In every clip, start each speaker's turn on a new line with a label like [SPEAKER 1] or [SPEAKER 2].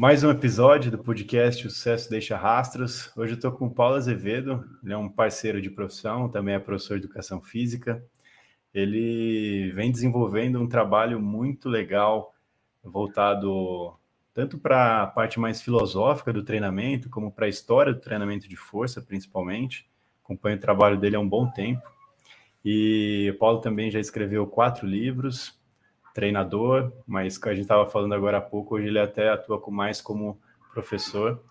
[SPEAKER 1] Mais um episódio do podcast O Sucesso Deixa Rastros. Hoje eu estou com o Paulo Azevedo, ele é um parceiro de profissão, também é professor de educação física. Ele vem desenvolvendo um trabalho muito legal, voltado tanto para a parte mais filosófica do treinamento, como para a história do treinamento de força, principalmente. Acompanho o trabalho dele há um bom tempo. E o Paulo também já escreveu quatro livros, treinador, mas que a gente estava falando agora há pouco, hoje ele até atua mais como professor.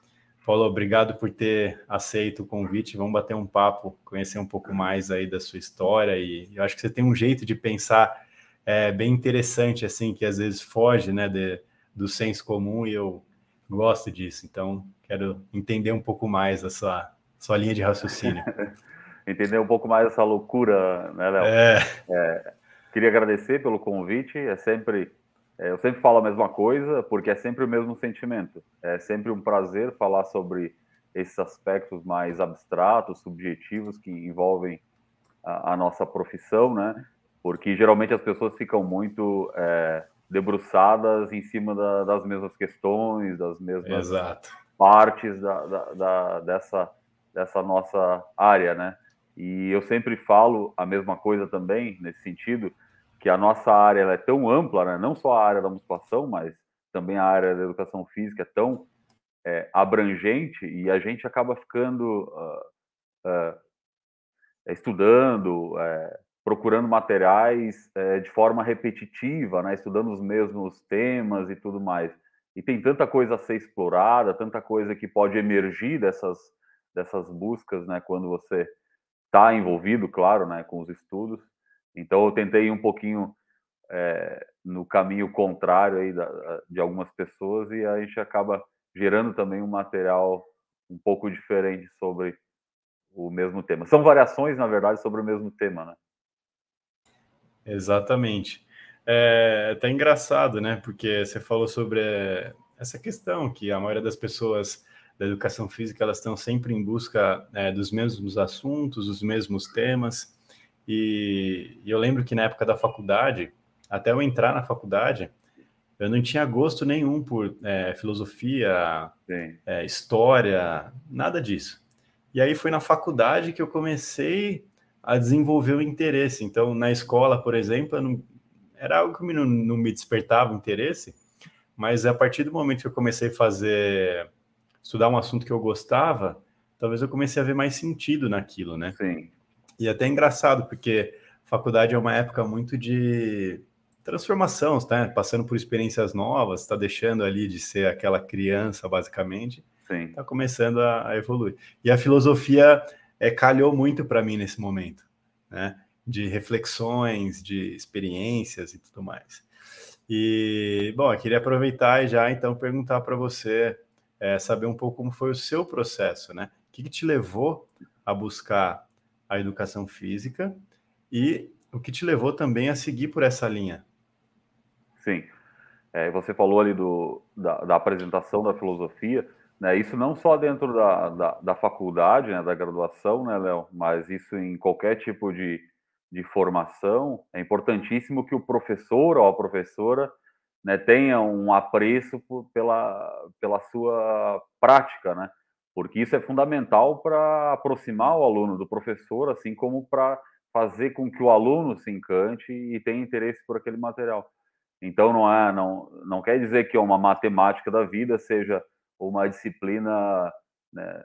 [SPEAKER 1] Paulo, obrigado por ter aceito o convite. Vamos bater um papo, conhecer um pouco mais aí da sua história e eu acho que você tem um jeito de pensar é, bem interessante assim, que às vezes foge, né, de, do senso comum e eu gosto disso. Então, quero entender um pouco mais a sua, sua linha de raciocínio.
[SPEAKER 2] entender um pouco mais essa loucura, né, Léo? É. é Queria agradecer pelo convite. É sempre, é, eu sempre falo a mesma coisa, porque é sempre o mesmo sentimento. É sempre um prazer falar sobre esses aspectos mais abstratos, subjetivos que envolvem a, a nossa profissão, né? Porque geralmente as pessoas ficam muito é, debruçadas em cima da, das mesmas questões, das mesmas Exato. partes da, da, da, dessa, dessa nossa área, né? E eu sempre falo a mesma coisa também, nesse sentido, que a nossa área é tão ampla, né? não só a área da musculação, mas também a área da educação física é tão é, abrangente e a gente acaba ficando uh, uh, estudando, uh, procurando materiais é, de forma repetitiva, né? estudando os mesmos temas e tudo mais. E tem tanta coisa a ser explorada, tanta coisa que pode emergir dessas, dessas buscas, né? quando você está envolvido, claro, né, com os estudos. Então eu tentei ir um pouquinho é, no caminho contrário aí da, de algumas pessoas e a gente acaba gerando também um material um pouco diferente sobre o mesmo tema. São variações, na verdade, sobre o mesmo tema, né?
[SPEAKER 1] Exatamente. É até engraçado, né? Porque você falou sobre essa questão que a maioria das pessoas da educação física elas estão sempre em busca é, dos mesmos assuntos, os mesmos temas. E, e, eu lembro que na época da faculdade, até eu entrar na faculdade, eu não tinha gosto nenhum por é, filosofia, é, história, nada disso. E aí foi na faculdade que eu comecei a desenvolver o interesse. Então, na escola, por exemplo, não, era algo que não, não me despertava interesse, mas a partir do momento que eu comecei a fazer estudar um assunto que eu gostava, talvez eu comecei a ver mais sentido naquilo, né? Sim. E até é engraçado, porque faculdade é uma época muito de transformação, tá? Passando por experiências novas, está deixando ali de ser aquela criança, basicamente, está começando a, a, evoluir. E a filosofia é, calhou muito para mim nesse momento, né? De reflexões, de experiências e tudo mais. E, bom, eu queria aproveitar e já então perguntar para você é, saber um pouco como foi o seu processo, né? O que, que te levou a buscar a educação física e o que te levou também a seguir por essa linha?
[SPEAKER 2] Sim. É, você falou ali do, da, da, apresentação da filosofia, né? Isso não só dentro da, da, da faculdade, né, da graduação, né, Léo? Mas isso em qualquer tipo de, de formação. É importantíssimo que o professor ou a professora né, tenha um apreço por, pela, pela sua prática, né? Porque isso é fundamental para aproximar o aluno do professor, assim como para fazer com que o aluno se encante e tenha interesse por aquele material. Então não é, não, não quer dizer que uma matemática da vida seja uma disciplina né,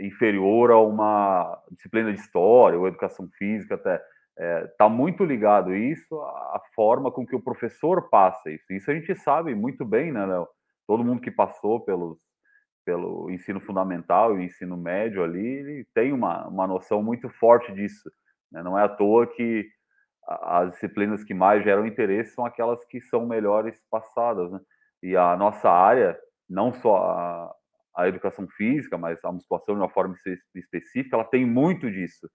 [SPEAKER 2] inferior a uma disciplina de história ou educação física até está é, tá muito ligado isso à forma com que o professor passa isso. Isso a gente sabe muito bem, né, Léo? Todo mundo que passou pelos, pelo ensino fundamental e ensino médio ali tem uma, uma noção muito forte disso. Né? Não é à toa que as disciplinas que mais geram interesse são aquelas que são melhores passadas. Né? E a nossa área, não só a, a educação física, mas a musculação de uma forma específica, ela tem muito disso.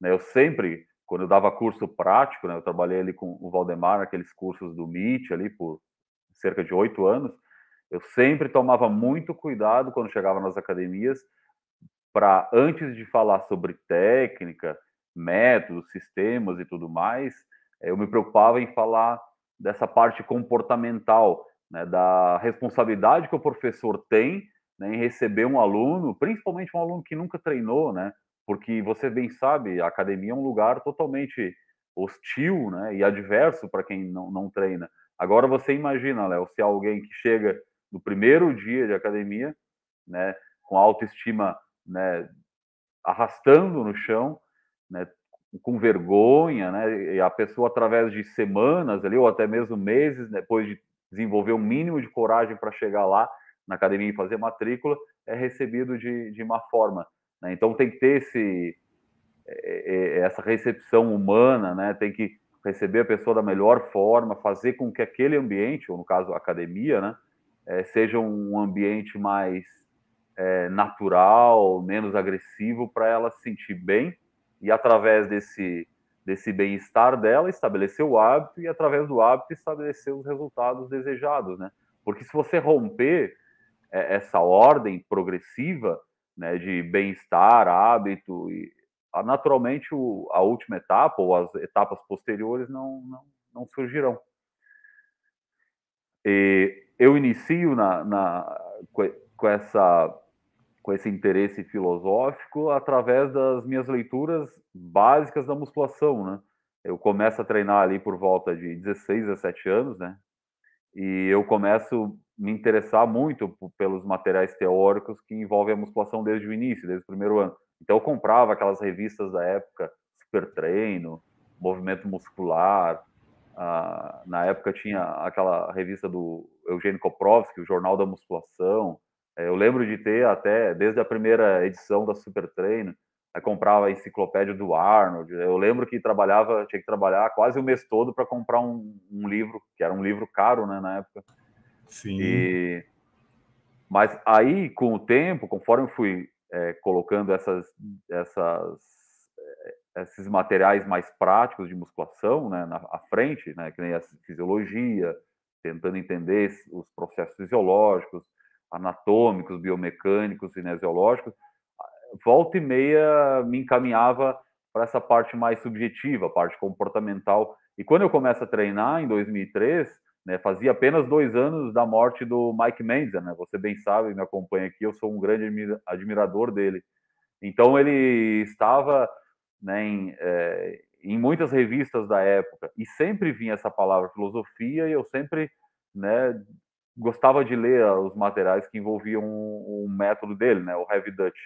[SPEAKER 2] Né? Eu sempre quando eu dava curso prático, né, eu trabalhei ali com o Valdemar naqueles cursos do MIT ali por cerca de oito anos, eu sempre tomava muito cuidado quando chegava nas academias para antes de falar sobre técnica, métodos, sistemas e tudo mais, eu me preocupava em falar dessa parte comportamental, né, da responsabilidade que o professor tem né, em receber um aluno, principalmente um aluno que nunca treinou, né? Porque você bem sabe, a academia é um lugar totalmente hostil, né, e adverso para quem não, não treina. Agora você imagina, Léo, se alguém que chega no primeiro dia de academia, né, com autoestima, né, arrastando no chão, né, com vergonha, né, e a pessoa através de semanas ali ou até mesmo meses depois de desenvolver um mínimo de coragem para chegar lá na academia e fazer matrícula, é recebido de, de má forma. Né? Então tem que ter esse, essa recepção humana, né? tem que receber a pessoa da melhor forma, fazer com que aquele ambiente, ou no caso a academia, né, é, seja um ambiente mais é, natural, menos agressivo, para ela se sentir bem e através desse desse bem-estar dela estabelecer o hábito e através do hábito estabelecer os resultados desejados, né? Porque se você romper é, essa ordem progressiva, né, de bem-estar, hábito e naturalmente o, a última etapa ou as etapas posteriores não, não, não surgirão. E eu inicio na, na, com, essa, com esse interesse filosófico através das minhas leituras básicas da musculação, né? Eu começo a treinar ali por volta de 16, 17 anos, né? E eu começo a me interessar muito pelos materiais teóricos que envolvem a musculação desde o início, desde o primeiro ano. Então eu comprava aquelas revistas da época, Super Treino, Movimento Muscular. Ah, na época tinha aquela revista do Eugênio Koprovski, o Jornal da Musculação. É, eu lembro de ter até, desde a primeira edição da Super Treino, aí comprava a enciclopédia do Arnold. Eu lembro que trabalhava, tinha que trabalhar quase o mês todo para comprar um, um, livro, que era um livro caro, né, na época.
[SPEAKER 1] Sim.
[SPEAKER 2] E... Mas aí, com o tempo, conforme eu fui é, colocando essas, essas, esses materiais mais práticos de musculação né, na à frente, né, que nem a fisiologia, tentando entender os processos fisiológicos, anatômicos, biomecânicos, cinesiológicos, volta e meia me encaminhava para essa parte mais subjetiva, parte comportamental. E quando eu começo a treinar, em 2003, né, fazia apenas dois anos da morte do Mike Mendes, né? Você bem sabe, me acompanha aqui, eu sou um grande admirador dele. Então ele estava né, em, é, em, muitas revistas da época e sempre vinha essa palavra filosofia e eu sempre né, gostava de ler os materiais que envolviam o, o método dele, né, o Heavy Dutch.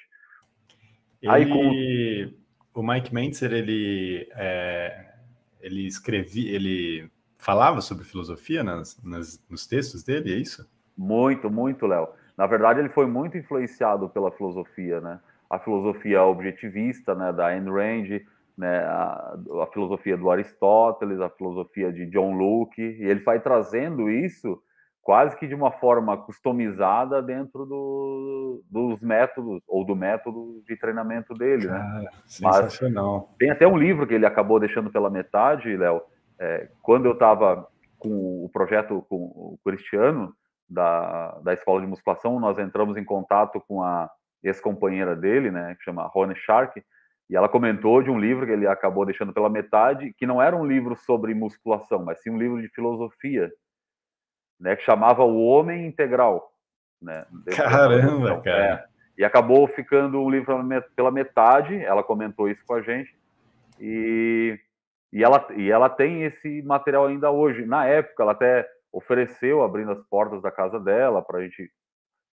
[SPEAKER 1] Ele, Aí, com... O Mike Mentzer, ele, é, ele escrevia, ele falava sobre filosofia nas, nas, nos textos dele, é isso?
[SPEAKER 2] Muito, muito, Léo. Na verdade, ele foi muito influenciado pela filosofia, né? A filosofia objetivista, né, da Ayn Rand, né, a, a filosofia do Aristóteles, a filosofia de John Locke, e ele vai trazendo isso quase que de uma forma customizada dentro do, dos métodos ou do método de treinamento dele, né? Cara?
[SPEAKER 1] Sensacional.
[SPEAKER 2] Mas tem até um livro que ele acabou deixando pela metade, Léo, é, quando eu estava com o projeto com o Cristiano, da, da escola de musculação, nós entramos em contato com a ex-companheira dele, né, que chama Rony Shark, e ela comentou de um livro que ele acabou deixando pela metade, que não era um livro sobre musculação, mas sim um livro de filosofia, né, que chamava O Homem Integral. Né,
[SPEAKER 1] Caramba, cara! É,
[SPEAKER 2] e acabou ficando um livro pela metade, ela comentou isso com a gente, e e ela, e ela tem esse material ainda hoje. Na época, ela até ofereceu, abrindo as portas da casa dela, para a gente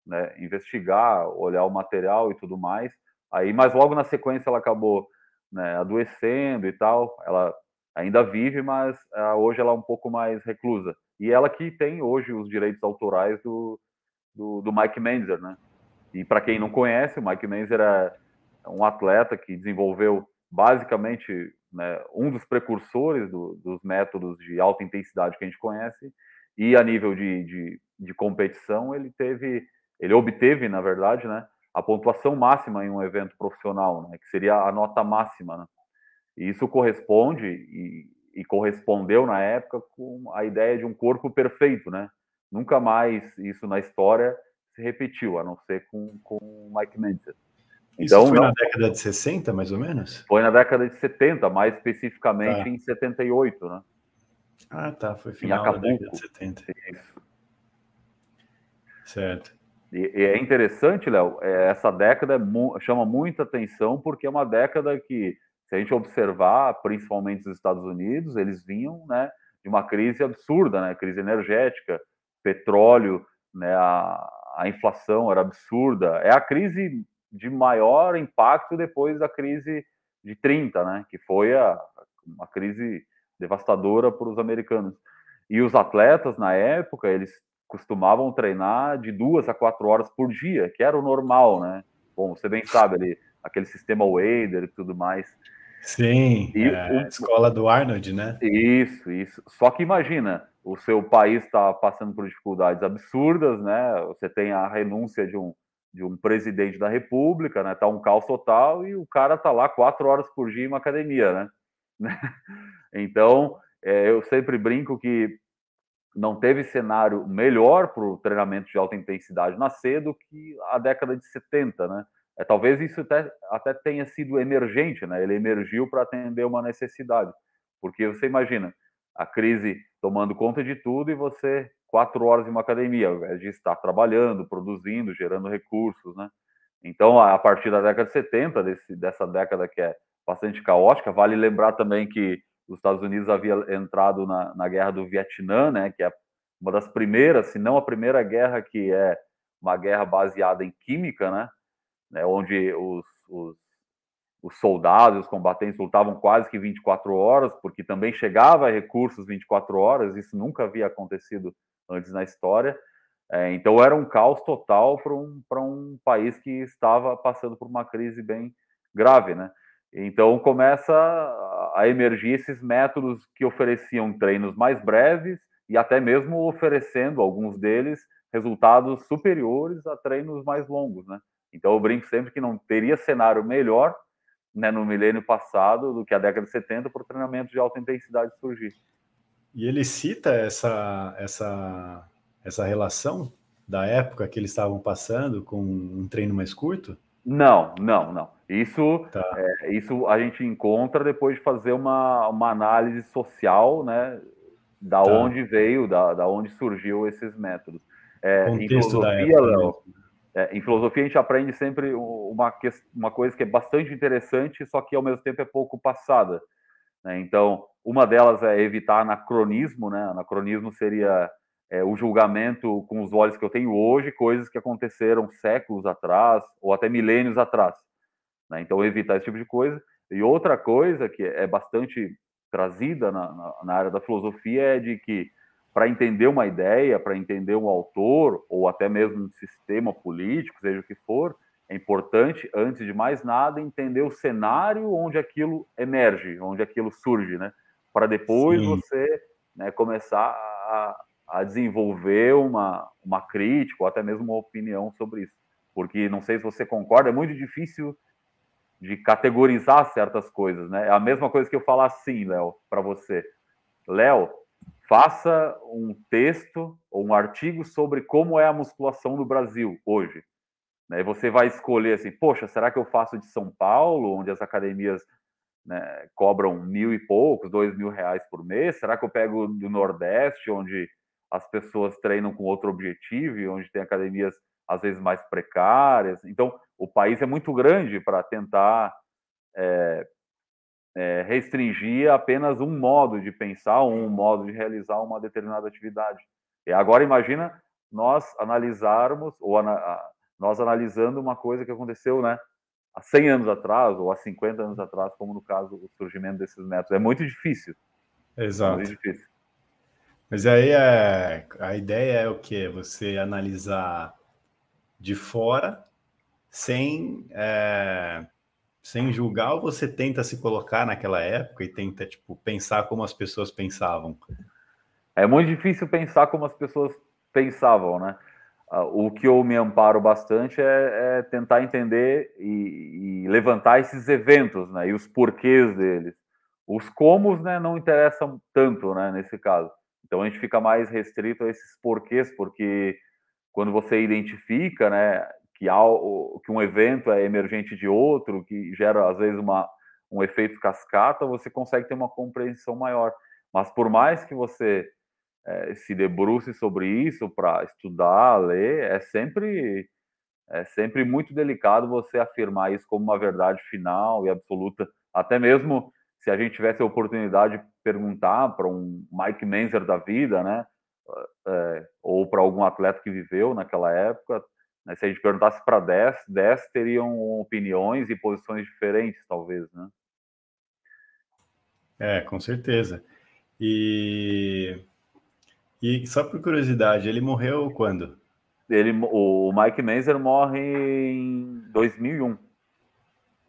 [SPEAKER 2] né, investigar, olhar o material e tudo mais. Aí, mas logo na sequência, ela acabou né, adoecendo e tal. Ela ainda vive, mas uh, hoje ela é um pouco mais reclusa. E ela que tem hoje os direitos autorais do, do, do Mike Menzer, né? E para quem não conhece, o Mike Menzer é um atleta que desenvolveu basicamente né, um dos precursores do, dos métodos de alta intensidade que a gente conhece, e a nível de, de, de, competição, ele teve, ele obteve, na verdade, né, a pontuação máxima em um evento profissional, né, que seria a nota máxima. Né? E isso corresponde e, e, correspondeu na época com a ideia de um corpo perfeito, né? Nunca mais isso na história se repetiu, a não ser com, com Mike Mendes.
[SPEAKER 1] Então, Isso foi não, na década de 60, mais ou menos?
[SPEAKER 2] Foi na década de 70, mais especificamente tá. em 78, né?
[SPEAKER 1] Ah, tá, foi final da década de 70. Isso. Certo.
[SPEAKER 2] E, e é interessante, Léo, é, essa década é chama muita atenção porque é uma década que, se a gente observar, principalmente os Estados Unidos, eles vinham né, de uma crise absurda, né, crise energética, petróleo, né, a, a inflação era absurda. É a crise de maior impacto depois da crise de 30, né, que foi a, uma crise devastadora para os americanos. E os atletas, na época, eles costumavam treinar de duas a quatro horas por dia, que era o normal, né? Bom, você bem sabe ali, aquele sistema Wader e tudo mais.
[SPEAKER 1] Sim, e é, o, escola do Arnold, né?
[SPEAKER 2] Isso, isso. Só que imagina, o seu país está passando por dificuldades absurdas, né? Você tem a renúncia de um, de um presidente da República, né? Tá um caos total e o cara tá lá quatro horas por dia em uma academia, né? Então, é, eu sempre brinco que não teve cenário melhor para o treinamento de alta intensidade nascer do que a década de 70, né? É, talvez isso até, até tenha sido emergente, né? Ele emergiu para atender uma necessidade. Porque você imagina, a crise tomando conta de tudo e você quatro horas em uma academia, ao invés de estar trabalhando, produzindo, gerando recursos, né? Então, a partir da década de 70, desse, dessa década que é bastante caótica, vale lembrar também que os Estados Unidos havia entrado na, na guerra do Vietnã, né, que é uma das primeiras, se não a primeira guerra que é uma guerra baseada em química, né, né onde os, os, os soldados, os combatentes lutavam quase que 24 horas, porque também chegava recursos 24 horas, isso nunca havia acontecido antes na história. É, então era um caos total para um, um país que estava passando por uma crise bem grave, né? Então começa a emergir esses métodos que ofereciam treinos mais breves e até mesmo oferecendo alguns deles resultados superiores a treinos mais longos, né? Então eu brinco sempre que não teria cenário melhor, né, no milênio passado do que a década de 70 para o treinamento de alta intensidade surgir.
[SPEAKER 1] E ele cita essa essa essa relação da época que eles estavam passando com um treino mais curto?
[SPEAKER 2] Não, não, não. Isso, tá. é, isso a gente encontra depois de fazer uma, uma análise social, né? Da tá. onde veio, da, da onde surgiu esses métodos. É, em filosofia, Léo, é, em filosofia a gente aprende sempre uma, uma coisa que é bastante interessante, só que ao mesmo tempo é pouco passada. Né? Então, uma delas é evitar anacronismo, né? Anacronismo seria é, o julgamento com os olhos que eu tenho hoje, coisas que aconteceram séculos atrás ou até milênios atrás. Né? Então, evitar esse tipo de coisa. E outra coisa que é bastante trazida na, na, na área da filosofia é de que, para entender uma ideia, para entender um autor, ou até mesmo um sistema político, seja o que for, é importante, antes de mais nada, entender o cenário onde aquilo emerge, onde aquilo surge, né? Para depois Sim. você né, começar a, a desenvolver uma, uma crítica ou até mesmo uma opinião sobre isso. Porque não sei se você concorda, é muito difícil de categorizar certas coisas, né? É a mesma coisa que eu falar assim, Léo, para você. Léo, faça um texto ou um artigo sobre como é a musculação no Brasil hoje. Né? E você vai escolher assim, poxa, será que eu faço de São Paulo, onde as academias né, cobram mil e poucos, dois mil reais por mês? Será que eu pego do Nordeste, onde as pessoas treinam com outro objetivo e onde tem academias às vezes mais precárias. Então, o país é muito grande para tentar é, é, restringir apenas um modo de pensar, um modo de realizar uma determinada atividade. E agora imagina nós analisarmos ou ana, nós analisando uma coisa que aconteceu, né, há 100 anos atrás ou há 50 anos atrás, como no caso o surgimento desses métodos. É muito difícil.
[SPEAKER 1] Exato. É muito difícil. Mas aí é, a ideia é o que? Você analisar de fora, sem, é, sem julgar, ou você tenta se colocar naquela época e tenta tipo, pensar como as pessoas pensavam?
[SPEAKER 2] É muito difícil pensar como as pessoas pensavam, né? Ah, o que eu me amparo bastante é, é tentar entender e, e, levantar esses eventos, né? E os porquês deles. Os comos, né, não interessam tanto, né, nesse caso. Então a gente fica mais restrito a esses porquês, porque quando você identifica, né, que, que um evento é emergente de outro, que gera às vezes uma, um efeito cascata, você consegue ter uma compreensão maior. Mas por mais que você é, se debruce sobre isso para estudar, ler, é sempre é sempre muito delicado você afirmar isso como uma verdade final e absoluta, até mesmo se a gente tivesse a oportunidade de perguntar para um Mike Menzer da vida, né, é, ou para algum atleta que viveu naquela época, né, se a gente perguntasse para 10, 10 teriam opiniões e posições diferentes, talvez, né?
[SPEAKER 1] É, com certeza. E, e só por curiosidade, ele morreu quando?
[SPEAKER 2] Ele, o Mike Menzer morre em 2001.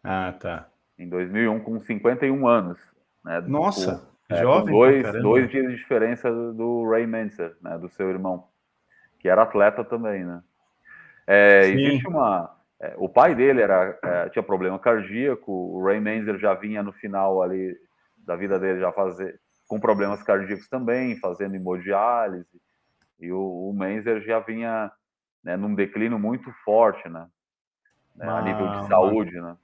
[SPEAKER 1] Ah, tá.
[SPEAKER 2] Em 2001, com 51 anos. Né,
[SPEAKER 1] Nossa,
[SPEAKER 2] com, jovem. É, dois, dois dias de diferença do Ray Menzer, né, do seu irmão, que era atleta também, né? É, existe uma. É, o pai dele era, é, tinha problema cardíaco, o Ray Menzer já vinha no final ali da vida dele já fazer com problemas cardíacos também, fazendo hemodiálise, e o, o Menzer já vinha né, num declínio muito forte, né? Uma, a nível de saúde, né?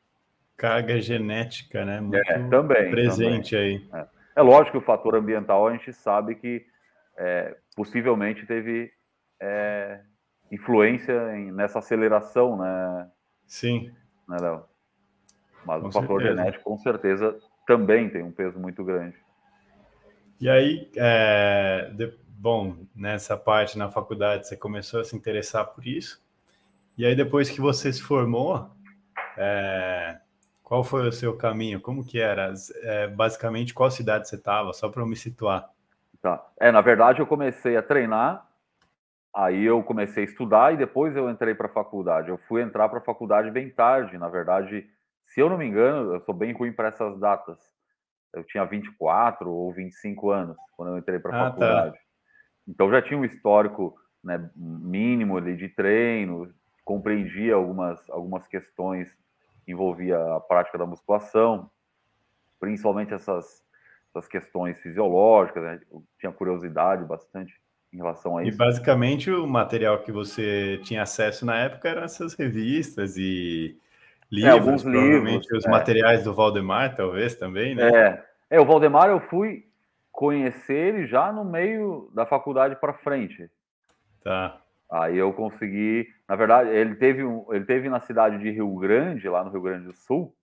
[SPEAKER 1] Carga genética, né? Muito
[SPEAKER 2] é, também.
[SPEAKER 1] Presente
[SPEAKER 2] também.
[SPEAKER 1] aí. É.
[SPEAKER 2] lógico que o fator ambiental a gente sabe que é, possivelmente teve é, influência em, nessa aceleração, né?
[SPEAKER 1] Sim.
[SPEAKER 2] Né, Léo? Mas com o fator certeza. genético, com certeza, também tem um peso muito grande.
[SPEAKER 1] E aí, é, de, bom, nessa parte na faculdade você começou a se interessar por isso. E aí depois que você se formou, é, qual foi o seu caminho? Como que era? É, basicamente, qual cidade você estava? Só para eu me situar.
[SPEAKER 2] Tá. É, na verdade, eu comecei a treinar, aí eu comecei a estudar e depois eu entrei para a faculdade. Eu fui entrar para a faculdade bem tarde, na verdade, se eu não me engano, eu sou bem ruim para essas datas. Eu tinha 24 ou 25 anos quando eu entrei para a ah, tá. faculdade. Tá. Então já tinha um histórico né, mínimo ali de treino, compreendia algumas, algumas questões que envolvia a prática da musculação, principalmente essas, essas questões fisiológicas, né? Eu tinha curiosidade bastante em relação a isso.
[SPEAKER 1] E basicamente o material que você tinha acesso na época eram essas revistas e livros, é, alguns livros, os é. materiais do Valdemar, talvez também, né?
[SPEAKER 2] É, é o Valdemar eu fui conhecer ele já no meio da faculdade para frente.
[SPEAKER 1] Tá.
[SPEAKER 2] Aí eu consegui, na verdade, ele teve, ele teve na cidade de Rio Grande, lá no Rio Grande do Sul,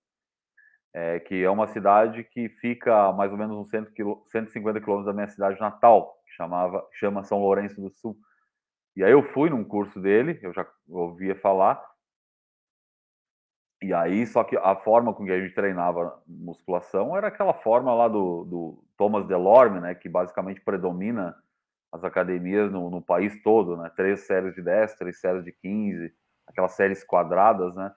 [SPEAKER 2] é, que é uma cidade que fica mais ou menos uns 100 quilô, 150 quilômetros da minha cidade natal, que chamava, chama São Lourenço do Sul. E aí eu fui num curso dele, eu já ouvia falar, e aí, só que a forma com que a gente treinava musculação era aquela forma lá do, do Thomas Delorme, né? Que basicamente predomina as academias no, no, país todo, né? Três séries de 10, três séries de 15, aquelas séries quadradas, né?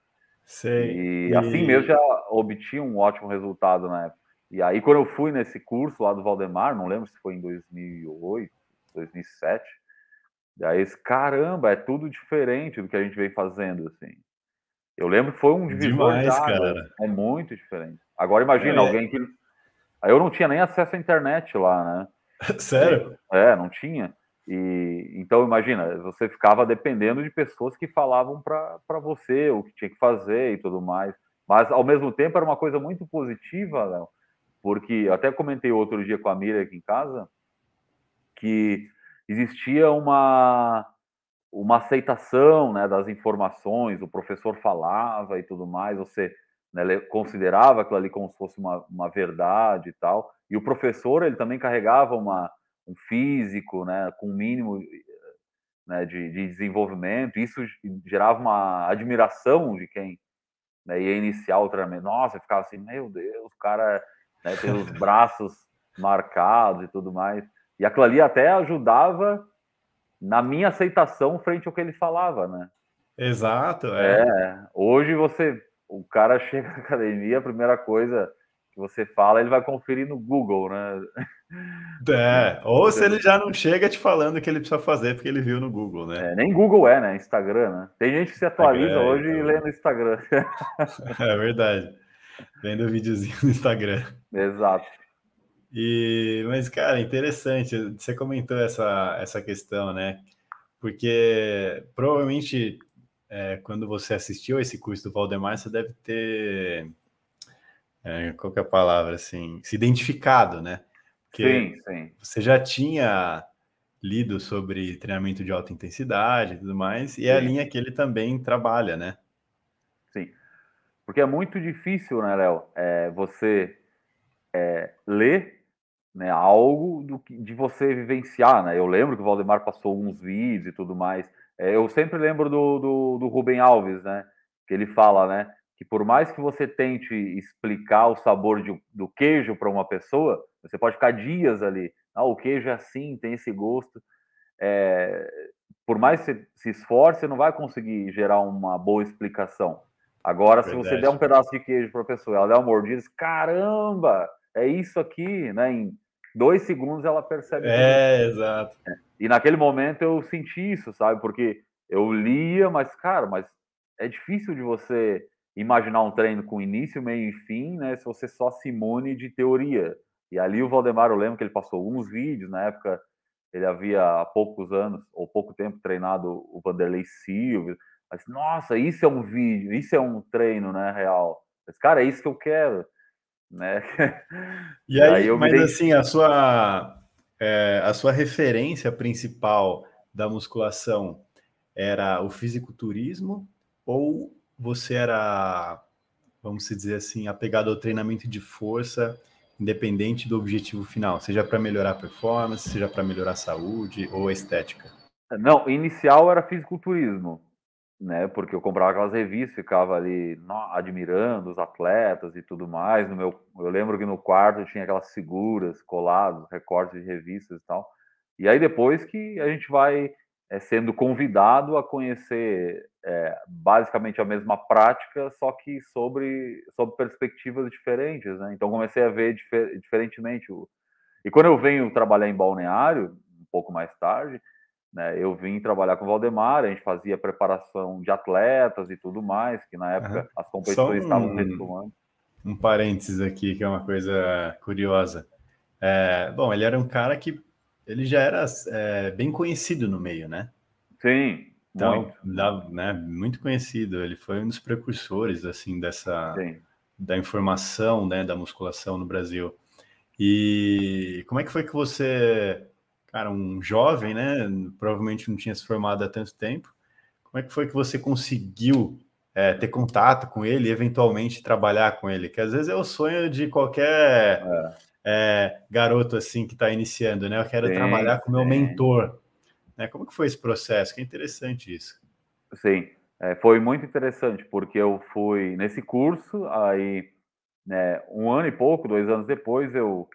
[SPEAKER 1] Sei.
[SPEAKER 2] E, e assim mesmo já obtinha um ótimo resultado na época. E aí, quando eu fui nesse curso lá do Valdemar, não lembro se foi em 2008, 2007, daí, caramba, é tudo diferente do que a gente vem fazendo, assim. Eu lembro que foi um divisor Demais, de águas. Cara. É muito diferente. Agora imagina é. alguém que. Eu não tinha nem acesso à internet lá, né?
[SPEAKER 1] Sério?
[SPEAKER 2] É, não tinha. E então imagina, você ficava dependendo de pessoas que falavam para você o que tinha que fazer e tudo mais. Mas ao mesmo tempo era uma coisa muito positiva, Léo, porque até comentei outro dia com a Miriam aqui em casa que existia uma uma aceitação né, das informações, o professor falava e tudo mais, você né, considerava aquilo ali como se fosse uma, uma verdade e tal, e o professor ele também carregava uma, um físico né, com um mínimo né, de, de desenvolvimento, isso gerava uma admiração de quem né, ia iniciar o treinamento. Nossa, ficava assim, meu Deus, o cara né, tem os braços marcados e tudo mais. E aquilo ali até ajudava na minha aceitação frente ao que ele falava, né?
[SPEAKER 1] Exato, é.
[SPEAKER 2] é. Hoje você, o cara chega na academia, a primeira coisa que você fala, ele vai conferir no Google, né?
[SPEAKER 1] É, ou se ele já não chega te falando o que ele precisa fazer porque ele viu no Google, né?
[SPEAKER 2] É, nem Google é, né? Instagram, né? Tem gente que se atualiza é, hoje então... e lê no Instagram.
[SPEAKER 1] É verdade. Vendo o videozinho no Instagram.
[SPEAKER 2] Exato.
[SPEAKER 1] E, mas, cara, interessante. Você comentou essa, essa questão, né? Porque provavelmente é, quando você assistiu esse curso do Valdemar, você deve ter. É, qual que é a palavra assim? Se identificado, né?
[SPEAKER 2] Porque sim, sim.
[SPEAKER 1] Você já tinha lido sobre treinamento de alta intensidade e tudo mais, e Sim. é a linha que ele também trabalha, né?
[SPEAKER 2] Sim. Porque é muito difícil, né, Léo, é, você é, ler né, algo do que, de você vivenciar, né? Eu lembro que o Valdemar passou uns vídeos e tudo mais. É, eu sempre lembro do, do, do Rubem Alves, né? Que ele fala, né? Que por mais que você tente explicar o sabor de, do queijo para uma pessoa, você pode ficar dias ali. Ah, o queijo é assim, tem esse gosto. É, por mais que você se esforce, você não vai conseguir gerar uma boa explicação. Agora, se você der um pedaço de queijo para a pessoa, ela der uma mordida, diz, caramba, é isso aqui, né? Em dois segundos ela percebe.
[SPEAKER 1] É, exato. É.
[SPEAKER 2] E naquele momento eu senti isso, sabe? Porque eu lia, mas, cara, mas é difícil de você imaginar um treino com início, meio e fim, né? Se você só se imune de teoria. E ali o Valdemar, eu lembro que ele passou alguns vídeos, na época ele havia há poucos anos, ou pouco tempo, treinado o Vanderlei Silva. Mas, nossa, isso é um vídeo, isso é um treino, né, real. Mas, cara, é isso que eu quero né?
[SPEAKER 1] E aí, aí eu mas assim, a sua, é, a sua referência principal da musculação era o fisiculturismo ou você era, vamos dizer assim, apegado ao treinamento de força, independente do objetivo final, seja para melhorar a performance, seja para melhorar a saúde ou a estética?
[SPEAKER 2] Não, inicial era fisiculturismo né? Porque eu comprava aquelas revistas, ficava ali admirando os atletas e tudo mais. No meu, eu lembro que no quarto tinha aquelas figuras coladas, recortes de revistas e tal. E aí depois que a gente vai é, sendo convidado a conhecer é, basicamente a mesma prática, só que sobre, sobre perspectivas diferentes, né? Então comecei a ver difer diferentemente. O... E quando eu venho trabalhar em balneário, um pouco mais tarde, né? Eu vim trabalhar com o Valdemar, a gente fazia preparação de atletas e tudo mais, que na época uhum. as competições um, estavam retomando.
[SPEAKER 1] Um parênteses aqui, que é uma coisa curiosa. É, bom, ele era um cara que ele já era é, bem conhecido no meio, né?
[SPEAKER 2] Sim,
[SPEAKER 1] então, muito. né, muito conhecido. Ele foi um dos precursores assim dessa Sim. da informação, né, da musculação no Brasil. E como é que foi que você cara, um jovem, né? Provavelmente não tinha se formado há tanto tempo. Como é que foi que você conseguiu é, ter contato com ele e eventualmente trabalhar com ele? Que às vezes é o sonho de qualquer é. É, garoto assim que está iniciando, né? Eu quero sim, trabalhar com meu mentor. Né? Como que foi esse processo? Que interessante isso.
[SPEAKER 2] Sim, é, foi muito interessante porque eu fui nesse curso aí, né, um ano e pouco, dois anos depois eu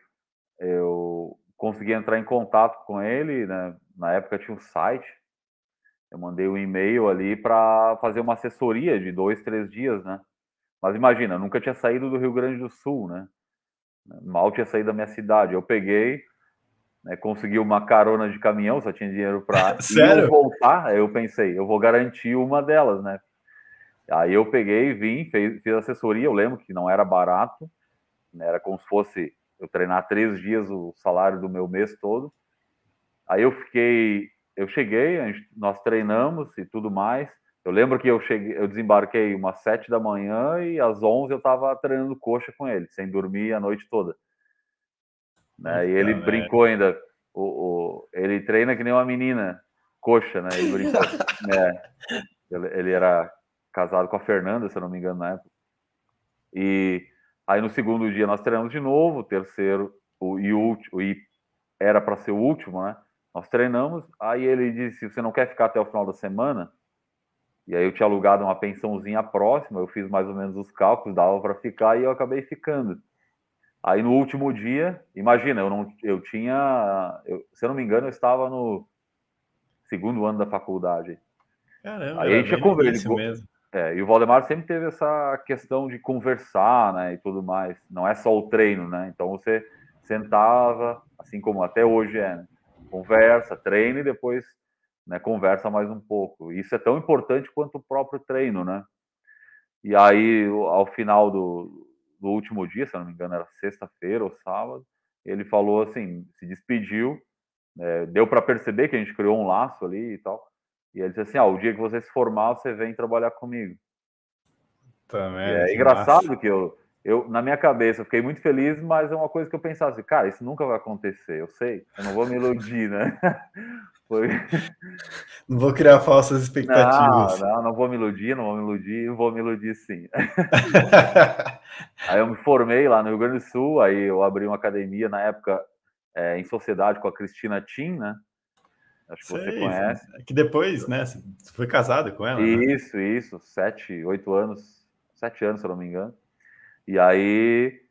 [SPEAKER 2] eu consegui entrar em contato com ele, né? Na época tinha um site. Eu mandei um e-mail ali para fazer uma assessoria de dois, três dias, né? Mas imagina, nunca tinha saído do Rio Grande do Sul, né? Mal tinha saído da minha cidade. Eu peguei, né, consegui uma carona de caminhão, só tinha dinheiro para voltar. Aí eu pensei, eu vou garantir uma delas, né? Aí eu peguei, vim, fiz, fiz assessoria. Eu lembro que não era barato, né? era como se fosse eu treinar três dias o salário do meu mês todo. Aí eu fiquei, eu cheguei, gente, nós treinamos e tudo mais. Eu lembro que eu cheguei, eu desembarquei umas sete da manhã e às onze eu estava treinando coxa com ele, sem dormir a noite toda. Né? E ele brincou ainda, o, o, ele treina que nem uma menina, coxa, né? Ele brincou. né? ele, ele era casado com a Fernanda, se eu não me engano, na época. E Aí no segundo dia nós treinamos de novo, o terceiro o, e último, e era para ser o último, né? Nós treinamos, aí ele disse: Você não quer ficar até o final da semana? E aí eu tinha alugado uma pensãozinha próxima, eu fiz mais ou menos os cálculos, dava para ficar e eu acabei ficando. Aí no último dia, imagina, eu não, eu tinha, eu, se eu não me engano, eu estava no segundo ano da faculdade.
[SPEAKER 1] Caramba, aí a gente tinha conversado mesmo.
[SPEAKER 2] É, e o Valdemar sempre teve essa questão de conversar, né, e tudo mais. Não é só o treino, né? Então você sentava, assim como até hoje é, né? conversa, treina e depois né, conversa mais um pouco. Isso é tão importante quanto o próprio treino, né? E aí, ao final do, do último dia, se não me engano, era sexta-feira ou sábado, ele falou assim, se despediu, é, deu para perceber que a gente criou um laço ali e tal. E ele disse assim: ah, o dia que você se formar, você vem trabalhar comigo.
[SPEAKER 1] Também,
[SPEAKER 2] é engraçado massa. que eu, eu, na minha cabeça, eu fiquei muito feliz, mas é uma coisa que eu pensava assim, cara, isso nunca vai acontecer, eu sei, eu não vou me iludir, né?
[SPEAKER 1] Foi... Não vou criar falsas expectativas.
[SPEAKER 2] Não, não, não vou me iludir, não vou me iludir, vou me iludir sim. aí eu me formei lá no Rio Grande do Sul, aí eu abri uma academia na época é, em sociedade com a Cristina Tim, né?
[SPEAKER 1] Acho que Sei, você conhece. Que depois, né? Você foi casado com ela? Né?
[SPEAKER 2] Isso, né? isso. Sete, oito anos. Sete anos, se eu não me engano. E aí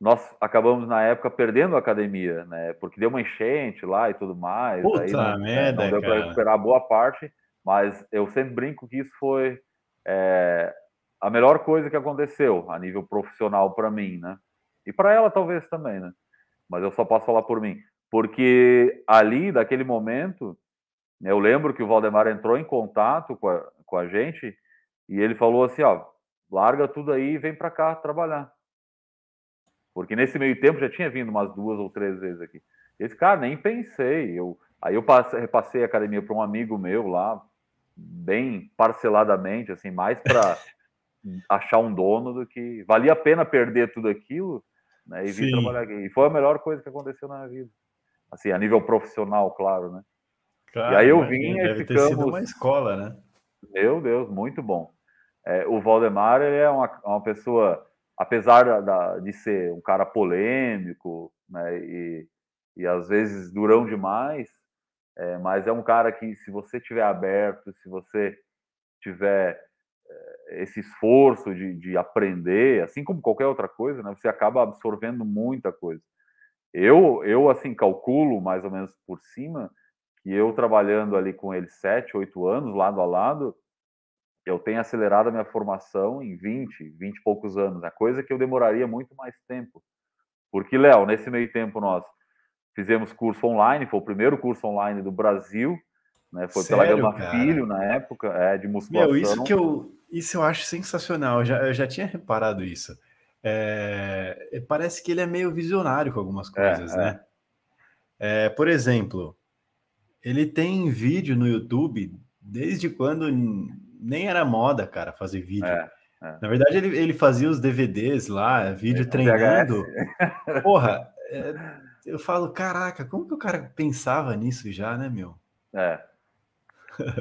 [SPEAKER 2] nós acabamos na época perdendo a academia, né? Porque deu uma enchente lá e tudo mais.
[SPEAKER 1] Puta aí
[SPEAKER 2] não,
[SPEAKER 1] merda,
[SPEAKER 2] não deu para recuperar boa parte, mas eu sempre brinco que isso foi é, a melhor coisa que aconteceu a nível profissional para mim, né? E para ela talvez também, né? Mas eu só posso falar por mim, porque ali, daquele momento, né, eu lembro que o Valdemar entrou em contato com a, com a gente e ele falou assim, ó, larga tudo aí e vem para cá trabalhar. Porque nesse meio tempo já tinha vindo umas duas ou três vezes aqui. Esse cara, nem pensei. Eu, aí eu passei, repassei a academia para um amigo meu lá, bem parceladamente, assim, mais para achar um dono do que valia a pena perder tudo aquilo né, e vir Sim. trabalhar aqui. E foi a melhor coisa que aconteceu na minha vida. Assim, a nível profissional, claro, né?
[SPEAKER 1] Claro, e aí eu vim e ficamos... ter sido uma escola, né?
[SPEAKER 2] Meu Deus, muito bom. É, o Valdemar ele é uma, uma pessoa, apesar da, de ser um cara polêmico, né, e, e às vezes durão demais, é, mas é um cara que, se você tiver aberto, se você tiver é, esse esforço de, de aprender, assim como qualquer outra coisa, né, você acaba absorvendo muita coisa. Eu, eu assim, calculo mais ou menos por cima que eu trabalhando ali com ele sete, oito anos, lado a lado, eu tenho acelerado a minha formação em 20, 20 e poucos anos, a coisa que eu demoraria muito mais tempo. Porque, Léo, nesse meio tempo nós fizemos curso online, foi o primeiro curso online do Brasil, né? Foi Sério, pela Gama cara? Filho na época, é, de musculação.
[SPEAKER 1] Meu, isso que eu, isso eu acho sensacional, eu já, eu já tinha reparado isso. É, é parece que ele é meio visionário com algumas é, coisas, é, né? É. por exemplo, ele tem vídeo no YouTube desde quando nem era moda, cara, fazer vídeo. É, é. Na verdade, ele, ele fazia os DVDs lá, vídeo é, treinando. Porra, eu falo, caraca, como que o cara pensava nisso já, né, meu?
[SPEAKER 2] É.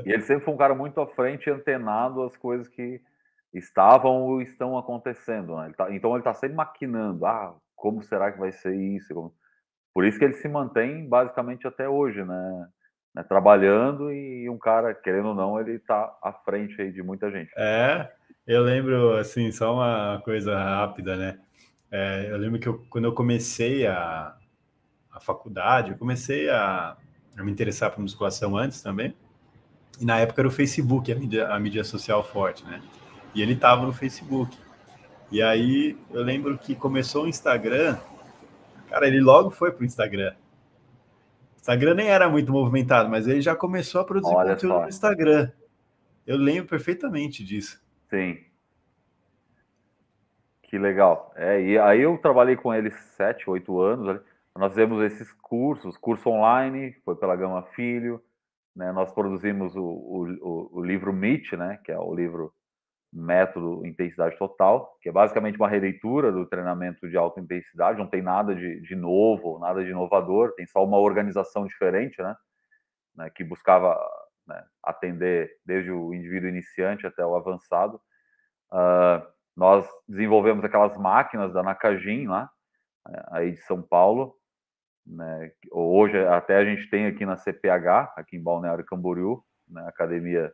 [SPEAKER 2] E ele sempre foi um cara muito à frente, antenado às coisas que estavam ou estão acontecendo. Né? Ele tá, então ele está sempre maquinando. Ah, como será que vai ser isso? Por isso que ele se mantém basicamente até hoje, né? Né, trabalhando e um cara, querendo ou não, ele está à frente aí de muita gente.
[SPEAKER 1] É, eu lembro, assim, só uma coisa rápida, né? É, eu lembro que eu, quando eu comecei a, a faculdade, eu comecei a, a me interessar por musculação antes também, e na época era o Facebook, a mídia, a mídia social forte, né? E ele estava no Facebook. E aí eu lembro que começou o Instagram, cara, ele logo foi pro Instagram. Instagram nem era muito movimentado, mas ele já começou a produzir Olha conteúdo só. no Instagram. Eu lembro perfeitamente disso.
[SPEAKER 2] Sim. Que legal. É, e aí eu trabalhei com ele sete, oito anos. Nós fizemos esses cursos, curso online, foi pela Gama Filho. Né? Nós produzimos o, o, o livro Meet, né? que é o livro método intensidade total, que é basicamente uma releitura do treinamento de alta intensidade, não tem nada de, de novo, nada de inovador, tem só uma organização diferente, né, né que buscava né, atender desde o indivíduo iniciante até o avançado. Uh, nós desenvolvemos aquelas máquinas da Nakajin lá, né, aí de São Paulo, né, hoje até a gente tem aqui na CPH, aqui em Balneário Camboriú, na né, academia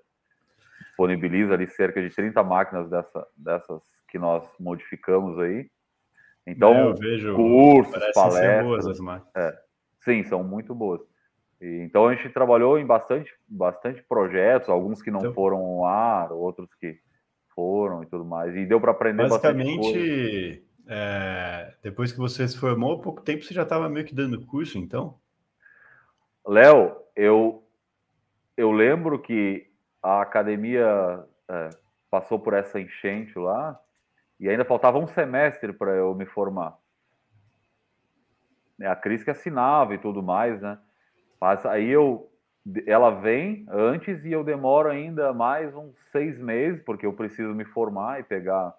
[SPEAKER 2] disponibiliza ali cerca de 30 máquinas dessa, dessas que nós modificamos aí. Então, é, eu vejo, cursos, palestras. É, sim, são muito boas. E, então a gente trabalhou em bastante, bastante projetos, alguns que não então, foram ao ar, outros que foram e tudo mais. E deu para aprender
[SPEAKER 1] basicamente. É, depois que você se formou, pouco tempo você já estava meio que dando curso, então?
[SPEAKER 2] Léo, eu eu lembro que a academia é, passou por essa enchente lá e ainda faltava um semestre para eu me formar. A Cris que assinava e tudo mais, né? Mas aí eu, ela vem antes e eu demoro ainda mais uns seis meses porque eu preciso me formar e pegar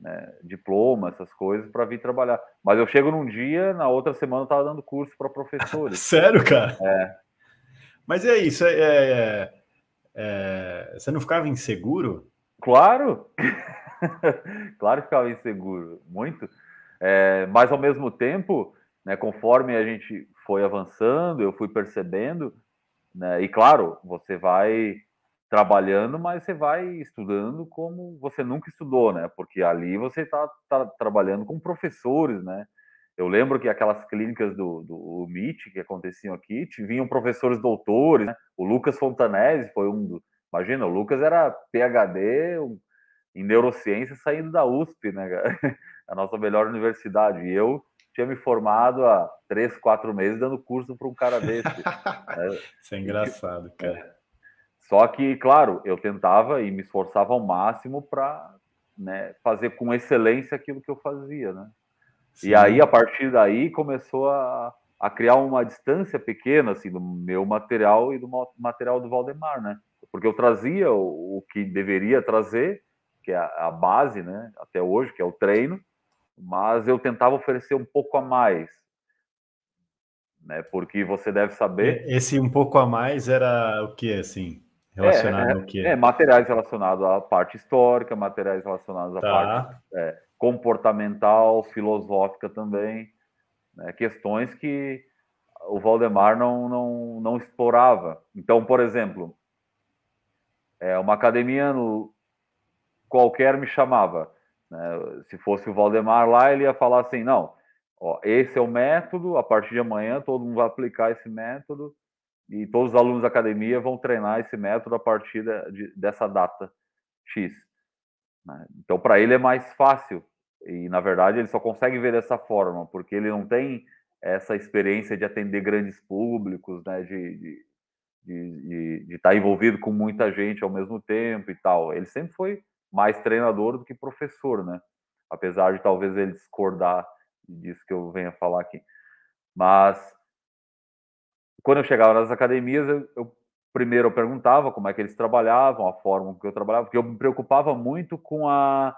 [SPEAKER 2] né, diploma, essas coisas, para vir trabalhar. Mas eu chego num dia, na outra semana eu estava dando curso para professores.
[SPEAKER 1] Sério, cara?
[SPEAKER 2] É.
[SPEAKER 1] Mas é isso, é, é, é, você não ficava inseguro?
[SPEAKER 2] Claro! claro que ficava inseguro, muito. É, mas ao mesmo tempo, né, conforme a gente foi avançando, eu fui percebendo, né, e claro, você vai trabalhando, mas você vai estudando como você nunca estudou, né? Porque ali você está tá trabalhando com professores, né? Eu lembro que aquelas clínicas do, do MIT que aconteciam aqui, vinham professores doutores, né? O Lucas Fontanese foi um dos. Imagina, o Lucas era PhD em neurociência saindo da USP, né? A nossa melhor universidade. E eu tinha me formado há três, quatro meses dando curso para um cara desse.
[SPEAKER 1] Isso é engraçado, cara. É.
[SPEAKER 2] Só que, claro, eu tentava e me esforçava ao máximo para né, fazer com excelência aquilo que eu fazia, né? Sim. E aí, a partir daí, começou a, a criar uma distância pequena, assim, do meu material e do material do Valdemar, né? Porque eu trazia o, o que deveria trazer, que é a, a base, né? Até hoje, que é o treino, mas eu tentava oferecer um pouco a mais, né? Porque você deve saber.
[SPEAKER 1] Esse um pouco a mais era o que, assim? Relacionado é, ao quê?
[SPEAKER 2] É, materiais relacionados à parte histórica, materiais relacionados à tá. parte é, comportamental, filosófica também. Né, questões que o Valdemar não, não, não explorava. Então, por exemplo, é, uma academia no, qualquer me chamava. Né, se fosse o Valdemar lá, ele ia falar assim: não, ó, esse é o método, a partir de amanhã todo mundo vai aplicar esse método e todos os alunos da academia vão treinar esse método a partir de, dessa data X. Né? Então, para ele é mais fácil. E, na verdade, ele só consegue ver dessa forma, porque ele não tem essa experiência de atender grandes públicos, né? de, de, de, estar tá envolvido com muita gente ao mesmo tempo e tal. Ele sempre foi mais treinador do que professor, né? Apesar de talvez ele discordar disso que eu venha falar aqui. Mas quando eu chegava nas academias, eu, eu, primeiro eu perguntava como é que eles trabalhavam, a forma que eu trabalhava, porque eu me preocupava muito com a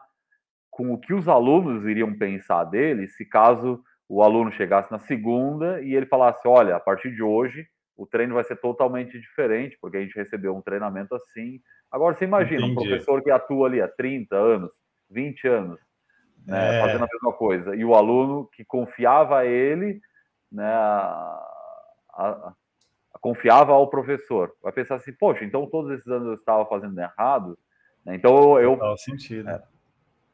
[SPEAKER 2] com o que os alunos iriam pensar dele, se caso o aluno chegasse na segunda e ele falasse, olha, a partir de hoje o treino vai ser totalmente diferente, porque a gente recebeu um treinamento assim. Agora você imagina Entendi. um professor que atua ali há 30 anos, 20 anos, né, é. fazendo a mesma coisa, e o aluno que confiava a ele, né, a, a, confiava ao professor. Vai pensar assim, poxa, então todos esses anos eu estava fazendo errado. Né? Então eu.
[SPEAKER 1] Faz sentido. É,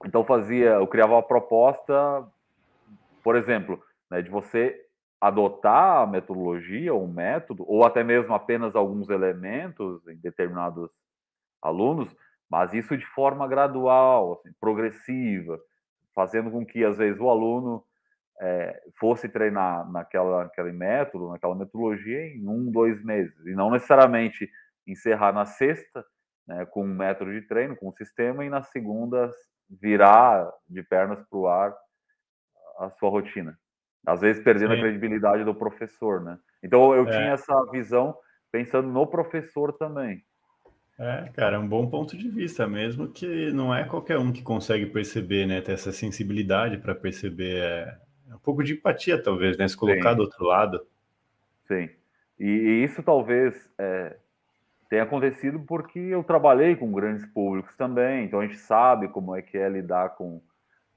[SPEAKER 2] então fazia, eu criava uma proposta, por exemplo, né, de você adotar a metodologia, um método, ou até mesmo apenas alguns elementos em determinados alunos, mas isso de forma gradual, assim, progressiva, fazendo com que às vezes o aluno é, fosse treinar naquela aquele método, naquela metodologia em um, dois meses, e não necessariamente encerrar na sexta né, com um método de treino, com um sistema, e na segunda virar de pernas para o ar a sua rotina. Às vezes perdendo Sim. a credibilidade do professor, né? Então eu é. tinha essa visão pensando no professor também.
[SPEAKER 1] É, cara, é um bom ponto de vista, mesmo que não é qualquer um que consegue perceber, né? Ter essa sensibilidade para perceber é, um pouco de empatia, talvez, né? Se colocar Sim. do outro lado.
[SPEAKER 2] Sim. E, e isso talvez é, tenha acontecido porque eu trabalhei com grandes públicos também, então a gente sabe como é que é lidar com,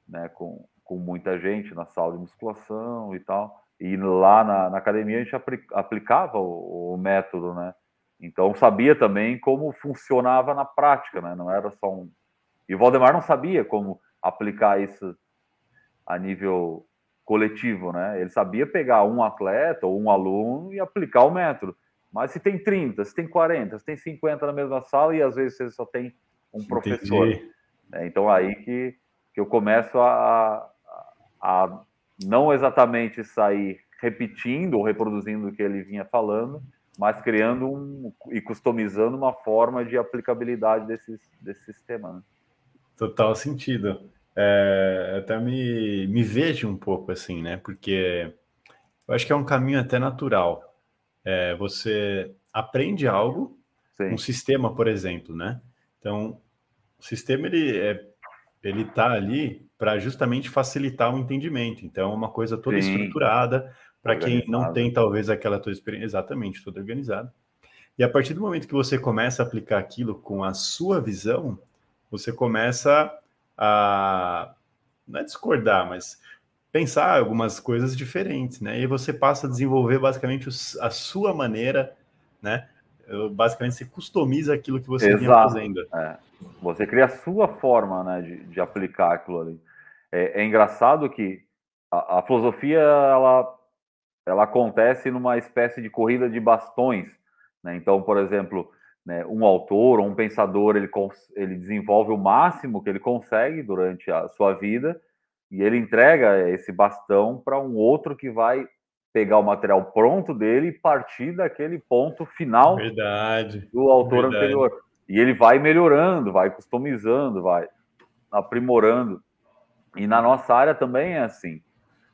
[SPEAKER 2] né, com, com muita gente na sala de musculação e tal. E lá na, na academia a gente aplicava o, o, método, né? Então sabia também como funcionava na prática, né? Não era só um. E o Valdemar não sabia como aplicar isso a nível coletivo, né? Ele sabia pegar um atleta ou um aluno e aplicar o método. Mas se tem 30, se tem 40, se tem 50 na mesma sala e às vezes você só tem um professor. Né? Então aí que, que eu começo a, a não exatamente sair repetindo ou reproduzindo o que ele vinha falando, mas criando um e customizando uma forma de aplicabilidade desse, desse sistema. Né?
[SPEAKER 1] Total sentido é, até me, me vejo um pouco assim, né? Porque eu acho que é um caminho até natural. É, você aprende algo, Sim. um sistema, por exemplo, né? Então, o sistema ele é ele está ali para justamente facilitar o entendimento. Então, é uma coisa toda Sim. estruturada para quem não tem talvez aquela tua experiência exatamente toda organizada. E a partir do momento que você começa a aplicar aquilo com a sua visão, você começa a não é discordar, mas pensar algumas coisas diferentes, né? E você passa a desenvolver basicamente a sua maneira, né? Basicamente você customiza aquilo que você
[SPEAKER 2] está fazendo. É. Você cria a sua forma, né, de, de aplicar aquilo ali. É, é engraçado que a, a, filosofia ela ela acontece numa espécie de corrida de bastões, né? Então, por exemplo, né, um autor ou um pensador ele, ele desenvolve o máximo que ele consegue durante a sua vida e ele entrega esse bastão para um outro que vai pegar o material pronto dele e partir daquele ponto final
[SPEAKER 1] verdade,
[SPEAKER 2] do autor verdade. anterior. E ele vai melhorando, vai customizando, vai aprimorando. E na nossa área também é assim.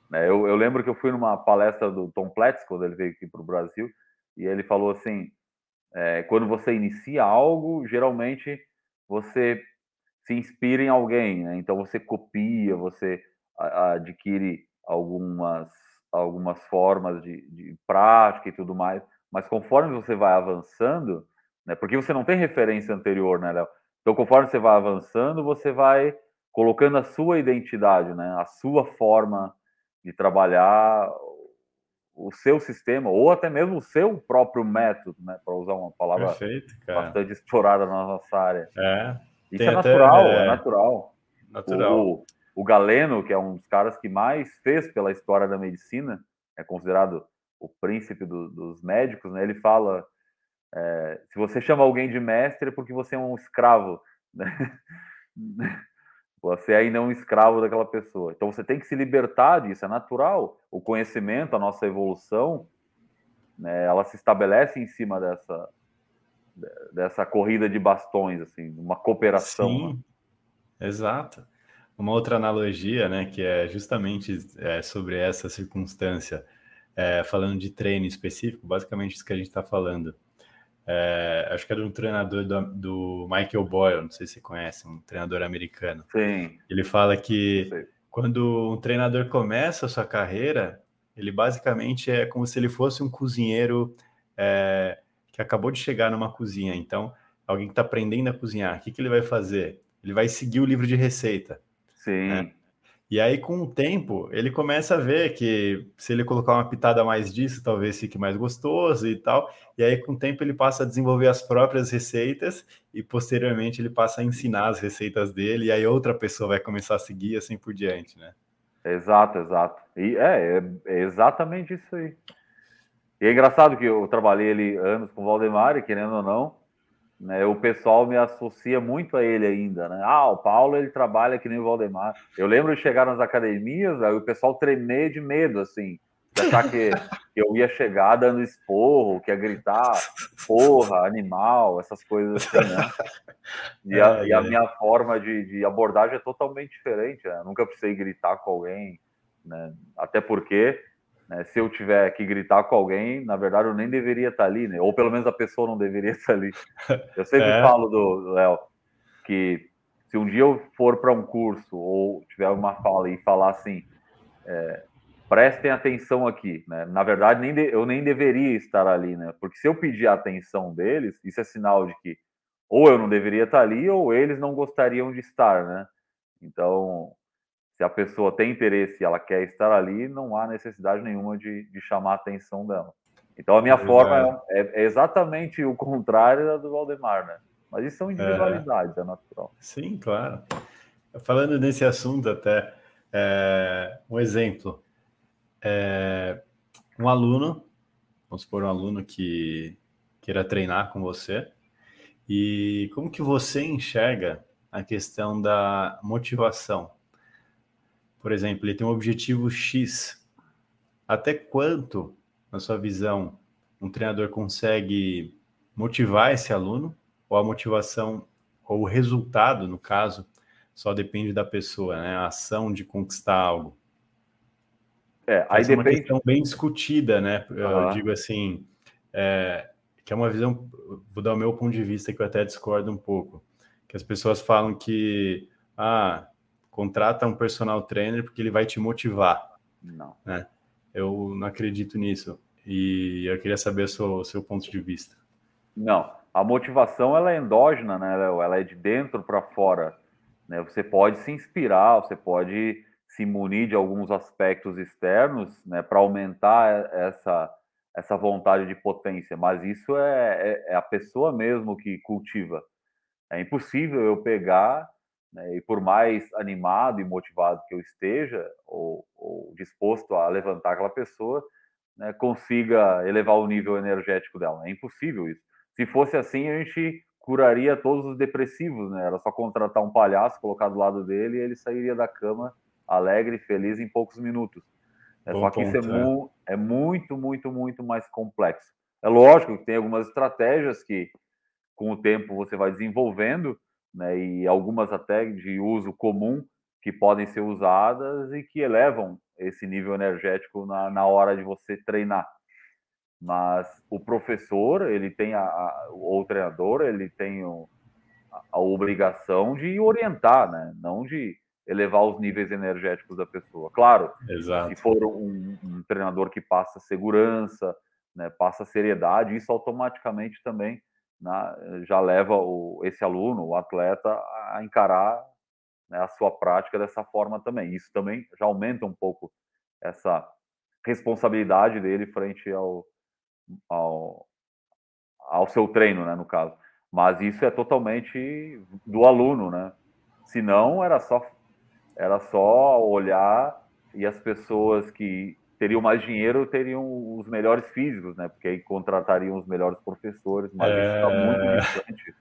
[SPEAKER 2] Né? Eu, eu lembro que eu fui numa palestra do Tom Platz, quando ele veio aqui para o Brasil, e ele falou assim: é, quando você inicia algo, geralmente você se inspira em alguém, né? então você copia, você adquire algumas, algumas formas de, de prática e tudo mais, mas conforme você vai avançando, né? porque você não tem referência anterior, né, Léo? Então, conforme você vai avançando, você vai colocando a sua identidade, né? a sua forma de trabalhar, o seu sistema, ou até mesmo o seu próprio método, né? Para usar uma palavra Perfeito, bastante explorada na nossa área.
[SPEAKER 1] É.
[SPEAKER 2] Isso é natural, até, é... é natural. Natural. O, o Galeno, que é um dos caras que mais fez pela história da medicina, é considerado o príncipe do, dos médicos, né? Ele fala: é, se você chama alguém de mestre é porque você é um escravo, né? Você ainda é um escravo daquela pessoa. Então você tem que se libertar disso, é natural. O conhecimento, a nossa evolução, né, ela se estabelece em cima dessa dessa corrida de bastões, assim, uma cooperação. Sim,
[SPEAKER 1] né? exato. Uma outra analogia, né, que é justamente é, sobre essa circunstância, é, falando de treino específico, basicamente isso que a gente está falando. É, acho que era um treinador do, do, Michael Boyle, não sei se você conhece, um treinador americano.
[SPEAKER 2] Sim.
[SPEAKER 1] Ele fala que quando um treinador começa a sua carreira, ele basicamente é como se ele fosse um cozinheiro é, que acabou de chegar numa cozinha. Então, alguém que está aprendendo a cozinhar, o que, que ele vai fazer? Ele vai seguir o livro de receita.
[SPEAKER 2] Sim. Né?
[SPEAKER 1] E aí, com o tempo, ele começa a ver que se ele colocar uma pitada mais disso, talvez fique mais gostoso e tal. E aí, com o tempo, ele passa a desenvolver as próprias receitas e, posteriormente, ele passa a ensinar as receitas dele. E aí, outra pessoa vai começar a seguir assim por diante, né?
[SPEAKER 2] Exato, exato. E é, é, exatamente isso aí. E é engraçado que eu trabalhei ali anos com o Valdemar, e querendo ou não, né? O pessoal me associa muito a ele ainda, né? Ah, o Paulo ele trabalha que nem o Valdemar. Eu lembro de chegar nas academias, aí o pessoal tremer de medo, assim, de achar que, eu ia chegar dando esporro, que ia gritar porra, animal, essas coisas assim, né? E a, é, e a minha forma de, de, abordagem é totalmente diferente. Né? Eu nunca precisei gritar com alguém, né? Até porque né? Se eu tiver que gritar com alguém, na verdade eu nem deveria estar ali, né? Ou pelo menos a pessoa não deveria estar ali. Eu sempre é. falo do Léo que se um dia eu for para um curso ou tiver uma fala e falar assim, é, prestem atenção aqui, né? Na verdade, nem de, eu nem deveria estar ali, né? Porque se eu pedir a atenção deles, isso é sinal de que ou eu não deveria estar ali ou eles não gostariam de estar, né? Então, se a pessoa tem interesse e ela quer estar ali, não há necessidade nenhuma de, de chamar a atenção dela. Então a minha é forma é, é, exatamente o contrário da do Valdemar, né? Mas isso são individualidades, é, é natural.
[SPEAKER 1] Sim, claro. Falando nesse assunto até, é, um exemplo. É, um aluno, vamos supor um aluno que queira treinar com você, e como que você enxerga a questão da motivação? Por exemplo, ele tem um objetivo X. Até quanto, na sua visão, um treinador consegue motivar esse aluno? Ou a motivação, ou o resultado, no caso, só depende da pessoa, né? A ação de conquistar algo.
[SPEAKER 2] É, aí Essa depende. É uma
[SPEAKER 1] questão bem discutida, né? Eu uhum. digo assim, é, que é uma visão, vou dar o meu ponto de vista que eu até discordo um pouco, que as pessoas falam que, ah, contrata um personal trainer porque ele vai te motivar.
[SPEAKER 2] Não.
[SPEAKER 1] Né? Eu não acredito nisso. E eu queria saber o seu, seu ponto de vista.
[SPEAKER 2] Não, a motivação ela é endógena, né, Léo? Ela é de dentro para fora. Né? Você pode se inspirar, você pode se munir de alguns aspectos externos né, para aumentar essa, essa vontade de potência, mas isso é, é, é, a pessoa mesmo que cultiva. É impossível eu pegar, né, e por mais animado e motivado que eu esteja, ou, ou disposto a levantar aquela pessoa, né, consiga elevar o nível energético dela. É impossível isso. Se fosse assim, a gente curaria todos os depressivos, né? Era só contratar um palhaço, colocar do lado dele e ele sairia da cama alegre e feliz em poucos minutos. É, só que ponto, isso é, é. Mu é muito, muito, muito mais complexo. É lógico que tem algumas estratégias que, com o tempo, você vai desenvolvendo, né, e algumas até de uso comum que podem ser usadas e que elevam esse nível energético na, na hora de você treinar. Mas o professor, ele tem a, a ou o treinador, ele tem o, a, a obrigação de orientar, né? Não de elevar os níveis energéticos da pessoa. Claro,
[SPEAKER 1] Exato.
[SPEAKER 2] se for um, um, treinador que passa segurança, né, passa seriedade, isso automaticamente também né, já leva o, esse aluno, o atleta, a encarar né, a sua prática dessa forma também. Isso também já aumenta um pouco essa responsabilidade dele frente ao, ao, ao seu treino, né, no caso. Mas isso é totalmente do aluno, né? Se não, era só era só olhar e as pessoas que teriam mais dinheiro teriam os melhores físicos, né? Porque aí contratariam os melhores professores, mas é... isso está muito distante.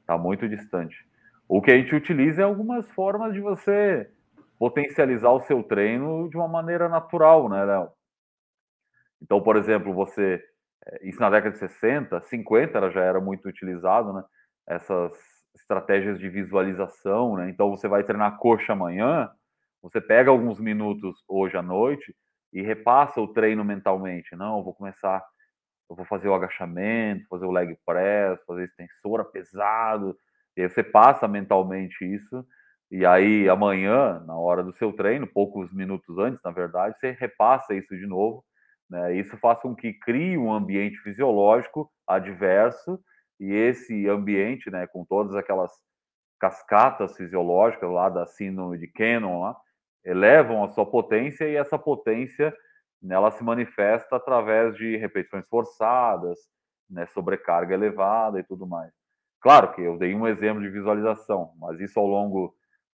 [SPEAKER 2] Está muito distante. O que a gente utiliza é algumas formas de você potencializar o seu treino de uma maneira natural, né, Léo? Então, por exemplo, você. Eh, isso na década de 60, 50 já era muito utilizado, né? Essas estratégias de visualização, né? Então você vai treinar coxa amanhã, você pega alguns minutos hoje à noite e repassa o treino mentalmente. Não, eu vou começar, eu vou fazer o agachamento, fazer o leg press, fazer extensora pesado. E aí você passa mentalmente isso. E aí amanhã, na hora do seu treino, poucos minutos antes, na verdade, você repassa isso de novo. Né? Isso faz com que crie um ambiente fisiológico adverso e esse ambiente, né, com todas aquelas cascatas fisiológicas lá da síndrome de Cannon, lá, elevam a sua potência e essa potência né, ela se manifesta através de repetições forçadas, né, sobrecarga elevada e tudo mais. Claro que eu dei um exemplo de visualização, mas isso ao longo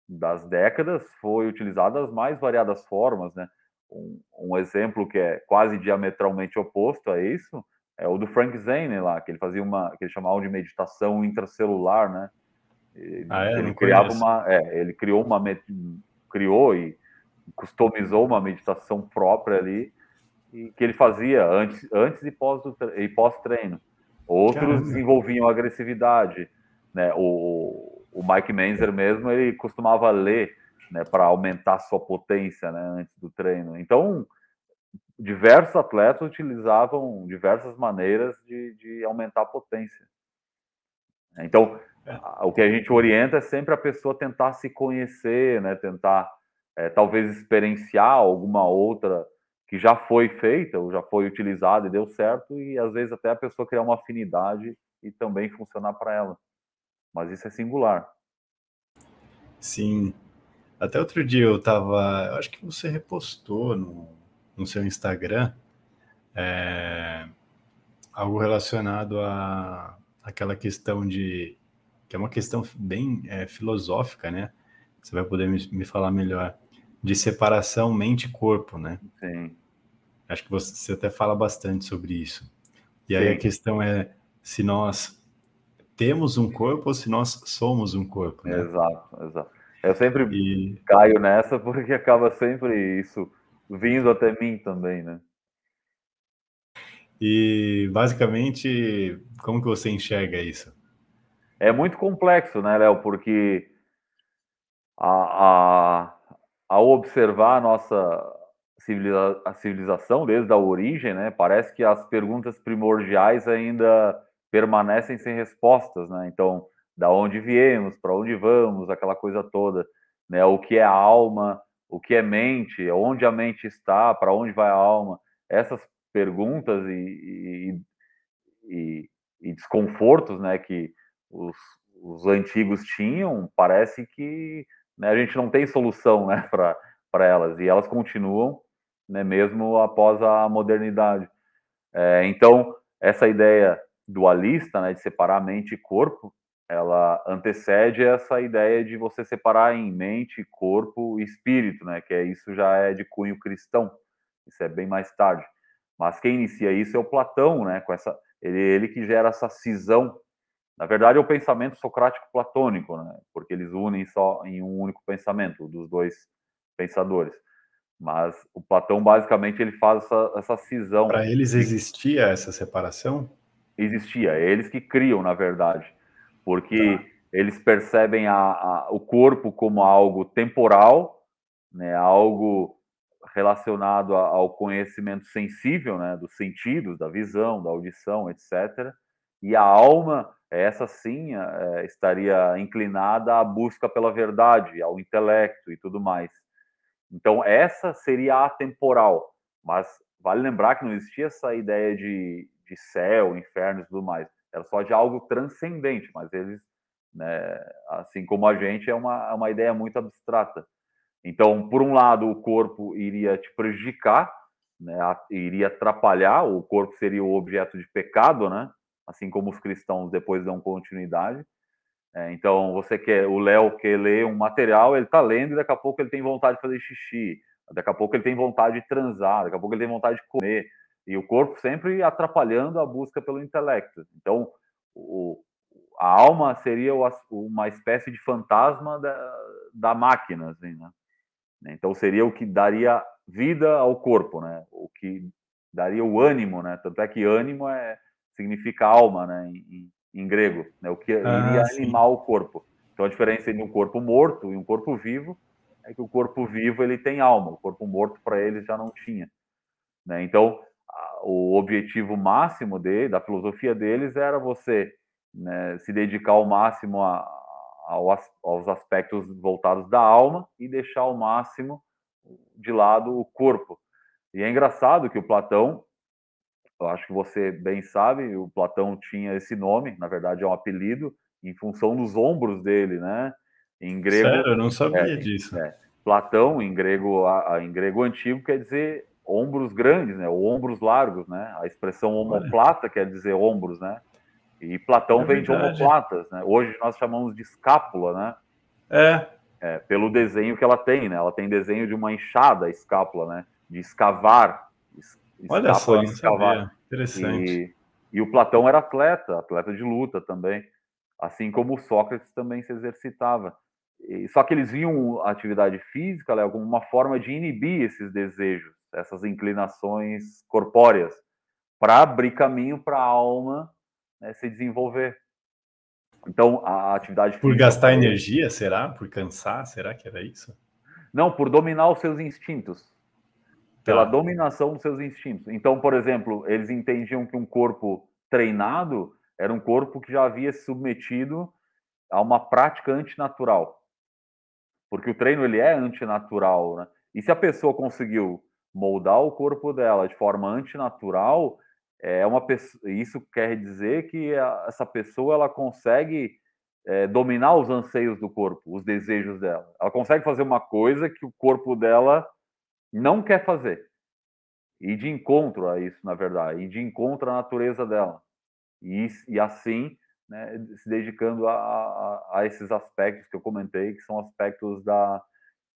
[SPEAKER 2] das décadas foi utilizado das mais variadas formas, né? Um, um exemplo que é quase diametralmente oposto a isso é o do Frank Zane lá, que ele fazia uma, que ele chamava de meditação intracelular, né? Ele, ah, é? ele criava conheço. uma, é, ele criou uma, criou e customizou uma meditação própria ali e que ele fazia antes, antes e pós e pós treino. Outros Caramba. desenvolviam agressividade, né? O, o Mike Menzer mesmo ele costumava ler, né, para aumentar sua potência, né, antes do treino. Então diversos atletas utilizavam diversas maneiras de, de aumentar a potência. Então. O que a gente orienta é sempre a pessoa tentar se conhecer, né? tentar é, talvez experienciar alguma outra que já foi feita ou já foi utilizada e deu certo, e às vezes até a pessoa criar uma afinidade e também funcionar para ela. Mas isso é singular.
[SPEAKER 1] Sim. Até outro dia eu estava, eu acho que você repostou no, no seu Instagram é, algo relacionado a aquela questão de que é uma questão bem é, filosófica, né? Você vai poder me, me falar melhor de separação mente-corpo, né?
[SPEAKER 2] Sim.
[SPEAKER 1] Acho que você, você, até fala bastante sobre isso. E Sim. aí a questão é se nós temos um corpo ou se nós somos um corpo.
[SPEAKER 2] Né? Exato, exato. Eu sempre e... caio nessa porque acaba sempre isso vindo até mim também, né?
[SPEAKER 1] E basicamente, como que você enxerga isso?
[SPEAKER 2] É muito complexo, né, Léo? Porque a, a, ao observar a nossa civiliza, a civilização desde a origem, né, parece que as perguntas primordiais ainda permanecem sem respostas, né? Então, da onde viemos, para onde vamos, aquela coisa toda. né? O que é alma, o que é mente, onde a mente está, para onde vai a alma. Essas perguntas e, e, e, e desconfortos, né, que os, os antigos tinham, parece que né, a gente não tem solução, né, para elas e elas continuam, né, mesmo após a modernidade. É, então essa ideia dualista, né, de separar mente e corpo, ela antecede essa ideia de você separar em mente, corpo e espírito, né? Que é isso já é de cunho cristão. Isso é bem mais tarde. Mas quem inicia isso é o Platão, né? Com essa ele, ele que gera essa cisão. Na verdade, é o pensamento socrático platônico, né? Porque eles unem só em um único pensamento dos dois pensadores. Mas o Platão basicamente ele faz essa, essa cisão.
[SPEAKER 1] Para eles existia essa separação?
[SPEAKER 2] Existia. É eles que criam, na verdade porque tá. eles percebem a, a, o corpo como algo temporal, né, algo relacionado a, ao conhecimento sensível, né, dos sentidos, da visão, da audição, etc. E a alma, essa sim, é, estaria inclinada à busca pela verdade, ao intelecto e tudo mais. Então, essa seria a temporal, mas vale lembrar que não existia essa ideia de, de céu, inferno e tudo mais era só de algo transcendente, mas eles, né, assim como a gente, é uma, é uma ideia muito abstrata. Então, por um lado, o corpo iria te prejudicar, né, iria atrapalhar, o corpo seria o objeto de pecado, né, assim como os cristãos depois dão continuidade. É, então, você quer, o Léo quer ler um material, ele está lendo e daqui a pouco ele tem vontade de fazer xixi, daqui a pouco ele tem vontade de transar, daqui a pouco ele tem vontade de comer. E o corpo sempre atrapalhando a busca pelo intelecto. Então, o, a alma seria uma espécie de fantasma da, da máquina, assim, né? Então seria o que daria vida ao corpo, né? O que daria o ânimo, né? Tanto é que ânimo é significa alma, né? Em, em grego, né? O que ah, iria ah, animar o corpo. Então a diferença entre um corpo morto e um corpo vivo é que o corpo vivo ele tem alma, o corpo morto para eles já não tinha. Né? Então o objetivo máximo de, da filosofia deles era você né, se dedicar ao máximo a, a, aos aspectos voltados da alma e deixar ao máximo de lado o corpo. E é engraçado que o Platão, eu acho que você bem sabe, o Platão tinha esse nome, na verdade é um apelido, em função dos ombros dele, né? Em grego.
[SPEAKER 1] Sério, eu não sabia é, disso. É,
[SPEAKER 2] Platão, em grego, em grego antigo, quer dizer ombros grandes, né? Ou ombros largos, né? A expressão omoplata quer dizer ombros, né? E Platão é vem de omoplatas, né? Hoje nós chamamos de escápula, né?
[SPEAKER 1] É.
[SPEAKER 2] é. Pelo desenho que ela tem, né? Ela tem desenho de uma enxada, escápula, né? De escavar.
[SPEAKER 1] Olha só, de escavar. Interessante.
[SPEAKER 2] E, e o Platão era atleta, atleta de luta também. Assim como o Sócrates também se exercitava. E, só que eles viam a atividade física, Léo, como uma forma de inibir esses desejos essas inclinações corpóreas, para abrir caminho para a alma né, se desenvolver. Então, a atividade
[SPEAKER 1] Por gastar energia, será? Por cansar, será que era isso?
[SPEAKER 2] Não, por dominar os seus instintos. Tá. Pela dominação dos seus instintos. Então, por exemplo, eles entendiam que um corpo treinado era um corpo que já havia se submetido a uma prática antinatural. Porque o treino ele é antinatural, né? E se a pessoa conseguiu moldar o corpo dela de forma antinatural, é uma pessoa, isso quer dizer que a, essa pessoa ela consegue é, dominar os anseios do corpo, os desejos dela. Ela consegue fazer uma coisa que o corpo dela não quer fazer. E de encontro a isso, na verdade, e de encontro à natureza dela. E, e assim, né, se dedicando a, a, a, esses aspectos que eu comentei, que são aspectos da,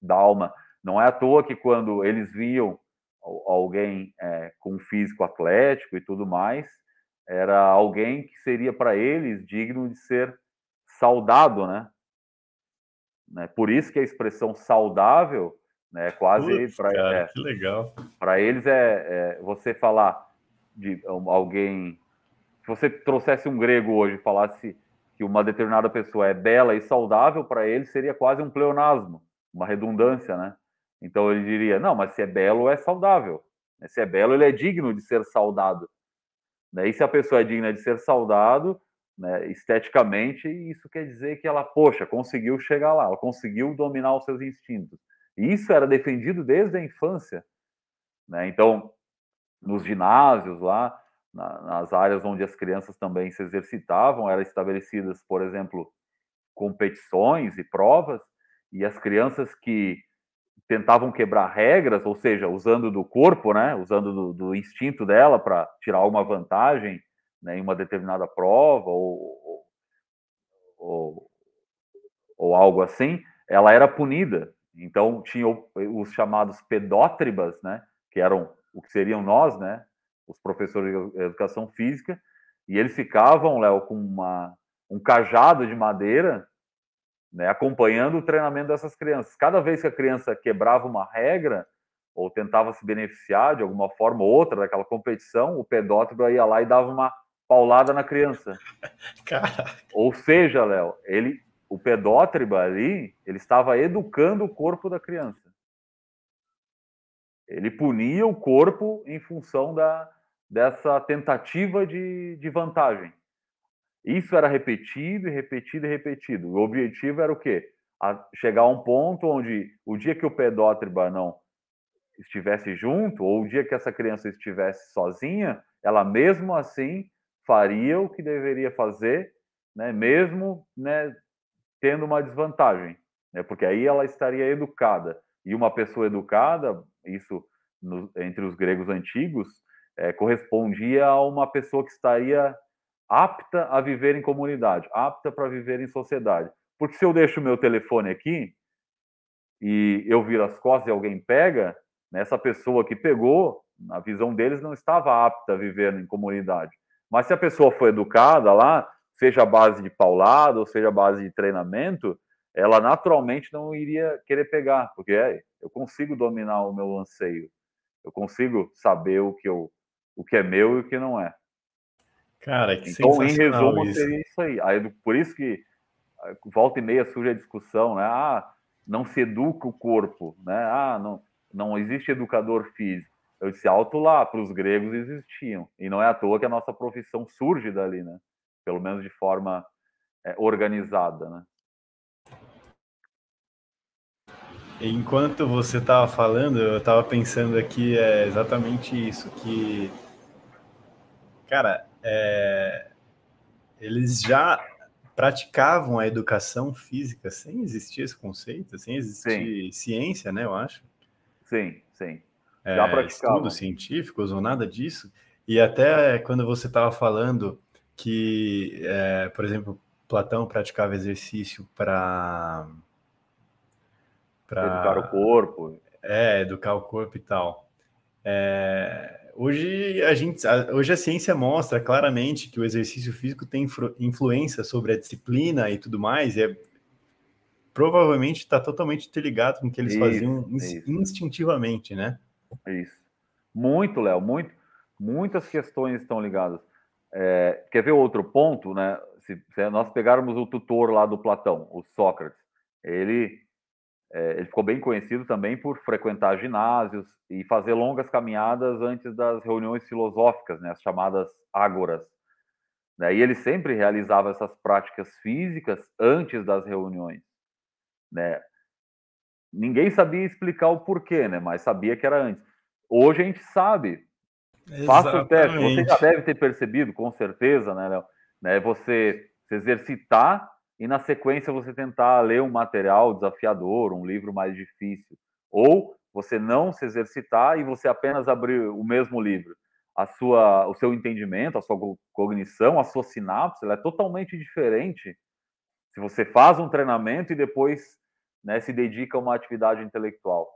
[SPEAKER 2] da alma. Não é à toa que quando eles viam alguém é, com físico atlético e tudo mais, era alguém que seria para eles digno de ser saudado, né? né? Por isso que a expressão saudável, né, quase para
[SPEAKER 1] é, que legal.
[SPEAKER 2] Para eles é, é, você falar de alguém, se você trouxesse um grego hoje e falasse que uma determinada pessoa é bela e saudável, para ele seria quase um pleonasmo, uma redundância, né? Então ele diria: não, mas se é belo, é saudável. Né? Se é belo, ele é digno de ser saudado. Né? E se a pessoa é digna de ser saudado, né, esteticamente, isso quer dizer que ela, poxa, conseguiu chegar lá, ela conseguiu dominar os seus instintos. Isso era defendido desde a infância. Né? Então, nos ginásios lá, na, nas áreas onde as crianças também se exercitavam, eram estabelecidas, por exemplo, competições e provas, e as crianças que tentavam quebrar regras, ou seja, usando do corpo, né, usando do, do instinto dela para tirar alguma vantagem né, em uma determinada prova ou, ou, ou, algo assim, ela era punida. Então tinha os chamados pedótribas, né, que eram o que seriam nós, né, os professores de educação física, e eles ficavam, Léo, com uma, um cajado de madeira né, acompanhando o treinamento dessas crianças. Cada vez que a criança quebrava uma regra ou tentava se beneficiar de alguma forma ou outra daquela competição, o pedótipo ia lá e dava uma paulada na criança. Caraca. Ou seja, Léo, ele, o pedótriba ali, ele estava educando o corpo da criança. Ele punia o corpo em função da, dessa tentativa de, de vantagem. Isso era repetido e repetido e repetido. O objetivo era o quê? A chegar a um ponto onde o dia que o pedótriba não estivesse junto, ou o dia que essa criança estivesse sozinha, ela mesmo assim faria o que deveria fazer, né, mesmo né, tendo uma desvantagem, né, porque aí ela estaria educada. E uma pessoa educada, isso no, entre os gregos antigos, é, correspondia a uma pessoa que estaria apta a viver em comunidade, apta para viver em sociedade. Porque se eu deixo o meu telefone aqui e eu viro as costas e alguém pega, né, essa pessoa que pegou, na visão deles, não estava apta a viver em comunidade. Mas se a pessoa foi educada lá, seja a base de paulado, ou seja a base de treinamento, ela naturalmente não iria querer pegar, porque é, eu consigo dominar o meu anseio, eu consigo saber o que, eu, o que é meu e o que não é.
[SPEAKER 1] Cara, que
[SPEAKER 2] então, em resumo, isso. seria isso aí. aí. Por isso que volta e meia surge a discussão, né? Ah, não se educa o corpo, né? Ah, não, não existe educador físico. Eu disse alto lá, para os gregos existiam. E não é à toa que a nossa profissão surge dali, né? Pelo menos de forma é, organizada, né?
[SPEAKER 1] Enquanto você estava falando, eu estava pensando aqui é exatamente isso, que, cara, é, eles já praticavam a educação física sem existir esse conceito, sem existir sim. ciência, né? Eu acho.
[SPEAKER 2] Sim, sim.
[SPEAKER 1] Já é, praticavam. Estudos científicos ou nada disso. E até quando você estava falando que, é, por exemplo, Platão praticava exercício para
[SPEAKER 2] para educar o corpo.
[SPEAKER 1] É, educar o corpo e tal. É, Hoje a gente, hoje a ciência mostra claramente que o exercício físico tem influência sobre a disciplina e tudo mais, e é, provavelmente está totalmente interligado com o que eles isso, faziam isso. instintivamente, né?
[SPEAKER 2] Isso. Muito, Léo, muito, muitas questões estão ligadas. É, quer ver outro ponto, né? Se, se nós pegarmos o tutor lá do Platão, o Sócrates, ele é, ele ficou bem conhecido também por frequentar ginásios e fazer longas caminhadas antes das reuniões filosóficas, né, as chamadas ágoras. Né, e ele sempre realizava essas práticas físicas antes das reuniões. Né. Ninguém sabia explicar o porquê, né, mas sabia que era antes. Hoje a gente sabe. Exatamente. Faça o teste. Você já deve ter percebido, com certeza, né, Léo? Né, você se exercitar e na sequência você tentar ler um material desafiador, um livro mais difícil, ou você não se exercitar e você apenas abrir o mesmo livro. A sua, o seu entendimento, a sua cognição, a sua sinapse, ela é totalmente diferente se você faz um treinamento e depois né, se dedica a uma atividade intelectual.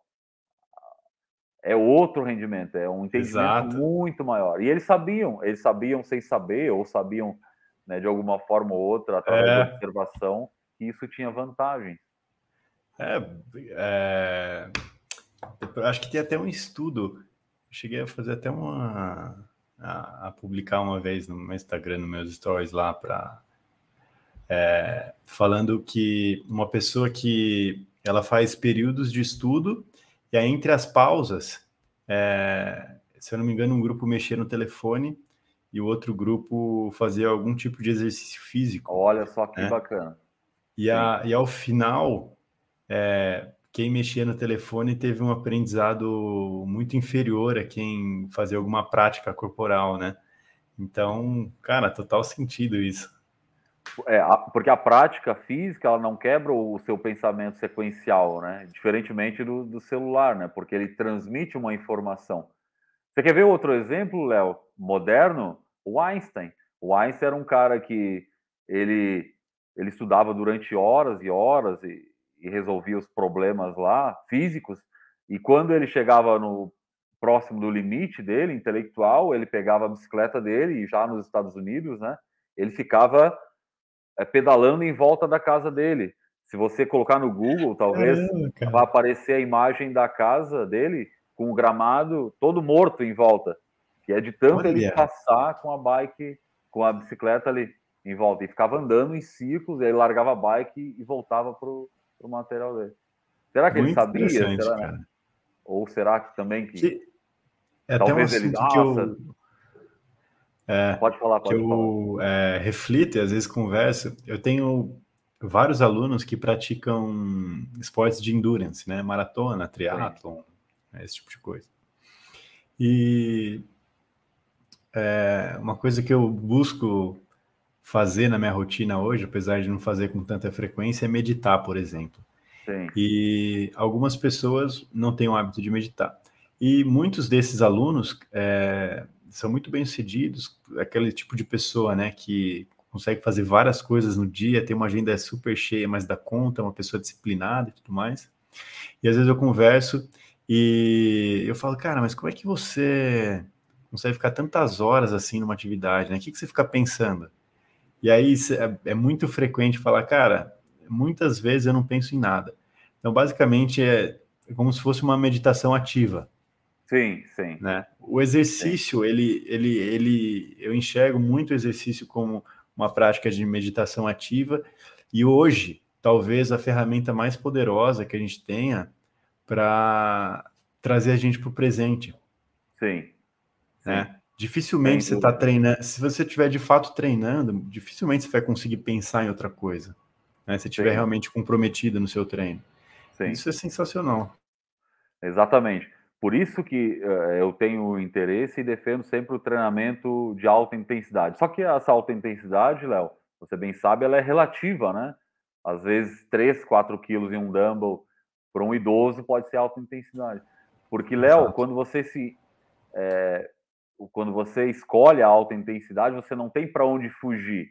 [SPEAKER 2] É outro rendimento, é um entendimento Exato. muito maior. E eles sabiam, eles sabiam sem saber, ou sabiam né, de alguma forma ou outra, através é. da observação, que isso tinha vantagem.
[SPEAKER 1] É, é, acho que tem até um estudo, cheguei a fazer até uma. a, a publicar uma vez no meu Instagram, nos meus stories lá, para. É, falando que uma pessoa que ela faz períodos de estudo e aí entre as pausas, é, se eu não me engano, um grupo mexia no telefone e o outro grupo fazia algum tipo de exercício físico.
[SPEAKER 2] Olha só que né? bacana.
[SPEAKER 1] E, a, e ao final, é, quem mexia no telefone teve um aprendizado muito inferior a quem fazia alguma prática corporal, né? Então, cara, total sentido isso.
[SPEAKER 2] É, porque a prática física ela não quebra o seu pensamento sequencial, né? Diferentemente do, do celular, né? Porque ele transmite uma informação. Você quer ver outro exemplo, Léo? Moderno? O Einstein. O Einstein era um cara que ele, ele estudava durante horas e horas e, e resolvia os problemas lá, físicos, e quando ele chegava no próximo do limite dele, intelectual, ele pegava a bicicleta dele, e já nos Estados Unidos, né, ele ficava é, pedalando em volta da casa dele. Se você colocar no Google, talvez Caramba, vai aparecer a imagem da casa dele com o gramado todo morto em volta. Que é de tanto Olha. ele passar com a bike, com a bicicleta ali em volta. E ficava andando em círculos, e aí largava a bike e voltava pro, pro material dele. Será que Muito ele sabia? Será? Ou será que também que. que...
[SPEAKER 1] É talvez ele. Nossa, eu... É, pode falar, pode que eu é, reflito e às vezes converso. Eu tenho vários alunos que praticam esportes de endurance, né? Maratona, triatlon, esse tipo de coisa. E é, uma coisa que eu busco fazer na minha rotina hoje, apesar de não fazer com tanta frequência, é meditar, por exemplo. Sim. E algumas pessoas não têm o hábito de meditar. E muitos desses alunos é, são muito bem-sucedidos, aquele tipo de pessoa, né, que consegue fazer várias coisas no dia, tem uma agenda super cheia, mas dá conta, uma pessoa disciplinada e tudo mais. E às vezes eu converso e eu falo, cara, mas como é que você consegue ficar tantas horas assim numa atividade, né? O que, que você fica pensando? E aí é, é muito frequente falar, cara, muitas vezes eu não penso em nada. Então, basicamente, é como se fosse uma meditação ativa.
[SPEAKER 2] Sim, sim.
[SPEAKER 1] Né? O exercício, sim. Ele, ele, ele, eu enxergo muito o exercício como uma prática de meditação ativa. E hoje, talvez a ferramenta mais poderosa que a gente tenha para trazer a gente para o presente.
[SPEAKER 2] Sim.
[SPEAKER 1] Né? Dificilmente você está treinando. Se você estiver de fato treinando, dificilmente você vai conseguir pensar em outra coisa. Né? Se estiver realmente comprometido no seu treino. Sim. Isso é sensacional.
[SPEAKER 2] Exatamente. Por isso que uh, eu tenho interesse e defendo sempre o treinamento de alta intensidade. Só que essa alta intensidade, Léo, você bem sabe, ela é relativa, né? Às vezes 3, 4 quilos em um dumbbell para um idoso pode ser alta intensidade. Porque, Léo, quando você se é, quando você escolhe a alta intensidade, você não tem para onde fugir.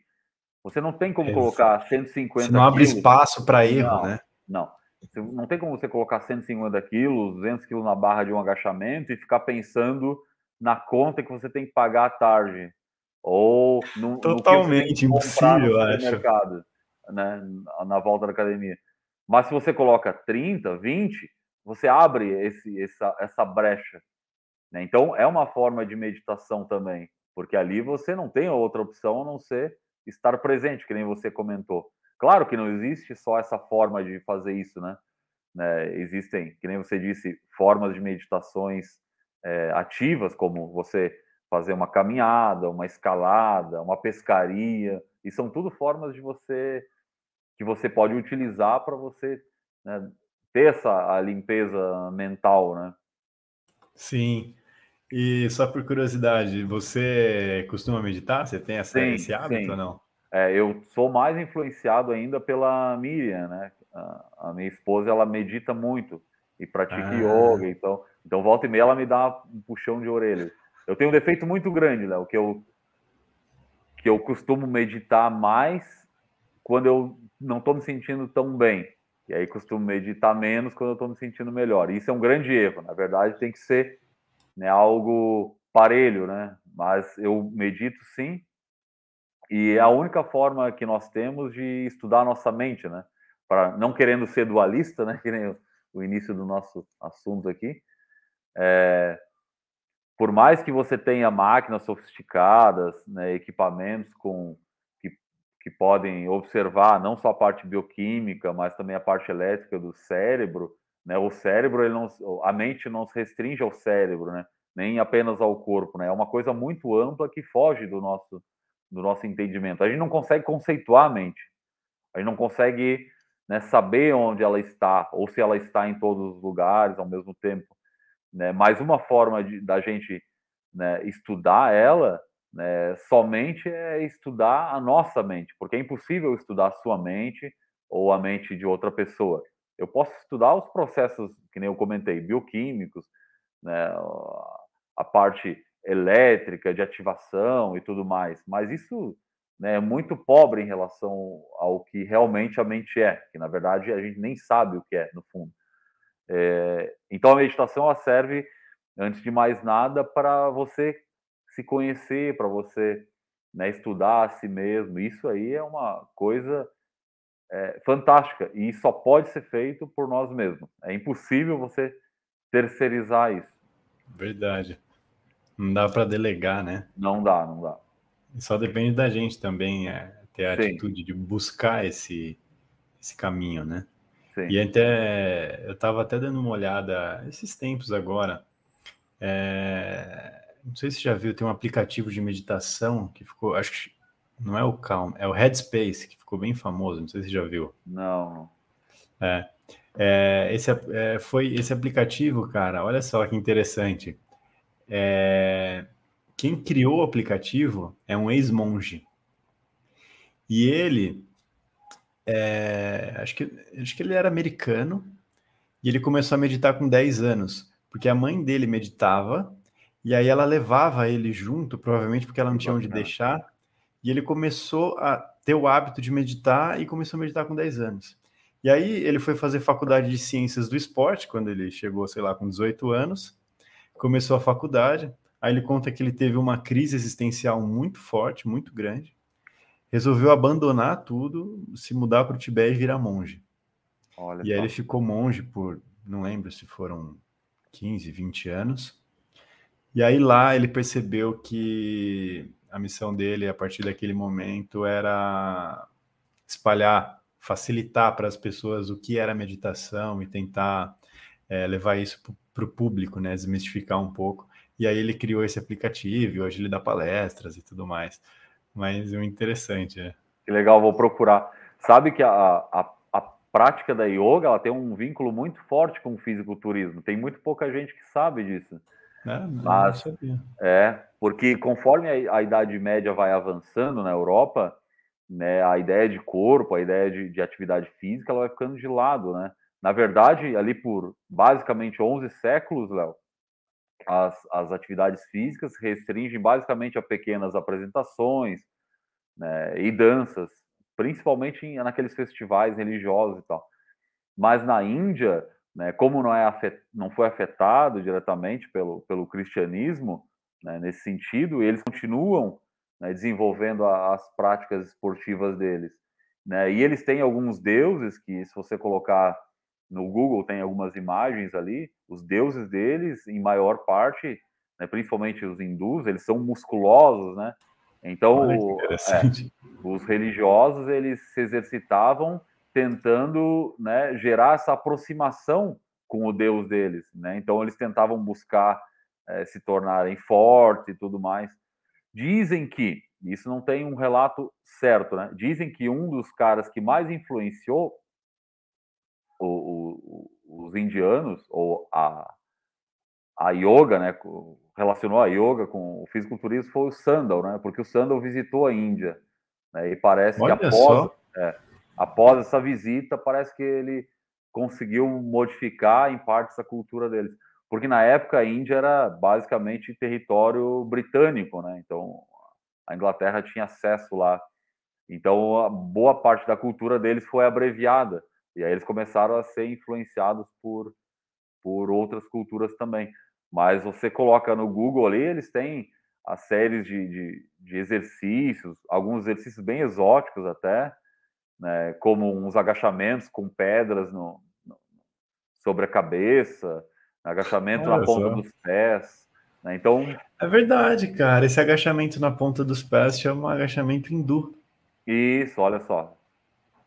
[SPEAKER 2] Você não tem como colocar 150 Você
[SPEAKER 1] não abre quilos. espaço para erro,
[SPEAKER 2] não,
[SPEAKER 1] né?
[SPEAKER 2] Não. Não tem como você colocar 150 quilos, 200 quilos na barra de um agachamento e ficar pensando na conta que você tem que pagar à tarde. Ou no,
[SPEAKER 1] Totalmente no impossível, acho.
[SPEAKER 2] Mercado, né, na volta da academia. Mas se você coloca 30, 20, você abre esse, essa, essa brecha né? Então, é uma forma de meditação também, porque ali você não tem outra opção a não ser estar presente, que nem você comentou. Claro que não existe só essa forma de fazer isso, né? né? Existem, que nem você disse, formas de meditações é, ativas, como você fazer uma caminhada, uma escalada, uma pescaria, e são tudo formas de você que você pode utilizar para você né, ter essa limpeza mental, né?
[SPEAKER 1] Sim. E só por curiosidade, você costuma meditar? Você tem essa, sim, esse hábito sim. ou não?
[SPEAKER 2] É, eu sou mais influenciado ainda pela Miriam, né? A, a minha esposa, ela medita muito e pratica ah. yoga, então, então volta e meia ela me dá um puxão de orelha. Eu tenho um defeito muito grande, Léo, que eu que eu costumo meditar mais quando eu não estou me sentindo tão bem. E aí costumo meditar menos quando eu estou me sentindo melhor. E isso é um grande erro. Na verdade, tem que ser né, algo parelho, né? Mas eu medito sim, e é a única forma que nós temos de estudar a nossa mente, né? Para não querendo ser dualista, né? Que nem o início do nosso assunto aqui. É, por mais que você tenha máquinas sofisticadas, né, equipamentos com que, que podem observar não só a parte bioquímica, mas também a parte elétrica do cérebro, né? O cérebro, ele não, a mente não se restringe ao cérebro, né? nem apenas ao corpo, né? É uma coisa muito ampla que foge do nosso do nosso entendimento. A gente não consegue conceituar a mente. A gente não consegue né, saber onde ela está ou se ela está em todos os lugares ao mesmo tempo. Né? Mas uma forma de, da gente né, estudar ela né, somente é estudar a nossa mente, porque é impossível estudar a sua mente ou a mente de outra pessoa. Eu posso estudar os processos, que nem eu comentei, bioquímicos, né, a parte elétrica, de ativação e tudo mais, mas isso né, é muito pobre em relação ao que realmente a mente é, que na verdade a gente nem sabe o que é, no fundo. É, então a meditação ela serve, antes de mais nada, para você se conhecer, para você né, estudar a si mesmo. Isso aí é uma coisa é, fantástica e só pode ser feito por nós mesmos. É impossível você terceirizar isso.
[SPEAKER 1] Verdade. Não dá para delegar, né?
[SPEAKER 2] Não dá, não dá.
[SPEAKER 1] Só depende da gente também é, ter a Sim. atitude de buscar esse, esse caminho, né? Sim. E até eu estava até dando uma olhada esses tempos agora. É, não sei se já viu, tem um aplicativo de meditação que ficou, acho que não é o Calm, é o Headspace, que ficou bem famoso, não sei se você já viu.
[SPEAKER 2] Não.
[SPEAKER 1] É, é esse é, foi esse aplicativo, cara, olha só que interessante. É, quem criou o aplicativo é um ex-monge. E ele, é, acho, que, acho que ele era americano, e ele começou a meditar com 10 anos, porque a mãe dele meditava, e aí ela levava ele junto, provavelmente porque ela não tinha onde deixar, e ele começou a ter o hábito de meditar e começou a meditar com 10 anos. E aí ele foi fazer faculdade de ciências do esporte, quando ele chegou, sei lá, com 18 anos, começou a faculdade, aí ele conta que ele teve uma crise existencial muito forte, muito grande, resolveu abandonar tudo, se mudar para o Tibete e virar monge. Olha e aí ele ficou monge por, não lembro se foram 15, 20 anos, e aí lá ele percebeu que a missão dele, a partir daquele momento, era espalhar, facilitar para as pessoas o que era meditação e tentar é, levar isso para o público, né? Desmistificar um pouco. E aí ele criou esse aplicativo, e hoje ele dá palestras e tudo mais. Mas é interessante, é.
[SPEAKER 2] Que legal, vou procurar. Sabe que a, a, a prática da yoga ela tem um vínculo muito forte com o fisiculturismo. Tem muito pouca gente que sabe disso. É, Mas, é, porque conforme a, a, Idade Média vai avançando na Europa, né, a ideia de corpo, a ideia de, de atividade física, ela vai ficando de lado, né? Na verdade, ali por basicamente 11 séculos, Léo, as, as atividades físicas restringem basicamente a pequenas apresentações né, e danças, principalmente em, naqueles festivais religiosos e tal. Mas na Índia, né, como não, é afet, não foi afetado diretamente pelo, pelo cristianismo, né, nesse sentido, eles continuam né, desenvolvendo a, as práticas esportivas deles. Né, e eles têm alguns deuses que, se você colocar no Google, tem algumas imagens ali, os deuses deles, em maior parte, né, principalmente os hindus, eles são musculosos, né? Então, é, os religiosos, eles se exercitavam tentando né, gerar essa aproximação com o Deus deles. Né? Então, eles tentavam buscar é, se tornarem fortes e tudo mais. Dizem que, isso não tem um relato certo, né? dizem que um dos caras que mais influenciou o, o, os indianos, ou a, a yoga, né, relacionou a yoga com o fisiculturismo, foi o Sandal, né? porque o Sandal visitou a Índia. Né, e parece Olha que após. É, após essa visita, parece que ele conseguiu modificar em parte essa cultura deles. Porque na época a Índia era basicamente território britânico, né? Então a Inglaterra tinha acesso lá. Então a boa parte da cultura deles foi abreviada. E aí eles começaram a ser influenciados por, por outras culturas também. Mas você coloca no Google ali, eles têm as séries de, de, de exercícios, alguns exercícios bem exóticos até, né, como uns agachamentos com pedras no, no sobre a cabeça, agachamento Olha na ponta só. dos pés. Né? Então.
[SPEAKER 1] É verdade, cara. Esse agachamento na ponta dos pés chama agachamento hindu.
[SPEAKER 2] Isso, olha só.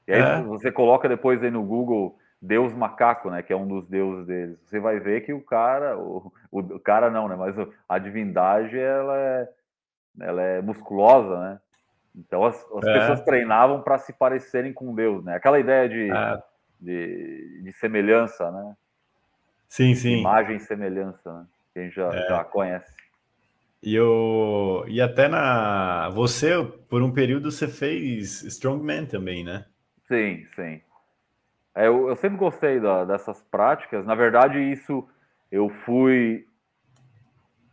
[SPEAKER 2] E aí é. você coloca depois aí no Google deus macaco, né? Que é um dos deuses deles. Você vai ver que o cara, o, o cara não, né? Mas a divindade, ela é, ela é musculosa, né? Então as, as é. pessoas treinavam para se parecerem com Deus, né? Aquela ideia de, é. de, de, semelhança, né?
[SPEAKER 1] Sim, sim.
[SPEAKER 2] Imagem e semelhança, né? Que a gente já, é. já conhece.
[SPEAKER 1] E, eu, e até na. Você, por um período, você fez Strongman também, né?
[SPEAKER 2] Sim, sim. É, eu, eu, sempre gostei da, dessas práticas. Na verdade, isso eu fui.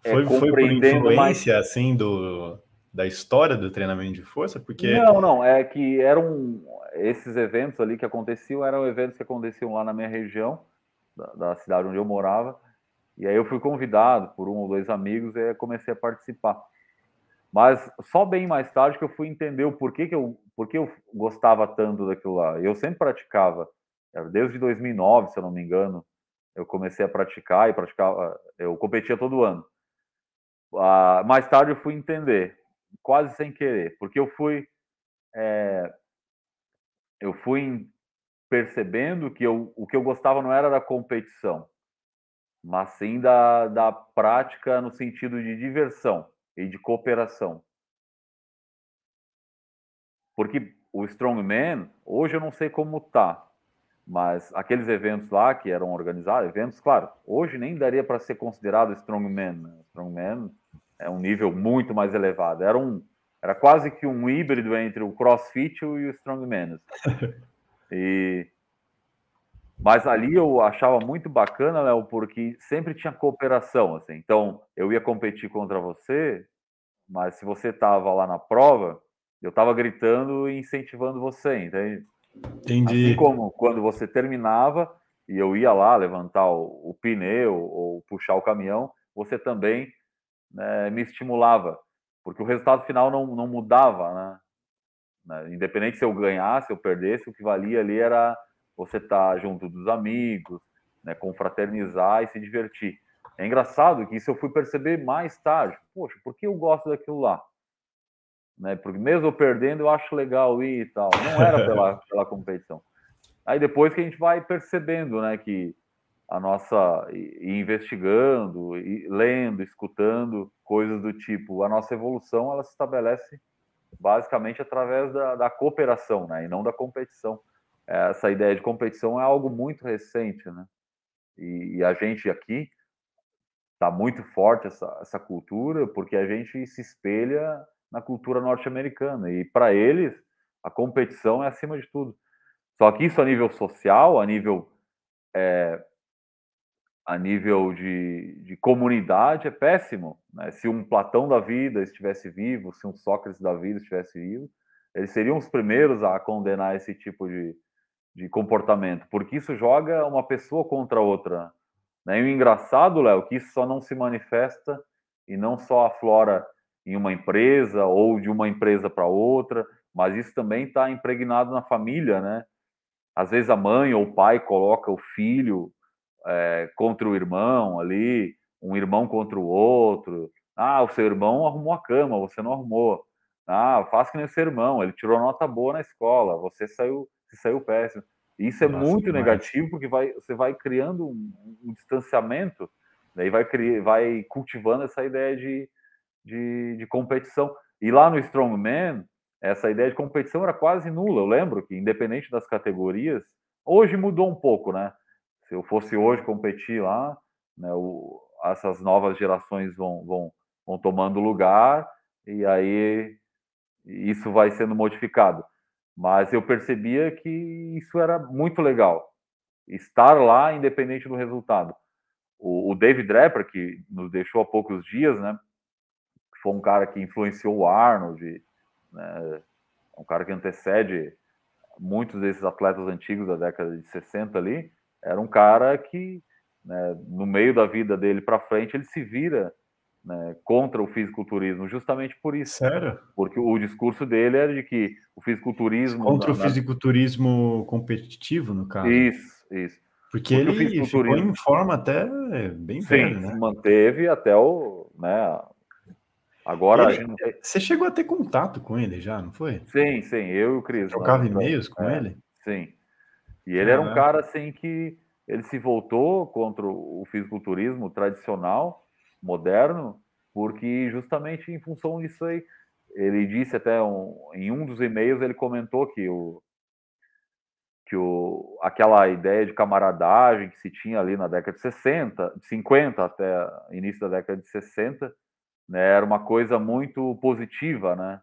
[SPEAKER 1] É, foi, foi por influência, mais... assim, do, da história do treinamento de força? Porque...
[SPEAKER 2] Não, não. É que eram. Esses eventos ali que aconteciam eram eventos que aconteciam lá na minha região, da, da cidade onde eu morava. E aí eu fui convidado por um ou dois amigos e comecei a participar. Mas só bem mais tarde que eu fui entender o porquê que eu, porquê eu gostava tanto daquilo lá. Eu sempre praticava, desde 2009, se eu não me engano, eu comecei a praticar e praticava, eu competia todo ano. Ah, mais tarde eu fui entender, quase sem querer, porque eu fui, é, eu fui percebendo que eu, o que eu gostava não era da competição, mas sim da, da prática no sentido de diversão e de cooperação. Porque o Strongman, hoje eu não sei como tá, mas aqueles eventos lá que eram organizados, eventos, claro, hoje nem daria para ser considerado Strongman. Né? Strongman é um nível muito mais elevado. Era um era quase que um híbrido entre o CrossFit e o Strongman. E mas ali eu achava muito bacana, Léo, porque sempre tinha cooperação, assim. Então, eu ia competir contra você, mas se você estava lá na prova, eu estava gritando e incentivando você, entende?
[SPEAKER 1] Entendi.
[SPEAKER 2] Assim como quando você terminava e eu ia lá levantar o, o pneu ou puxar o caminhão, você também né, me estimulava, porque o resultado final não, não mudava, né? né? Independente se eu ganhasse ou perdesse, o que valia ali era você estar tá junto dos amigos, né, confraternizar e se divertir. É engraçado que isso eu fui perceber mais tarde. Poxa, por que eu gosto daquilo lá? Né, porque mesmo perdendo, eu acho legal ir e tal. Não era pela, pela competição. Aí depois que a gente vai percebendo, né, que a nossa e investigando, e lendo, escutando coisas do tipo, a nossa evolução ela se estabelece basicamente através da, da cooperação, né, e não da competição essa ideia de competição é algo muito recente, né? E, e a gente aqui está muito forte essa, essa cultura porque a gente se espelha na cultura norte-americana e para eles a competição é acima de tudo. Só que isso a nível social, a nível é, a nível de, de comunidade é péssimo. Né? Se um Platão da vida estivesse vivo, se um Sócrates da vida estivesse vivo, eles seriam os primeiros a condenar esse tipo de, de comportamento, porque isso joga uma pessoa contra outra. Né? E o engraçado, Léo, que isso só não se manifesta e não só aflora em uma empresa ou de uma empresa para outra, mas isso também está impregnado na família, né? Às vezes a mãe ou o pai coloca o filho é, contra o irmão ali, um irmão contra o outro. Ah, o seu irmão arrumou a cama, você não arrumou. Ah, faz que nem seu irmão, ele tirou nota boa na escola, você saiu se saiu péssimo. Isso é Nossa, muito demais. negativo, porque vai, você vai criando um, um distanciamento, daí vai, criar, vai cultivando essa ideia de, de, de, competição. E lá no Strongman, essa ideia de competição era quase nula. Eu lembro que, independente das categorias, hoje mudou um pouco, né? Se eu fosse hoje competir lá, né, o, essas novas gerações vão, vão, vão tomando lugar e aí isso vai sendo modificado. Mas eu percebia que isso era muito legal. Estar lá, independente do resultado. O, o David Draper, que nos deixou há poucos dias, né? Foi um cara que influenciou o Arnold, né, um cara que antecede muitos desses atletas antigos da década de 60 ali. Era um cara que, né, no meio da vida dele para frente, ele se vira né, contra o fisiculturismo, justamente por isso.
[SPEAKER 1] Sério?
[SPEAKER 2] Porque o discurso dele era de que o fisiculturismo.
[SPEAKER 1] Contra na, o fisiculturismo competitivo, no caso.
[SPEAKER 2] Isso, isso.
[SPEAKER 1] Porque, Porque ele ficou em forma até bem Sim, velho, né?
[SPEAKER 2] manteve até o. Né, agora.
[SPEAKER 1] Ele, gente... Você chegou a ter contato com ele já, não foi?
[SPEAKER 2] Sim, sim, eu e o Cris.
[SPEAKER 1] Trocava e-mails com é, ele?
[SPEAKER 2] Sim. E ele era um cara assim que ele se voltou contra o fisiculturismo tradicional, moderno, porque justamente em função disso aí, ele disse até um, em um dos e-mails ele comentou que o que o, aquela ideia de camaradagem que se tinha ali na década de 60, de 50 até início da década de 60, né, era uma coisa muito positiva, né?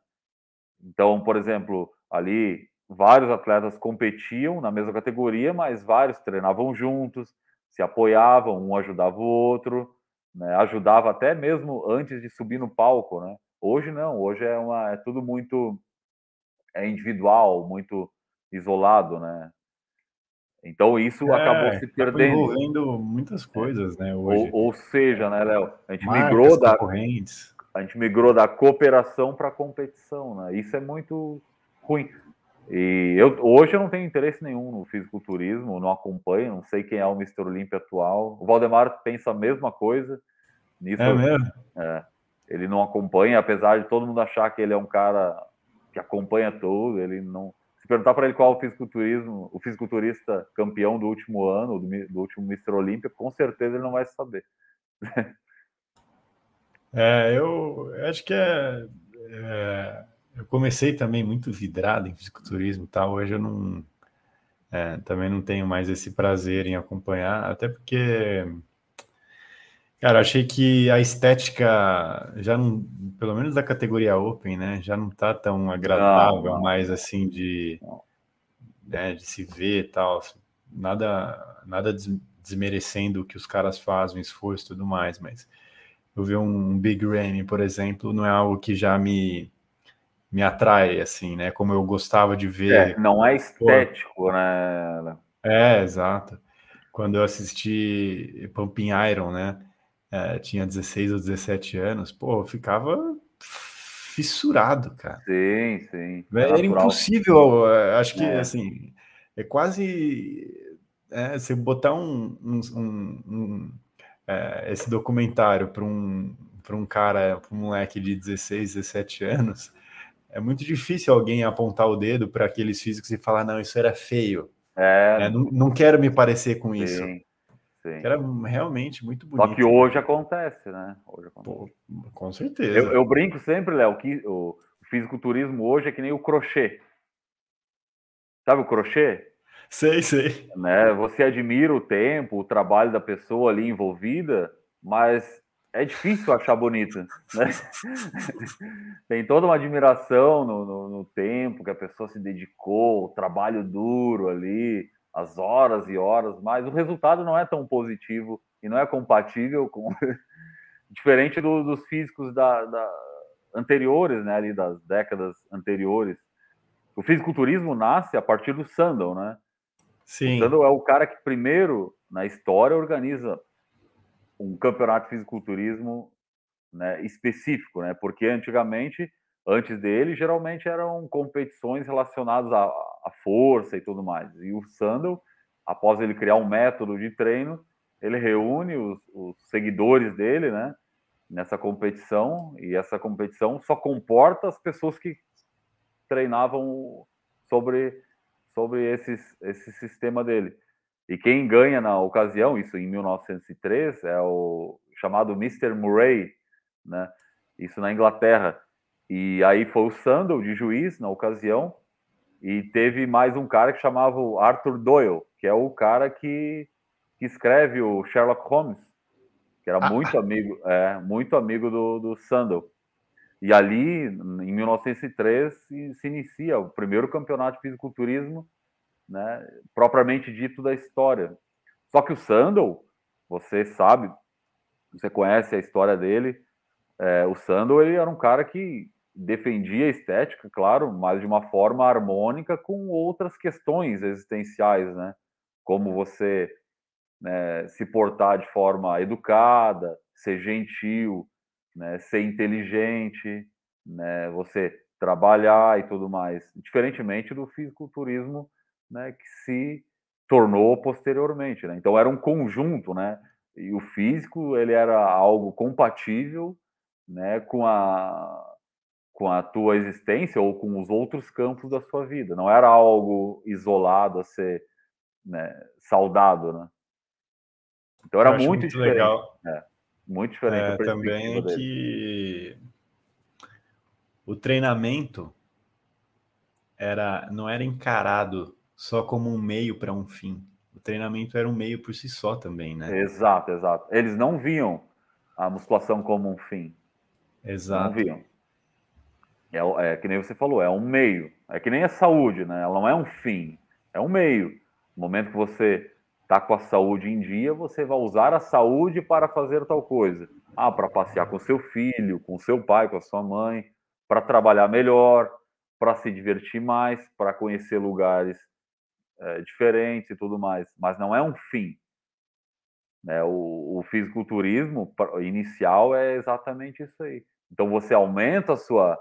[SPEAKER 2] Então, por exemplo, ali vários atletas competiam na mesma categoria, mas vários treinavam juntos, se apoiavam, um ajudava o outro, né? ajudava até mesmo antes de subir no palco, né? Hoje não, hoje é, uma, é tudo muito é individual, muito isolado, né? Então isso é, acabou se perdendo.
[SPEAKER 1] envolvendo muitas coisas, né? Hoje.
[SPEAKER 2] Ou, ou seja, né, Léo? A gente Marcas, migrou da a gente migrou da cooperação para a competição, né? Isso é muito ruim. E eu hoje eu não tenho interesse nenhum no fisiculturismo, não acompanho, não sei quem é o Mr. Olímpia atual. O Valdemar pensa a mesma coisa.
[SPEAKER 1] Nisso, é mesmo?
[SPEAKER 2] É, ele não acompanha, apesar de todo mundo achar que ele é um cara que acompanha tudo, ele não perguntar para ele qual o fisiculturismo, o fisiculturista campeão do último ano, do, do último Mr. Olímpia, com certeza ele não vai saber.
[SPEAKER 1] É, eu acho que é, é, eu comecei também muito vidrado em fisiculturismo, tal. Hoje eu não é, também não tenho mais esse prazer em acompanhar, até porque Cara, achei que a estética já não, pelo menos da categoria Open, né, já não tá tão agradável mais assim de, né, de se ver e tal. Nada, nada desmerecendo o que os caras fazem, o esforço e tudo mais, mas eu ver um Big Ramy, por exemplo, não é algo que já me me atrai, assim, né? Como eu gostava de ver.
[SPEAKER 2] É, não é estético, Pô. né?
[SPEAKER 1] É, exato. Quando eu assisti Pumping Iron, né? É, tinha 16 ou 17 anos, pô, eu ficava fissurado, cara.
[SPEAKER 2] Sim, sim.
[SPEAKER 1] É Era impossível, é, acho que, é. assim, é quase... É, você botar um, um, um, um é, esse documentário para um, um cara, para um moleque de 16, 17 anos, é muito difícil alguém apontar o dedo para aqueles físicos e falar, não, isso era feio. É. é não, não quero me parecer com sim. isso. Sim. Era realmente muito bonito.
[SPEAKER 2] Só que hoje acontece, né? Hoje
[SPEAKER 1] acontece. Pô, com certeza.
[SPEAKER 2] Eu, eu, brinco sempre, Léo, que o fisiculturismo hoje é que nem o crochê. Sabe o crochê?
[SPEAKER 1] Sei, sei.
[SPEAKER 2] Né? Você admira o tempo, o trabalho da pessoa ali envolvida, mas é difícil achar bonito. Né? Tem toda uma admiração no, no, no tempo que a pessoa se dedicou, o trabalho duro ali as horas e horas, mas o resultado não é tão positivo e não é compatível com diferente do, dos físicos da, da, anteriores, né, ali das décadas anteriores. O fisiculturismo nasce a partir do Sandal, né?
[SPEAKER 1] Sim.
[SPEAKER 2] O Sandal é o cara que primeiro na história organiza um campeonato de fisiculturismo né, específico, né? Porque antigamente antes dele, geralmente eram competições relacionadas à, à, força e tudo mais. E o Sandel, após ele criar um método de treino, ele reúne os, os seguidores dele, né, nessa competição, e essa competição só comporta as pessoas que treinavam sobre, sobre esses, esse sistema dele. E quem ganha na ocasião, isso em 1903, é o chamado Mr. Murray, né? Isso na Inglaterra. E aí foi o Sandel de juiz na ocasião, e teve mais um cara que chamava Arthur Doyle, que é o cara que, que escreve o Sherlock Holmes, que era ah. muito amigo, é, muito amigo do, do Sandel. E ali, em 1903, se, se inicia o primeiro campeonato de fisiculturismo, né, propriamente dito da história. Só que o Sandel, você sabe, você conhece a história dele, é, o Sandel ele era um cara que defendia a estética, claro, mas de uma forma harmônica com outras questões existenciais, né? Como você né, se portar de forma educada, ser gentil, né, ser inteligente, né, você trabalhar e tudo mais, diferentemente do fisiculturismo, né, que se tornou posteriormente, né? Então era um conjunto, né? E o físico ele era algo compatível, né, com a com a tua existência ou com os outros campos da sua vida. Não era algo isolado a ser né, saudado, né? Então era muito, muito, diferente. Legal. É, muito diferente.
[SPEAKER 1] É, também dele. que o treinamento era não era encarado só como um meio para um fim. O treinamento era um meio por si só também, né?
[SPEAKER 2] Exato, exato. Eles não viam a musculação como um fim.
[SPEAKER 1] Exato. Não viam.
[SPEAKER 2] É, é, que nem você falou, é um meio. É que nem a saúde, né? Ela não é um fim, é um meio. No momento que você está com a saúde em dia, você vai usar a saúde para fazer tal coisa. Ah, para passear com seu filho, com seu pai, com a sua mãe, para trabalhar melhor, para se divertir mais, para conhecer lugares é, diferentes e tudo mais. Mas não é um fim. Né? O, o fisiculturismo inicial é exatamente isso aí. Então você aumenta a sua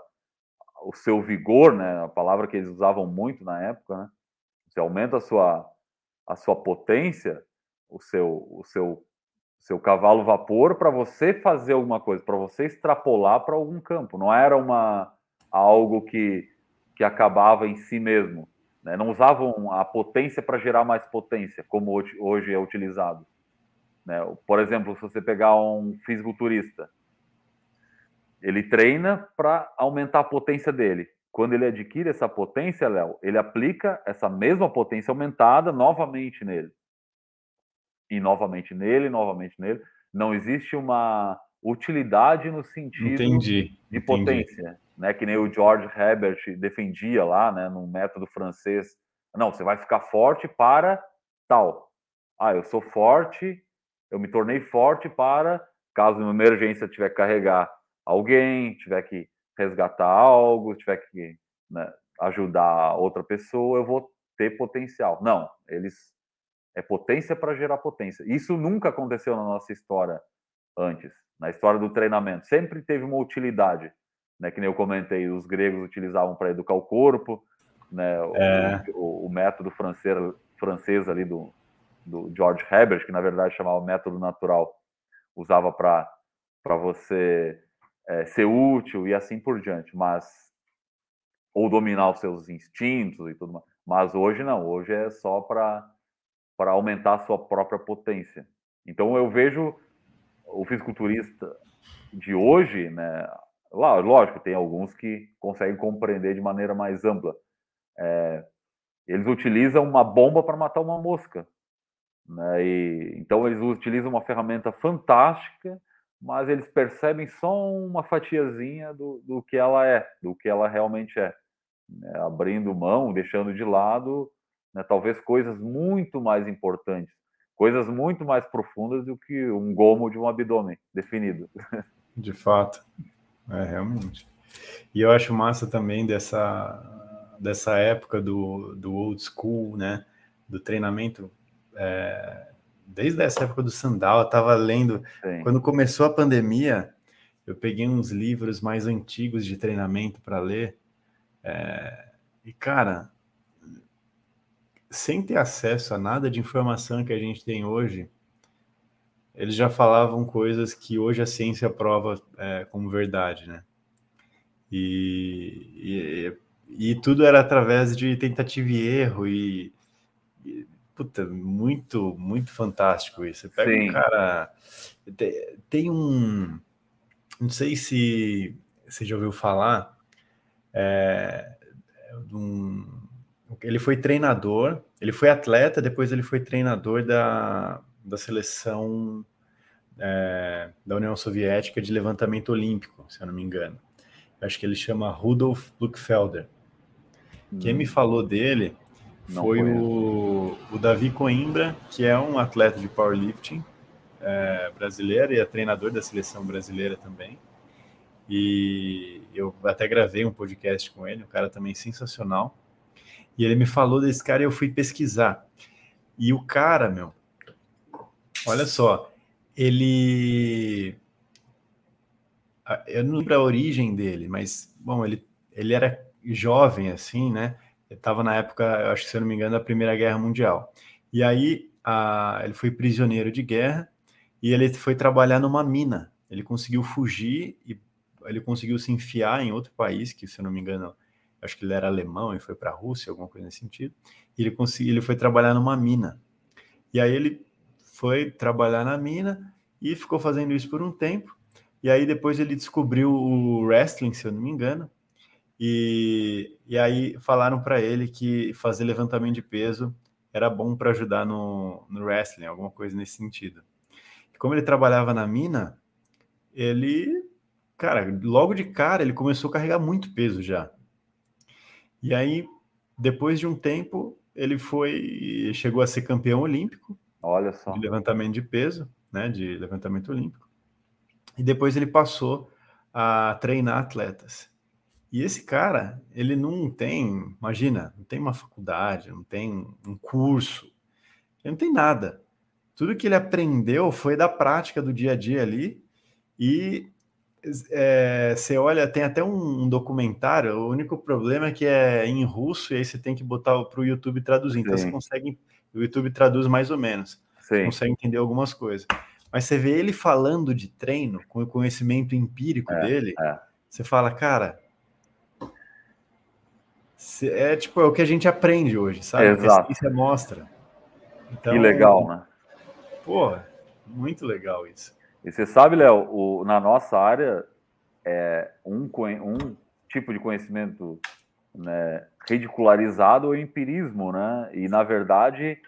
[SPEAKER 2] o seu vigor, né? A palavra que eles usavam muito na época, né? Você aumenta a sua a sua potência, o seu o seu seu cavalo vapor para você fazer alguma coisa, para você extrapolar para algum campo. Não era uma algo que que acabava em si mesmo. Né? Não usavam a potência para gerar mais potência, como hoje, é utilizado. Né? Por exemplo, se você pegar um fisiculturista, ele treina para aumentar a potência dele. Quando ele adquire essa potência, Léo, ele aplica essa mesma potência aumentada novamente nele. E novamente nele, novamente nele. Não existe uma utilidade no sentido
[SPEAKER 1] entendi,
[SPEAKER 2] de potência, né? Que nem o George Herbert defendia lá, né, no método francês. Não, você vai ficar forte para tal. Ah, eu sou forte, eu me tornei forte para caso uma emergência tiver que carregar alguém, tiver que resgatar algo, tiver que né, ajudar outra pessoa, eu vou ter potencial. Não, eles é potência para gerar potência. Isso nunca aconteceu na nossa história antes, na história do treinamento. Sempre teve uma utilidade, né? Que nem eu comentei, os gregos utilizavam para educar o corpo, né? É. O, o, método francês, francês ali do, do George Herbert, que na verdade chamava método natural, usava para para você é, ser útil e assim por diante, mas ou dominar os seus instintos e tudo mais. Mas hoje não, hoje é só para para aumentar a sua própria potência. Então eu vejo o fisiculturista de hoje, né? Lá, lógico, tem alguns que conseguem compreender de maneira mais ampla. É, eles utilizam uma bomba para matar uma mosca. Né? E, então eles utilizam uma ferramenta fantástica mas eles percebem só uma fatiazinha do, do que ela é, do que ela realmente é. Né? Abrindo mão, deixando de lado, né, talvez coisas muito mais importantes, coisas muito mais profundas do que um gomo de um abdômen definido.
[SPEAKER 1] De fato, é realmente. E eu acho massa também dessa, dessa época do, do old school, né? Do treinamento é, desde essa época do Sandal, eu estava lendo. Sim. Quando começou a pandemia, eu peguei uns livros mais antigos de treinamento para ler. É, e, cara, sem ter acesso a nada de informação que a gente tem hoje, eles já falavam coisas que hoje a ciência prova é, como verdade, né? E, e, e, tudo era através de tentativa e erro e, e puta, muito, muito fantástico isso. Você pega Sim. um cara. Tem um. Não sei se você já ouviu falar. É, um, ele foi treinador, ele foi atleta, depois ele foi treinador da, da seleção é, da União Soviética de levantamento olímpico, se eu não me engano. Eu acho que ele chama Rudolf Luckfelder. Hum. Quem me hum. falou dele não foi o, o, Davi Coimbra, que é um atleta de powerlifting é, brasileiro e é treinador da seleção brasileira também. E eu até gravei um podcast com ele, um cara também sensacional. E ele me falou desse cara e eu fui pesquisar. E o cara, meu, olha só, ele. Eu não lembro a origem dele, mas, bom, ele, ele era jovem, assim, né? Estava na época, eu acho que se eu não me engano, da Primeira Guerra Mundial. E aí a, ele foi prisioneiro de guerra e ele foi trabalhar numa mina. Ele conseguiu fugir e ele conseguiu se enfiar em outro país, que se eu não me engano acho que ele era alemão e foi para a Rússia, alguma coisa nesse sentido. E ele conseguiu, ele foi trabalhar numa mina. E aí ele foi trabalhar na mina e ficou fazendo isso por um tempo. E aí depois ele descobriu o wrestling, se eu não me engano. E, e aí falaram para ele que fazer levantamento de peso era bom para ajudar no, no wrestling, alguma coisa nesse sentido. E como ele trabalhava na mina, ele, cara, logo de cara ele começou a carregar muito peso já. E aí, depois de um tempo, ele foi, chegou a ser campeão olímpico.
[SPEAKER 2] Olha só.
[SPEAKER 1] De levantamento de peso, né, de levantamento olímpico. E depois ele passou a treinar atletas. E esse cara, ele não tem, imagina, não tem uma faculdade, não tem um curso, ele não tem nada. Tudo que ele aprendeu foi da prática do dia a dia ali. E é, você olha, tem até um, um, documentário. O único problema é que é em russo e aí você tem que botar para o YouTube traduzir. Então você consegue, o YouTube traduz mais ou menos. Você consegue entender algumas coisas. Mas você vê ele falando de treino com o conhecimento empírico é, dele, é. você fala, cara, é tipo é o que a gente aprende hoje, sabe?
[SPEAKER 2] Exato.
[SPEAKER 1] A ciência mostra.
[SPEAKER 2] Então, que legal, né?
[SPEAKER 1] Pô, muito legal isso.
[SPEAKER 2] E você sabe, Léo, na nossa área, é um, um tipo de conhecimento né, ridicularizado é o empirismo, né? E, na verdade,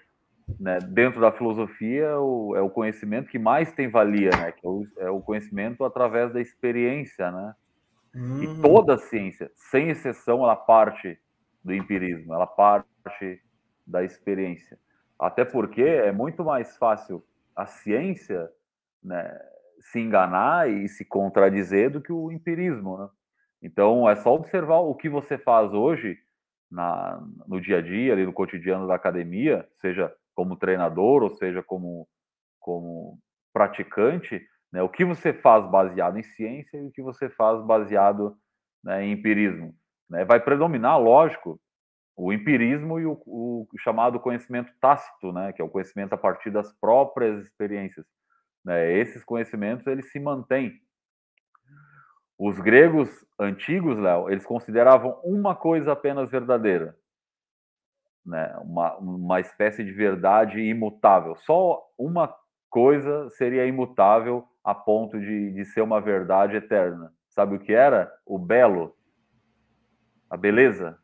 [SPEAKER 2] né, dentro da filosofia, o, é o conhecimento que mais tem valia, né? Que é o, é o conhecimento através da experiência, né? Hum. E toda a ciência, sem exceção, ela parte do empirismo, ela parte da experiência. Até porque é muito mais fácil a ciência né, se enganar e se contradizer do que o empirismo. Né? Então, é só observar o que você faz hoje na, no dia a dia, ali no cotidiano da academia, seja como treinador ou seja como, como praticante, né, o que você faz baseado em ciência e o que você faz baseado né, em empirismo. Né? Vai predominar, lógico, o empirismo e o, o, chamado conhecimento tácito, né, que é o conhecimento a partir das próprias experiências. Né? Esses conhecimentos eles se mantêm. Os gregos antigos, Léo, eles consideravam uma coisa apenas verdadeira, né? uma, uma espécie de verdade imutável. Só uma coisa seria imutável a ponto de, de ser uma verdade eterna. Sabe o que era? O belo, a beleza.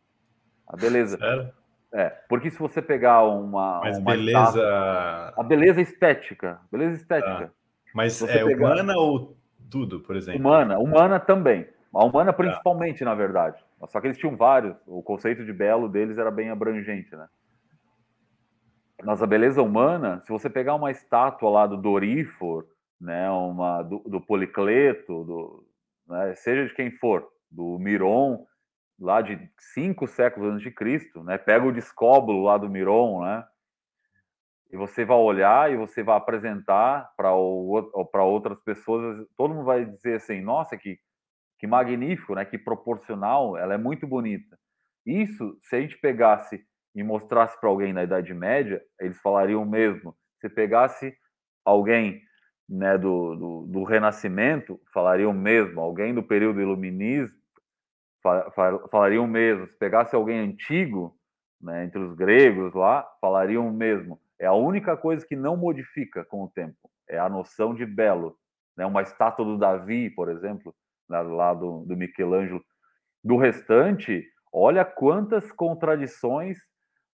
[SPEAKER 2] A beleza.
[SPEAKER 1] Sério?
[SPEAKER 2] É, porque se você pegar uma.
[SPEAKER 1] Mas
[SPEAKER 2] uma
[SPEAKER 1] beleza. Estátua,
[SPEAKER 2] a beleza estética. Beleza estética.
[SPEAKER 1] Ah, mas é pegar... humana ou tudo, por exemplo?
[SPEAKER 2] Humana, humana também. A humana tá. principalmente, ah. na verdade. Só que eles tinham vários. O conceito de belo deles era bem abrangente, né? Mas a beleza humana, se você pegar uma estátua lá do Dorífor, né, uma do, do Policleto, do, né, seja de quem for, do Miron, lá de cinco séculos antes de Cristo, né? Pega o descóbulo lá do Miron, né? E você vai olhar e você vai apresentar para outras pessoas, todo mundo vai dizer assim: "Nossa, que que magnífico, né? Que proporcional, ela é muito bonita". Isso, se a gente pegasse e mostrasse para alguém na Idade Média, eles falariam o mesmo. Se pegasse alguém né, do, do, do Renascimento, falariam o mesmo. Alguém do período iluminismo, falariam o mesmo. Se pegasse alguém antigo, né, entre os gregos lá, falariam o mesmo. É a única coisa que não modifica com o tempo. É a noção de belo. Né? Uma estátua do Davi, por exemplo, lá do, do Michelangelo. Do restante, olha quantas contradições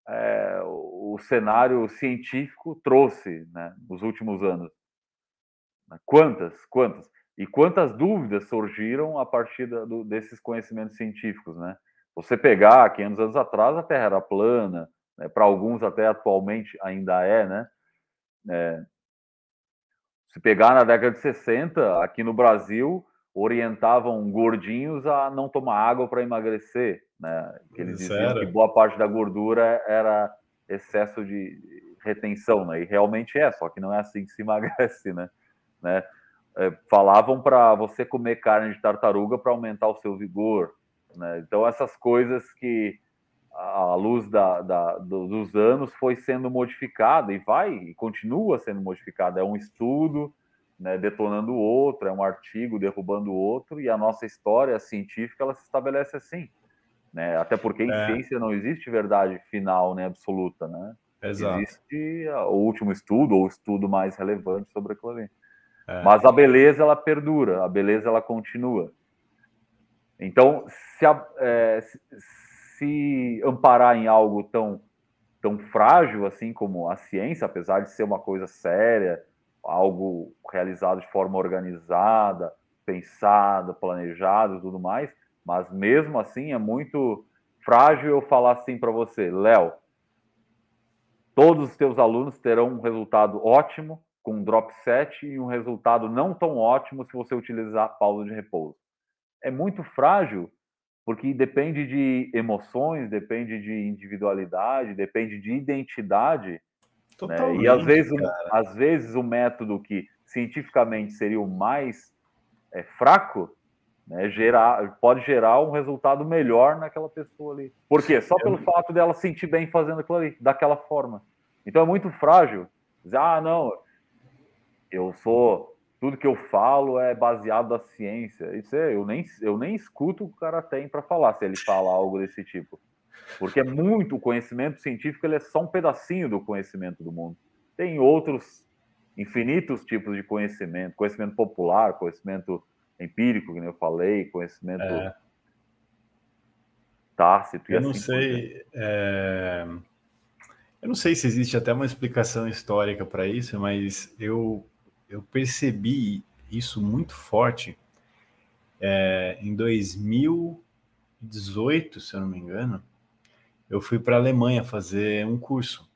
[SPEAKER 2] é, o cenário científico trouxe né, nos últimos anos. Quantas, quantas? E quantas dúvidas surgiram a partir da, do, desses conhecimentos científicos, né? Você pegar 500 anos atrás, a Terra era plana, né? para alguns até atualmente ainda é, né? É, se pegar na década de 60, aqui no Brasil, orientavam gordinhos a não tomar água para emagrecer, né? Que eles Sério? diziam que boa parte da gordura era excesso de retenção, né? E realmente é, só que não é assim que se emagrece, né? Né? é, falavam para você comer carne de tartaruga para aumentar o seu vigor. Né? Então, essas coisas que, à luz da, da, dos anos, foi sendo modificada e vai e continua sendo modificada. É um estudo né, detonando o outro, é um artigo derrubando o outro, e a nossa história científica ela se estabelece assim. né? Até porque em é. ciência não existe verdade final, né, absoluta, né? Exato. Existe o último estudo ou o estudo mais relevante sobre aquilo ali. É. Mas a beleza ela perdura, a beleza ela continua. Então, se, é, se, se amparar em algo tão tão frágil assim como a ciência, apesar de ser uma coisa séria, algo realizado de forma organizada, pensada, planejada e tudo mais, mas mesmo assim é muito frágil eu falar assim para você, Léo, todos os teus alunos terão um resultado ótimo com um drop set e um resultado não tão ótimo se você utilizar pausa de repouso. É muito frágil porque depende de emoções, depende de individualidade, depende de identidade. Né? E às vezes, às vezes o método que cientificamente seria o mais é, fraco né, gerar, pode gerar um resultado melhor naquela pessoa ali. Por quê? Só pelo fato dela sentir bem fazendo aquilo ali, daquela forma. Então é muito frágil. Dizer, ah, não, eu sou tudo que eu falo é baseado na ciência. Isso é, eu nem, eu nem escuto o que o cara tem para falar se ele fala algo desse tipo. Porque é muito, o conhecimento científico ele é só um pedacinho do conhecimento do mundo. Tem outros infinitos tipos de conhecimento, conhecimento popular, conhecimento empírico, que eu falei, conhecimento é. tácito.
[SPEAKER 1] Eu assim não sei. É... Eu não sei se existe até uma explicação histórica para isso, mas eu eu percebi isso muito forte é, em 2018, se eu não me engano. Eu fui para a Alemanha fazer um curso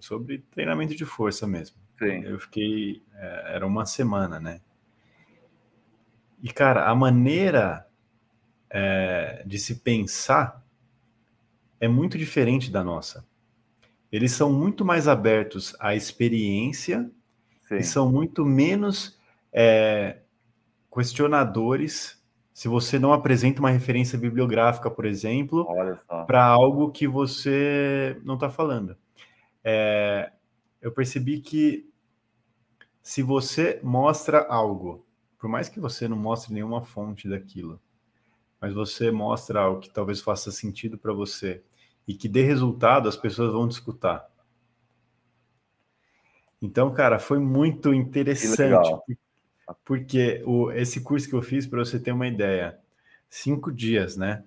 [SPEAKER 1] sobre treinamento de força mesmo. Sim. Eu fiquei, é, era uma semana, né? E cara, a maneira é, de se pensar é muito diferente da nossa. Eles são muito mais abertos à experiência Sim. e são muito menos é, questionadores se você não apresenta uma referência bibliográfica, por exemplo, para algo que você não está falando. É, eu percebi que se você mostra algo, por mais que você não mostre nenhuma fonte daquilo, mas você mostra algo que talvez faça sentido para você e que dê resultado, as pessoas vão te escutar. Então, cara, foi muito interessante, porque o, esse curso que eu fiz, para você ter uma ideia, cinco dias, né?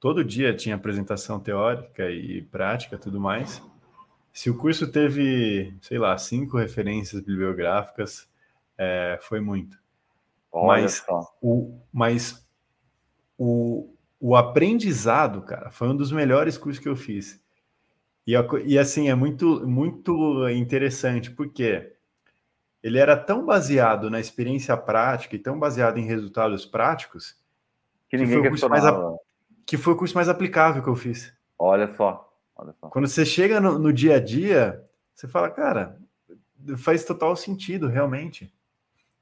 [SPEAKER 1] Todo dia tinha apresentação teórica e prática, tudo mais. Se o curso teve, sei lá, cinco referências bibliográficas, é, foi muito. Olha mas só. o, mas o, o aprendizado, cara, foi um dos melhores cursos que eu fiz. E, e assim, é muito, muito interessante, porque ele era tão baseado na experiência prática e tão baseado em resultados práticos
[SPEAKER 2] que ninguém que foi, mais,
[SPEAKER 1] que foi o curso mais aplicável que eu fiz.
[SPEAKER 2] Olha só, olha só.
[SPEAKER 1] Quando você chega no, no dia a dia, você fala, cara, faz total sentido, realmente.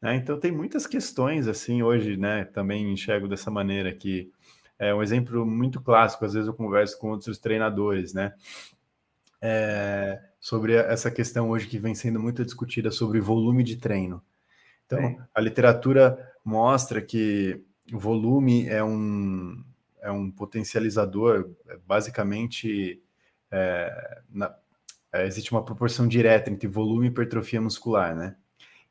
[SPEAKER 1] Né? Então tem muitas questões assim hoje, né? Também enxergo dessa maneira que é um exemplo muito clássico. Às vezes eu converso com outros treinadores, né? É, sobre essa questão hoje que vem sendo muito discutida sobre volume de treino. Então, a literatura mostra que o volume é um, é um potencializador, é, basicamente, é, na, é, existe uma proporção direta entre volume e hipertrofia muscular, né?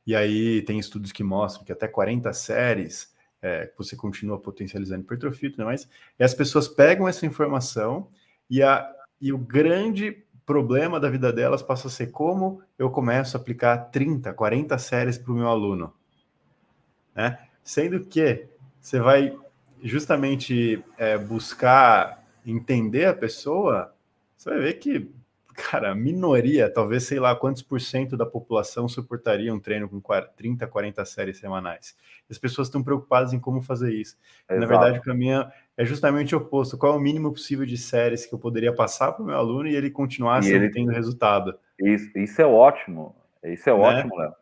[SPEAKER 1] E aí tem estudos que mostram que até 40 séries é, você continua potencializando hipertrofia e tudo mais. E as pessoas pegam essa informação e, a, e o grande problema da vida delas passa a ser como eu começo a aplicar 30, 40 séries para o meu aluno. Né? Sendo que você vai justamente é, buscar entender a pessoa, você vai ver que cara, a minoria, talvez sei lá quantos por cento da população suportaria um treino com 30, 40 séries semanais. As pessoas estão preocupadas em como fazer isso. Na verdade, o caminho é justamente o oposto. Qual é o mínimo possível de séries que eu poderia passar para o meu aluno e ele continuar e ele... tendo resultado?
[SPEAKER 2] Isso, isso é ótimo. Isso é né? ótimo, Léo.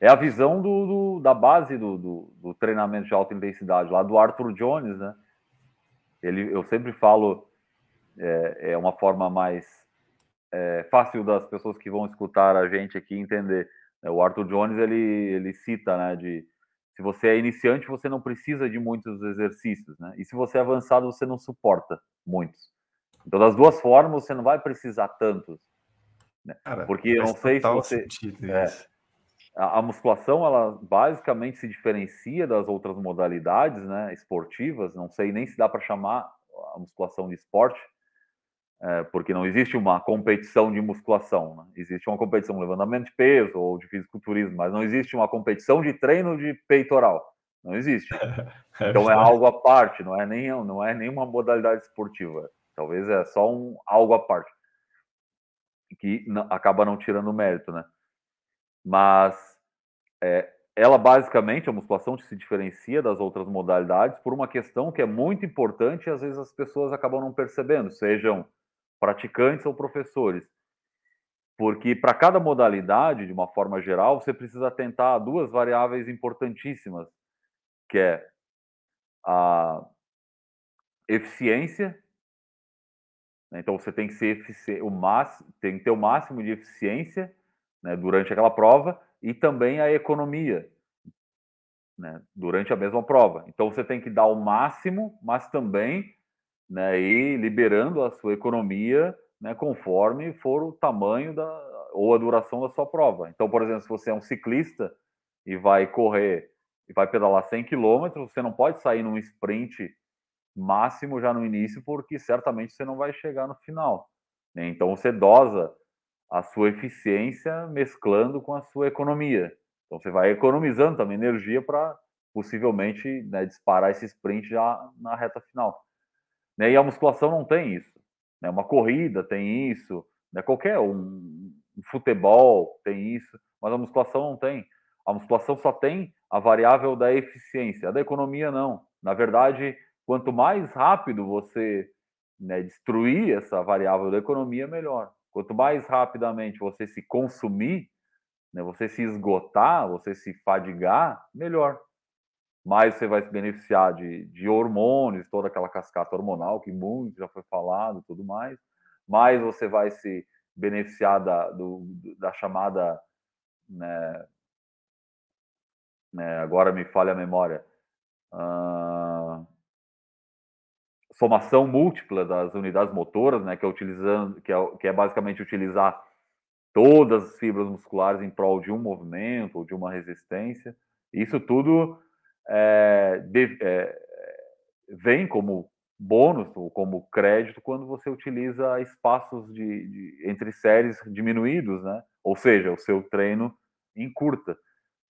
[SPEAKER 2] É a visão do, do da base do, do, do, treinamento de alta intensidade, lá do Arthur Jones, né? Ele, eu sempre falo, é, é uma forma mais é, fácil das pessoas que vão escutar a gente aqui entender. Né? O Arthur Jones ele, ele cita, né, de Se você é iniciante, você não precisa de muitos exercícios, né? E se você é avançado, você não suporta muitos. Então, das duas formas, você não vai precisar tantos. Né? Cara, Porque eu não sei se você. É, a, a, musculação, ela basicamente se diferencia das outras modalidades né, esportivas. Não sei nem se dá para chamar a musculação de esporte, é, porque não existe uma competição de musculação. Né? Existe uma competição de levantamento de peso ou de fisiculturismo, mas não existe uma competição de treino de peitoral. Não existe. É então é algo à parte, não é nem não é nenhuma modalidade esportiva. Talvez é só um algo à parte que acaba não tirando mérito, né? Mas é, ela basicamente a musculação se diferencia das outras modalidades por uma questão que é muito importante e às vezes as pessoas acabam não percebendo, sejam praticantes ou professores. Porque para cada modalidade, de uma forma geral, você precisa atentar a duas variáveis importantíssimas, que é a eficiência. Né? Então você tem que ser o máximo, tem que ter o máximo de eficiência né, durante aquela prova e também a economia né, durante a mesma prova. Então você tem que dar o máximo, mas também né, e liberando a sua economia né, conforme for o tamanho da, ou a duração da sua prova. Então, por exemplo, se você é um ciclista e vai correr e vai pedalar 100 quilômetros, você não pode sair num sprint máximo já no início, porque certamente você não vai chegar no final. Né? Então, você dosa a sua eficiência mesclando com a sua economia. Então, você vai economizando também energia para possivelmente né, disparar esse sprint já na reta final. Né? E a musculação não tem isso. Né? Uma corrida tem isso, né? qualquer um, um futebol tem isso, mas a musculação não tem. A musculação só tem a variável da eficiência, a da economia não. Na verdade, quanto mais rápido você né, destruir essa variável da economia, melhor. Quanto mais rapidamente você se consumir, né, você se esgotar, você se fadigar, melhor mais você vai se beneficiar de, de hormônios, toda aquela cascata hormonal que muito já foi falado, tudo mais. Mais você vai se beneficiar da, do, da chamada, né, né, agora me falha a memória, uh, somação múltipla das unidades motoras, né, que é utilizando, que é, que é basicamente utilizar todas as fibras musculares em prol de um movimento ou de uma resistência. Isso tudo é, de, é, vem como bônus ou como crédito quando você utiliza espaços de, de, entre séries diminuídos, né? Ou seja, o seu treino encurta.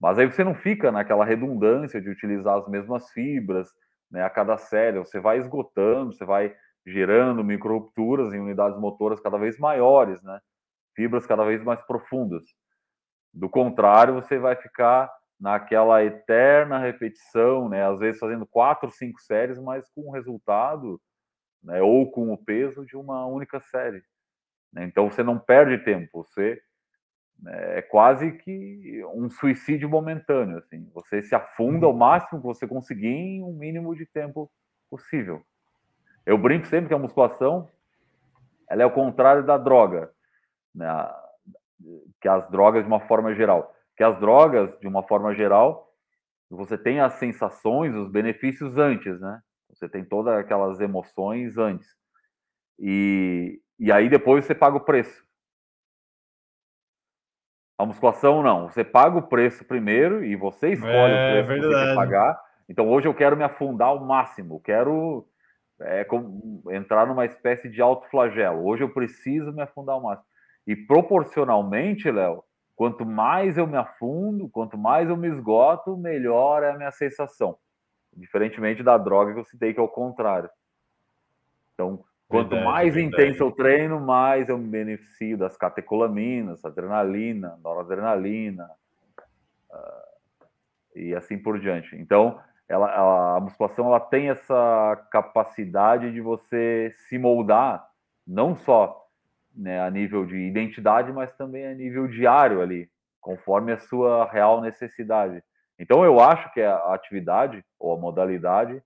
[SPEAKER 2] Mas aí você não fica naquela redundância de utilizar as mesmas fibras né, a cada série. Você vai esgotando, você vai gerando micro rupturas em unidades motoras cada vez maiores, né? Fibras cada vez mais profundas. Do contrário, você vai ficar naquela eterna repetição, né? Às vezes fazendo quatro, cinco séries, mas com o resultado, né? Ou com o peso de uma única série. Né? Então você não perde tempo, você né, é quase que um suicídio momentâneo, assim. Você se afunda ao uhum. máximo que você conseguir em um mínimo de tempo possível. Eu brinco sempre que a musculação ela é o contrário da droga, né? que as drogas de uma forma geral que as drogas, de uma forma geral, você tem as sensações, os benefícios antes, né? Você tem todas aquelas emoções antes. E, e aí depois você paga o preço. A musculação não, você paga o preço primeiro e você escolhe é, o preço que você pagar. Então hoje eu quero me afundar ao máximo, quero é, entrar numa espécie de alto flagelo. Hoje eu preciso me afundar ao máximo. E proporcionalmente, Léo, Quanto mais eu me afundo, quanto mais eu me esgoto, melhor é a minha sensação. Diferentemente da droga que eu citei, que é o contrário. Então, quanto verdade, mais verdade. intenso o treino, mais eu me beneficio das catecolaminas, adrenalina, noradrenalina uh, e assim por diante. Então, ela, ela, a musculação ela tem essa capacidade de você se moldar, não só né, a nível de identidade, mas também a nível diário ali, conforme a sua real necessidade. Então, eu acho que é a atividade ou a modalidade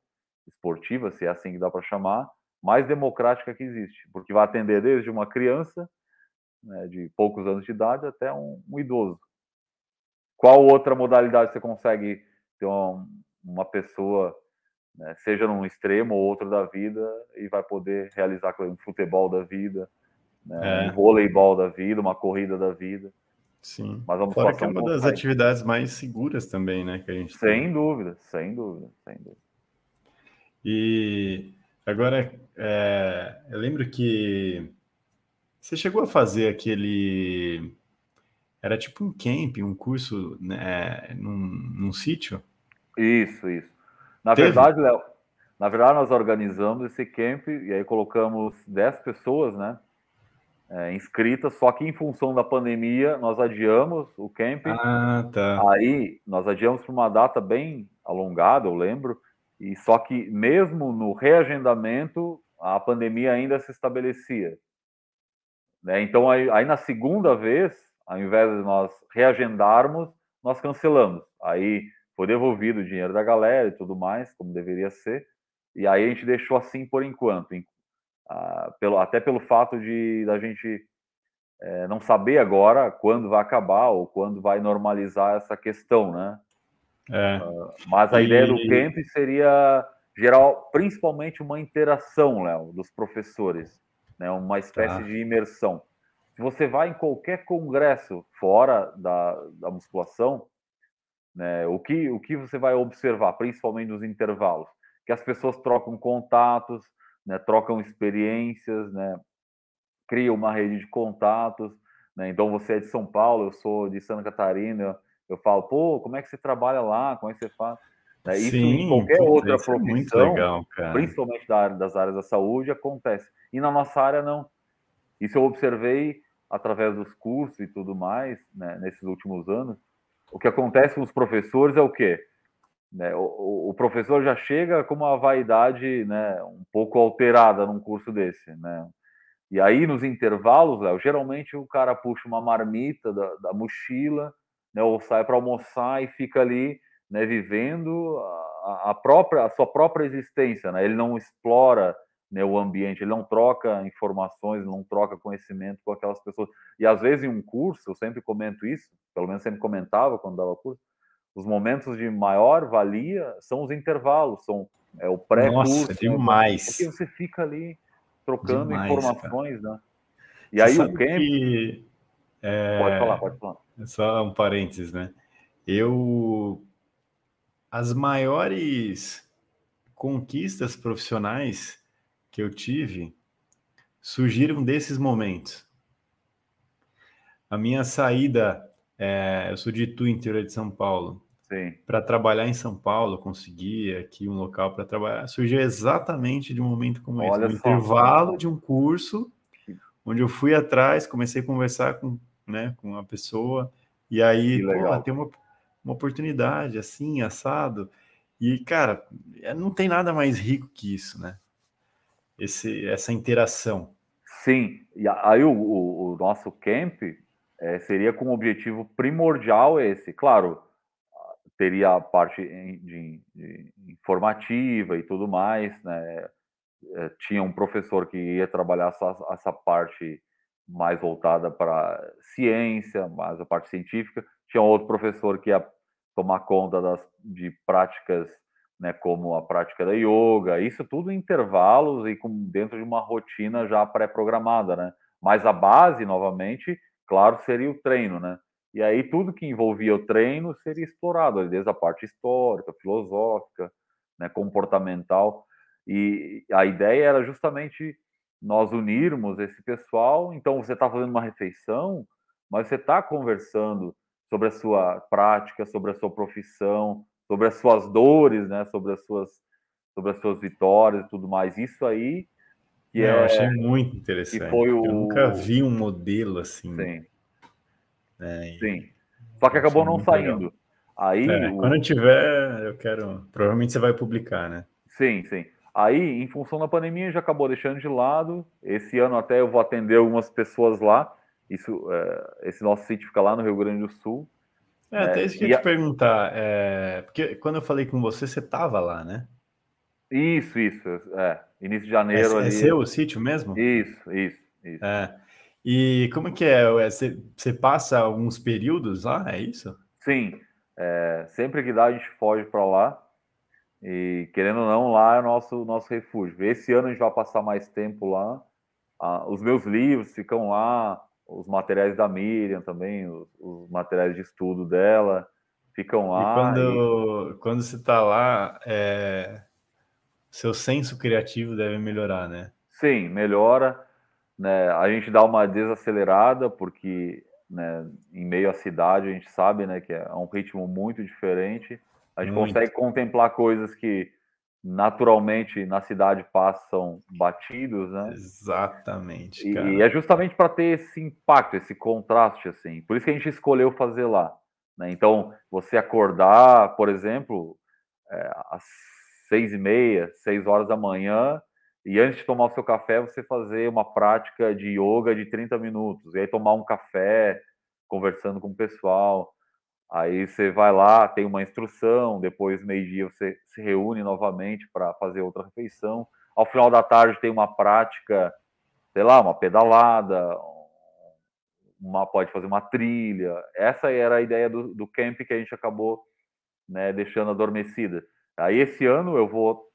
[SPEAKER 2] esportiva, se é assim que dá para chamar, mais democrática que existe, porque vai atender desde uma criança né, de poucos anos de idade até um, um idoso. Qual outra modalidade você consegue ter uma, uma pessoa, né, seja num extremo ou outro da vida, e vai poder realizar um futebol da vida, né, é. um voleibol da vida, uma corrida da vida.
[SPEAKER 1] Sim. Mas vamos Fora que é uma das atividades mais seguras também, né? Que a gente
[SPEAKER 2] sem tem. dúvida, sem dúvida, sem dúvida.
[SPEAKER 1] E agora, é, eu lembro que você chegou a fazer aquele. Era tipo um camp, um curso né, num, num sítio?
[SPEAKER 2] Isso, isso. Na Teve? verdade, Léo, na verdade, nós organizamos esse camp e aí colocamos 10 pessoas, né? É, inscritas, só que em função da pandemia, nós adiamos o camp.
[SPEAKER 1] Ah, tá.
[SPEAKER 2] Aí nós adiamos para uma data bem alongada, eu lembro, e só que mesmo no reagendamento, a pandemia ainda se estabelecia. Né? Então, aí, aí, na segunda vez, ao invés de nós reagendarmos, nós cancelamos. Aí foi devolvido o dinheiro da galera e tudo mais, como deveria ser. E aí a gente deixou assim por enquanto. Ah, pelo, até pelo fato de da gente é, não saber agora quando vai acabar ou quando vai normalizar essa questão, né?
[SPEAKER 1] É. Uh,
[SPEAKER 2] mas a e... ideia do camp seria geral, principalmente uma interação, Léo, dos professores né, uma espécie tá. de imersão. Se você vai em qualquer congresso fora da, da musculação, né, o, que, o que você vai observar, principalmente nos intervalos? Que as pessoas trocam contatos, né, trocam experiências, né, criam uma rede de contatos. Né, então, você é de São Paulo, eu sou de Santa Catarina, eu falo, pô, como é que você trabalha lá? Como é que você faz? Né, isso Sim, em qualquer outra é profissão, é legal, principalmente da área, das áreas da saúde, acontece. E na nossa área, não. Isso eu observei através dos cursos e tudo mais, né, nesses últimos anos. O que acontece com os professores é o quê? Né, o, o, professor já chega com uma vaidade né, um pouco alterada num curso desse. Né? E aí, nos intervalos, Léo, geralmente o cara puxa uma marmita da, da mochila, né, ou sai para almoçar e fica ali né, vivendo a, a, própria, a sua própria existência. Né? Ele não explora né, o ambiente, ele não troca informações, não troca conhecimento com aquelas pessoas. E às vezes em um curso, eu sempre comento isso, pelo menos sempre comentava quando dava curso, os momentos de maior valia são os intervalos, são é, o pré-curso. Nossa,
[SPEAKER 1] né, demais. Né,
[SPEAKER 2] porque você fica ali trocando demais, informações, cara. né? E você aí o camp... Que,
[SPEAKER 1] é... Pode falar, pode falar. É só um parênteses, né? Eu... As maiores conquistas profissionais que eu tive surgiram desses momentos. A minha saída, é, eu sou de Itu, interior de São Paulo. Para trabalhar em São Paulo, conseguir aqui um local para trabalhar, surgiu exatamente de um momento como Olha esse, no intervalo de um curso, onde eu fui atrás, comecei a conversar com, né, com uma pessoa, e aí, pô, tem uma, uma oportunidade assim, assado. E, cara, é, não tem nada mais rico que isso, né? esse, essa interação.
[SPEAKER 2] Sim, e aí o, o, o nosso camp é, seria com o objetivo primordial esse. Claro, teria a parte de, de informativa e tudo mais, né? É, tinha um professor que ia trabalhar essa, essa parte mais voltada para ciência, mais a parte científica. Tinha outro professor que ia tomar conta das, de práticas né, como a prática da yoga, isso tudo em intervalos e com, dentro de uma rotina já pré-programada, né? Mas a base, novamente, claro, seria o treino, né? E aí tudo que envolvia o treino seria explorado, desde a parte histórica, filosófica, né, comportamental. E a ideia era justamente nós unirmos esse pessoal. Então você está fazendo uma refeição, mas você está conversando sobre a sua prática, sobre a sua profissão, sobre as suas dores, né? Sobre as suas, sobre as suas vitórias e tudo mais. Isso aí
[SPEAKER 1] que é, eu achei muito interessante. Foi o... Eu nunca vi um modelo assim.
[SPEAKER 2] Sim. É, Sim. Só que acabou não saindo. Legal. Aí,
[SPEAKER 1] é, o... Quando tiver, eu quero. Provavelmente você vai publicar, né?
[SPEAKER 2] Sim, sim. Aí, em função da pandemia, já acabou deixando de lado. Esse ano até eu vou atender algumas pessoas lá. Isso, é, esse nosso sítio fica lá no Rio Grande do Sul.
[SPEAKER 1] É, até isso que eu ia te perguntar. É, porque quando eu falei com você, você estava lá, né?
[SPEAKER 2] Isso, isso. É, início de janeiro.
[SPEAKER 1] É, é ali... é seu o sítio mesmo?
[SPEAKER 2] Isso, isso, isso.
[SPEAKER 1] É. E como que é? Você, você passa alguns períodos lá, é isso?
[SPEAKER 2] Sim. É, sempre que dá, a gente foge para lá. E querendo ou não, lá é o nosso, nosso refúgio. Esse ano a gente vai passar mais tempo lá. Ah, os meus livros ficam lá, os materiais da Miriam também, os, os materiais de estudo dela ficam lá.
[SPEAKER 1] E quando, e... quando você está lá, é... seu senso criativo deve melhorar, né?
[SPEAKER 2] Sim, melhora. Né? A gente dá uma desacelerada, porque né, em meio à cidade a gente sabe né, que é um ritmo muito diferente. A gente muito. consegue contemplar coisas que naturalmente na cidade passam batidos, né?
[SPEAKER 1] Exatamente.
[SPEAKER 2] E, e, é justamente para ter esse impacto, esse contraste, assim. Por isso que a gente escolheu fazer lá. Né? Então, você acordar, por exemplo, é, às seis e meia, seis horas da manhã, e antes de tomar o seu café, você fazer uma prática de yoga de 30 minutos, e aí tomar um café, conversando com o pessoal. Aí você vai lá, tem uma instrução, depois, meio-dia, você se reúne novamente para fazer outra refeição. Ao final da tarde, tem uma prática, sei lá, uma pedalada, uma, pode fazer uma trilha. Essa era a ideia do, do camp que a gente acabou né, deixando adormecida. Aí, esse ano, eu vou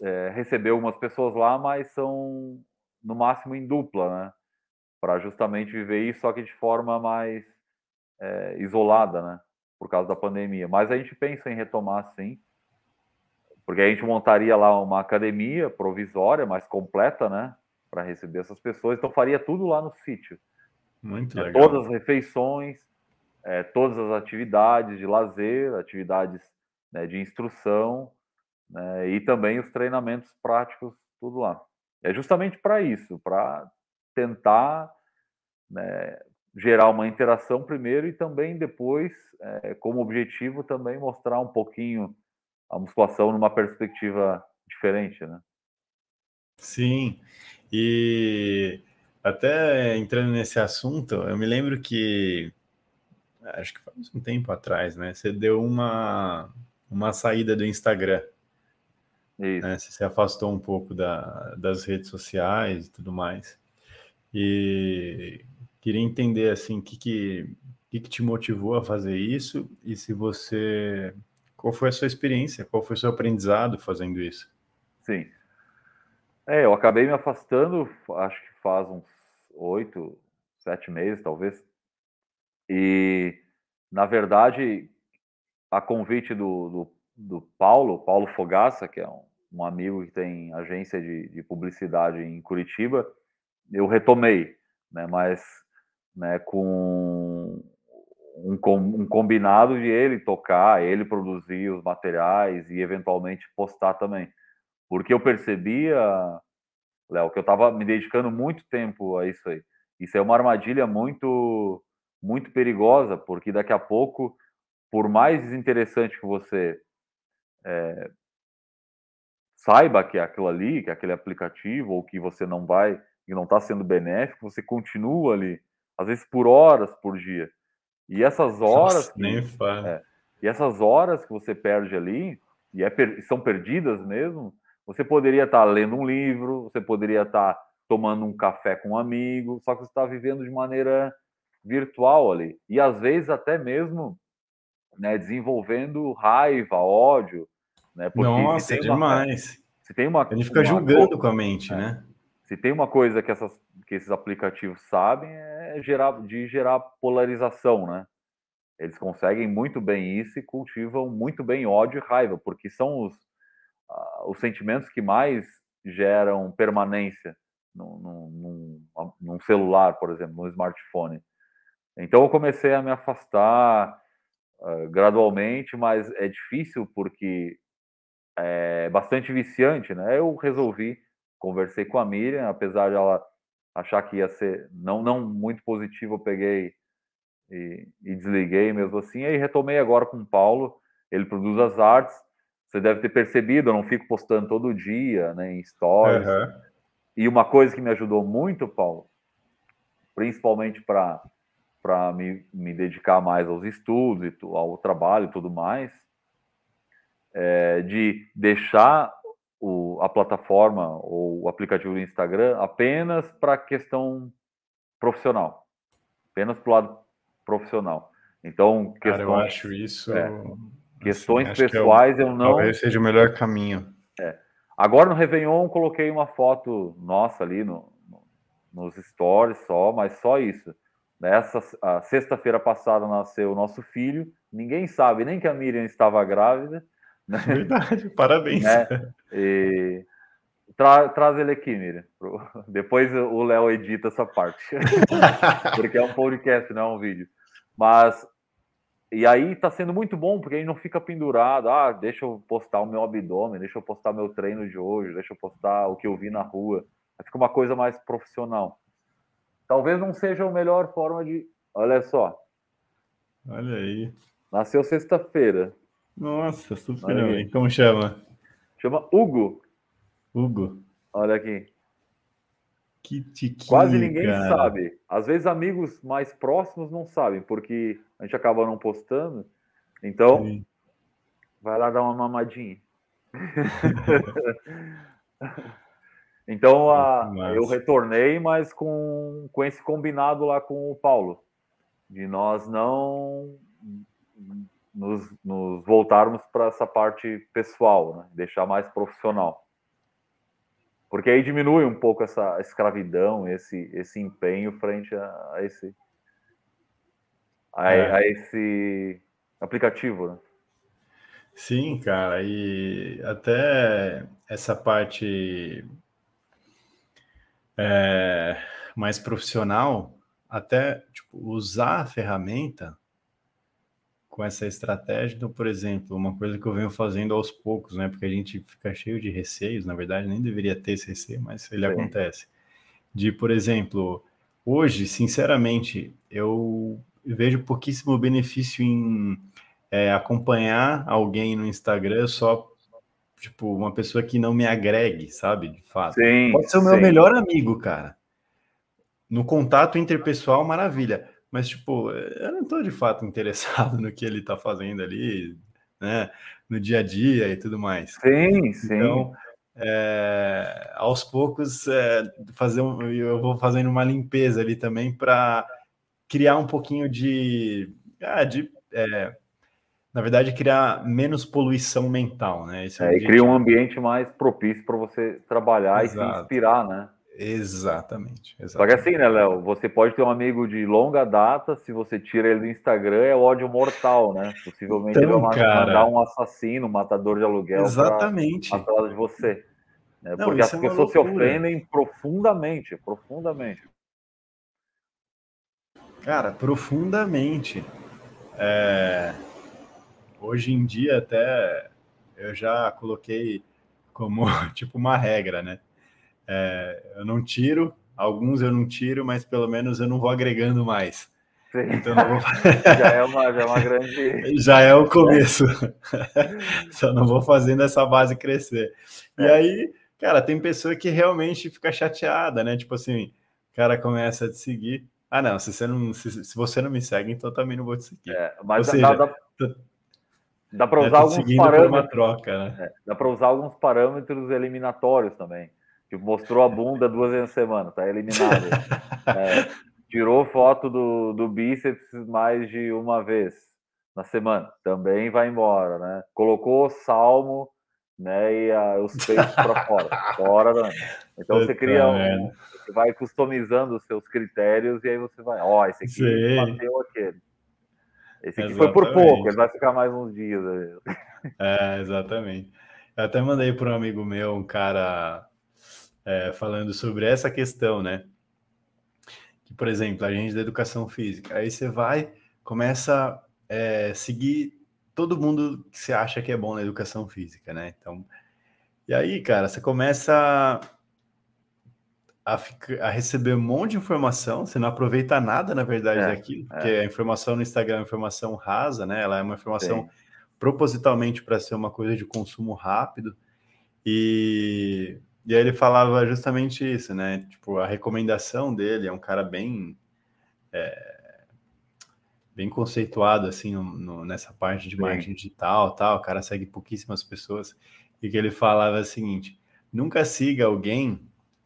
[SPEAKER 2] é, receber algumas pessoas lá, mas são no máximo em dupla, né? Para justamente viver isso, só que de forma mais é, isolada, né? Por causa da pandemia. Mas a gente pensa em retomar sim, porque a gente montaria lá uma academia provisória, mais completa, né? Para receber essas pessoas. Então faria tudo lá no sítio.
[SPEAKER 1] Muito
[SPEAKER 2] é,
[SPEAKER 1] legal.
[SPEAKER 2] Todas as refeições, é, todas as atividades de lazer, atividades né, de instrução né, e também os treinamentos práticos, tudo lá. É justamente para isso, para tentar né, gerar uma interação primeiro e também depois, é, como objetivo, também mostrar um pouquinho a musculação numa perspectiva diferente, né?
[SPEAKER 1] Sim, e até entrando nesse assunto, eu me lembro que acho que faz um tempo atrás, né? Você deu uma, uma saída do Instagram. Isso. Né? Você se afastou um pouco da, das redes sociais e tudo mais. E Queria entender assim o que, que, que, que te motivou a fazer isso e se você. Qual foi a sua experiência? Qual foi o seu aprendizado fazendo isso?
[SPEAKER 2] Sim. É, eu acabei me afastando, acho que faz uns oito, sete meses, talvez. E, na verdade, a convite do, do, do Paulo, Paulo Fogaça, que é um, um amigo que tem agência de, de, publicidade em Curitiba, eu retomei, né? Mas né, com um, um, combinado de ele tocar, ele produzir os materiais e eventualmente postar também. Porque eu percebia, Léo, que eu estava me dedicando muito tempo a isso aí. Isso é uma armadilha muito, muito perigosa, porque daqui a pouco, por mais desinteressante que você é, saiba que é aquilo ali, que é aquele aplicativo, ou que você não vai, que não está sendo benéfico, você continua ali às vezes por horas por dia. E essas horas. Nossa. É, e essas horas que você perde ali, e é, são perdidas mesmo, você poderia estar lendo um livro, você poderia estar tomando um café com um amigo, só que você está vivendo de maneira virtual ali. E às vezes até mesmo né, desenvolvendo raiva, ódio. Né,
[SPEAKER 1] porque Nossa, se demais.
[SPEAKER 2] Uma, se tem uma,
[SPEAKER 1] gente fica uma, julgando com a mente, é, né?
[SPEAKER 2] Se tem uma coisa que, essas, que esses aplicativos sabem é gerar, de gerar polarização, né? Eles conseguem muito bem isso e cultivam muito bem ódio e raiva, porque são os, uh, os sentimentos que mais geram permanência num, num, num, celular, por exemplo, num smartphone. Então eu comecei a me afastar uh, gradualmente, mas é difícil porque é bastante viciante, né? Eu resolvi conversei com a Miriam, apesar de ela achar que ia ser não, não muito positivo, eu peguei e, e desliguei mesmo assim. Aí retomei agora com o Paulo, ele produz as artes. Você deve ter percebido, eu não fico postando todo dia, né, em stories. Uhum. E uma coisa que me ajudou muito, Paulo, principalmente para para me, me dedicar mais aos estudos e ao trabalho e tudo mais, é de deixar o, a plataforma ou o aplicativo do Instagram apenas para questão profissional, apenas para o lado profissional. Então,
[SPEAKER 1] questões, Cara, eu acho isso. É,
[SPEAKER 2] questões assim, pessoais eu, eu, não.
[SPEAKER 1] Talvez seja o melhor caminho.
[SPEAKER 2] É. Agora no Réveillon coloquei uma foto nossa ali no, no nos stories só, mas só isso. Nessa sexta-feira passada nasceu o nosso filho. Ninguém sabe nem que a Miriam estava grávida.
[SPEAKER 1] Né? Verdade, parabéns.
[SPEAKER 2] Né? E... Tra traz ele aqui, Miriam. Depois o Léo edita essa parte. porque é um podcast, não é um vídeo. Mas e aí tá sendo muito bom, porque aí não fica pendurado. Ah, deixa eu postar o meu abdômen, deixa eu postar meu treino de hoje, deixa eu postar o que eu vi na rua. Aí fica uma coisa mais profissional. Talvez não seja a melhor forma de. Olha só.
[SPEAKER 1] Olha aí.
[SPEAKER 2] Nasceu sexta-feira.
[SPEAKER 1] Nossa, super bem. Como chama?
[SPEAKER 2] Chama Hugo.
[SPEAKER 1] Hugo.
[SPEAKER 2] Olha aqui.
[SPEAKER 1] Que tiquinho,
[SPEAKER 2] Quase ninguém
[SPEAKER 1] cara.
[SPEAKER 2] sabe. Às vezes amigos mais próximos não sabem, porque a gente acaba não postando. Então, Sim. vai lá dar uma mamadinha. então, a, eu retornei, mas com, com esse combinado lá com o Paulo, de nós não nos, nos voltarmos para essa parte pessoal, né? deixar mais profissional. Porque aí diminui um pouco essa escravidão, esse, esse empenho frente a, a esse a, é. a, esse aplicativo, né?
[SPEAKER 1] Sim, cara, e até essa parte é, mais profissional, até tipo, usar a ferramenta com essa estratégia. Então, por exemplo, uma coisa que eu venho fazendo aos poucos, né? Porque a gente fica cheio de receios, na verdade, nem deveria ter esse receio, mas ele Sim. acontece. De, por exemplo, hoje, sinceramente, eu vejo pouquíssimo benefício em é, acompanhar alguém no Instagram só tipo uma pessoa que não me agregue, sabe? De fato.
[SPEAKER 2] Sim,
[SPEAKER 1] Pode ser o meu sim. melhor amigo, cara. No contato interpessoal, maravilha. Mas, tipo, eu não estou de fato interessado no que ele está fazendo ali, né? No dia a dia e tudo mais.
[SPEAKER 2] Sim, sim.
[SPEAKER 1] Então, é, aos poucos, é, fazer um, eu vou fazendo uma limpeza ali também para criar um pouquinho de. Ah, de é, na verdade, criar menos poluição mental, né?
[SPEAKER 2] Esse é, é e cria um ambiente mais propício para você trabalhar Exato. e se inspirar, né?
[SPEAKER 1] Exatamente, exatamente.
[SPEAKER 2] Só que assim, né, Léo? Você pode ter um amigo de longa data, se você tira ele do Instagram, é ódio mortal, né? Possivelmente então, ele vai cara... mandar um assassino, um matador de aluguel
[SPEAKER 1] Exatamente.
[SPEAKER 2] atrás de você. Né? Não, Porque as é pessoas se ofendem profundamente, profundamente.
[SPEAKER 1] Cara, profundamente. É... Hoje em dia, até eu já coloquei como tipo uma regra, né? É, eu não tiro, alguns eu não tiro, mas pelo menos eu não vou agregando mais.
[SPEAKER 2] Sim. Então vou... já, é uma, já é uma grande.
[SPEAKER 1] Já é o começo. Só não vou fazendo essa base crescer. É. E aí, cara, tem pessoa que realmente fica chateada, né? Tipo assim, o cara começa a te seguir. Ah, não, se você não, se, se você não me segue, então também não vou te seguir.
[SPEAKER 2] É, mas Ou seja, dá, dá para usar alguns parâmetros. Troca, né? É, dá para usar alguns parâmetros eliminatórios também. Tipo, mostrou a bunda duas vezes na semana, tá eliminado. é, tirou foto do, do bíceps mais de uma vez na semana, também vai embora, né? Colocou salmo, né? E a, os peitos para fora, fora, né? Então você cria um, você vai customizando os seus critérios e aí você vai, ó, oh, esse aqui Sim. bateu aquele. Esse aqui exatamente. foi por pouco, ele vai ficar mais uns dias. Aí.
[SPEAKER 1] É, exatamente. Eu até mandei para um amigo meu, um cara é, falando sobre essa questão, né? Que, por exemplo, a gente da educação física, aí você vai, começa a é, seguir todo mundo que você acha que é bom na educação física, né? Então, e aí, cara, você começa a, ficar, a receber um monte de informação, você não aproveita nada, na verdade, é, daquilo, porque é. a informação no Instagram é uma informação rasa, né? Ela é uma informação Sim. propositalmente para ser uma coisa de consumo rápido. E e aí ele falava justamente isso, né? Tipo, a recomendação dele é um cara bem é, bem conceituado assim no, no, nessa parte de marketing digital, tal. O cara segue pouquíssimas pessoas e que ele falava o seguinte: nunca siga alguém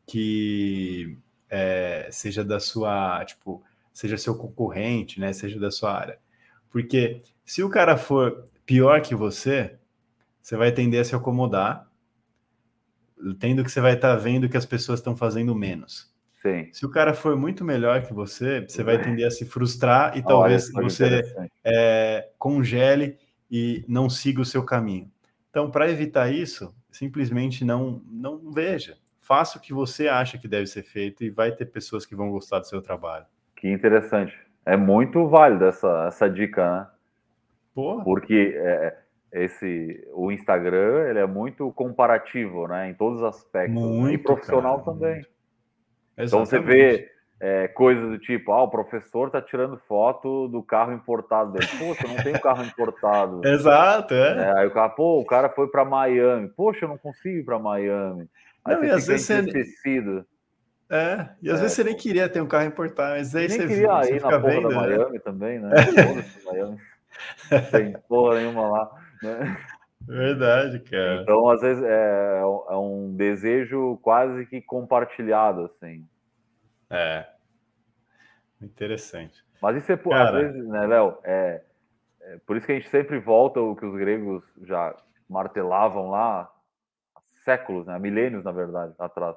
[SPEAKER 1] que é, seja da sua, tipo, seja seu concorrente, né? Seja da sua área, Porque se o cara for pior que você, você vai tender a se acomodar, tendo que você vai estar tá vendo que as pessoas estão fazendo menos.
[SPEAKER 2] Sim.
[SPEAKER 1] Se o cara for muito melhor que você, você vai tender a se frustrar e talvez você é, congele e não siga o seu caminho. Então, para evitar isso, simplesmente não, não veja. Faça o que você acha que deve ser feito e vai ter pessoas que vão gostar do seu trabalho.
[SPEAKER 2] Que interessante. É muito válido essa, essa dica, né?
[SPEAKER 1] Porra.
[SPEAKER 2] Porque é, esse, o Instagram ele é muito comparativo, né? Em todos os aspectos. Muito, e profissional cara, também. Muito. Então você vê é, coisas do tipo, ah, o professor tá tirando foto do carro importado dele. Poxa, eu não tenho carro importado.
[SPEAKER 1] Exato, é.
[SPEAKER 2] é. Aí o cara, pô, o cara foi para Miami. Poxa, eu não consigo ir para Miami. Aí
[SPEAKER 1] não,
[SPEAKER 2] e
[SPEAKER 1] às vezes você... É, e às é. vezes você nem queria ter um carro importado, mas aí
[SPEAKER 2] nem
[SPEAKER 1] você
[SPEAKER 2] queria
[SPEAKER 1] você
[SPEAKER 2] ir na porra vendo, da né? Miami também, né? Miami. Tem porra nenhuma lá. Né?
[SPEAKER 1] Verdade, cara.
[SPEAKER 2] Então, às vezes, é, é um desejo quase que compartilhado, assim.
[SPEAKER 1] É. Interessante.
[SPEAKER 2] Mas isso é, cara... às vezes, né, Léo? É, é, por isso que a gente sempre volta o que os gregos já martelavam lá séculos, né, milênios, na verdade, atrás,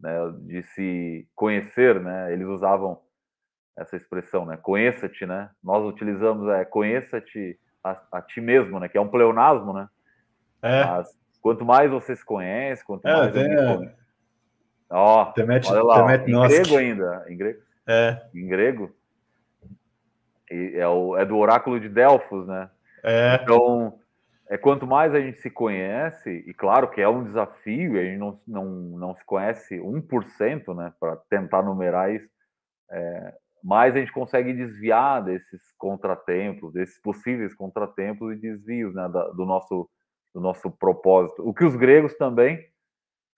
[SPEAKER 2] né, de se conhecer, né? Eles usavam essa expressão, né? Conheça-te, né? Nós utilizamos é conheça-te a, a, ti mesmo, né? Que é um pleonasmo, né?
[SPEAKER 1] É.
[SPEAKER 2] Mas quanto mais você se conhece, quanto
[SPEAKER 1] é,
[SPEAKER 2] mais
[SPEAKER 1] tem,
[SPEAKER 2] eu Ó, temete, olha lá, temete, em grego ainda, em grego.
[SPEAKER 1] É.
[SPEAKER 2] Em grego. E é, o, é do oráculo de Delfos, né?
[SPEAKER 1] É.
[SPEAKER 2] Então, é quanto mais a gente se conhece, e claro que é um desafio, a gente não, não, não se conhece 1%, né, para tentar numerar isso, é, mais a gente consegue desviar desses contratempos, desses possíveis contratempos e desvios né, da, do, nosso, do nosso propósito. O que os gregos também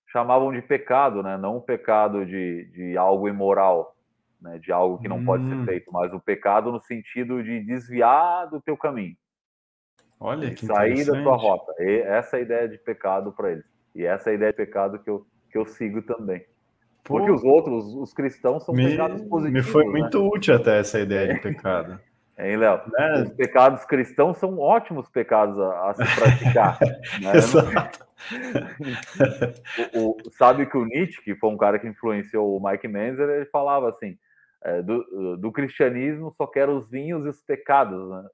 [SPEAKER 2] chamavam de pecado, né? não o pecado de, de algo imoral, né? de algo que não hum. pode ser hum. feito, mas o pecado no sentido de desviar do teu caminho.
[SPEAKER 1] Olha, que
[SPEAKER 2] sair da tua rota. E essa é a ideia de pecado para eles. E essa é a ideia de pecado que eu, que eu sigo também. Porque os outros, os cristãos, são me, pecados positivos.
[SPEAKER 1] Me foi
[SPEAKER 2] né?
[SPEAKER 1] muito útil até essa ideia de pecado.
[SPEAKER 2] Hein, Léo? Né? Os pecados cristãos são ótimos pecados a, a se praticar. né? Exato. o, o, sabe que o Nietzsche, que foi um cara que influenciou o Mike Menzer, ele falava assim: é, do, do, cristianismo só quero os vinhos e os pecados. Né?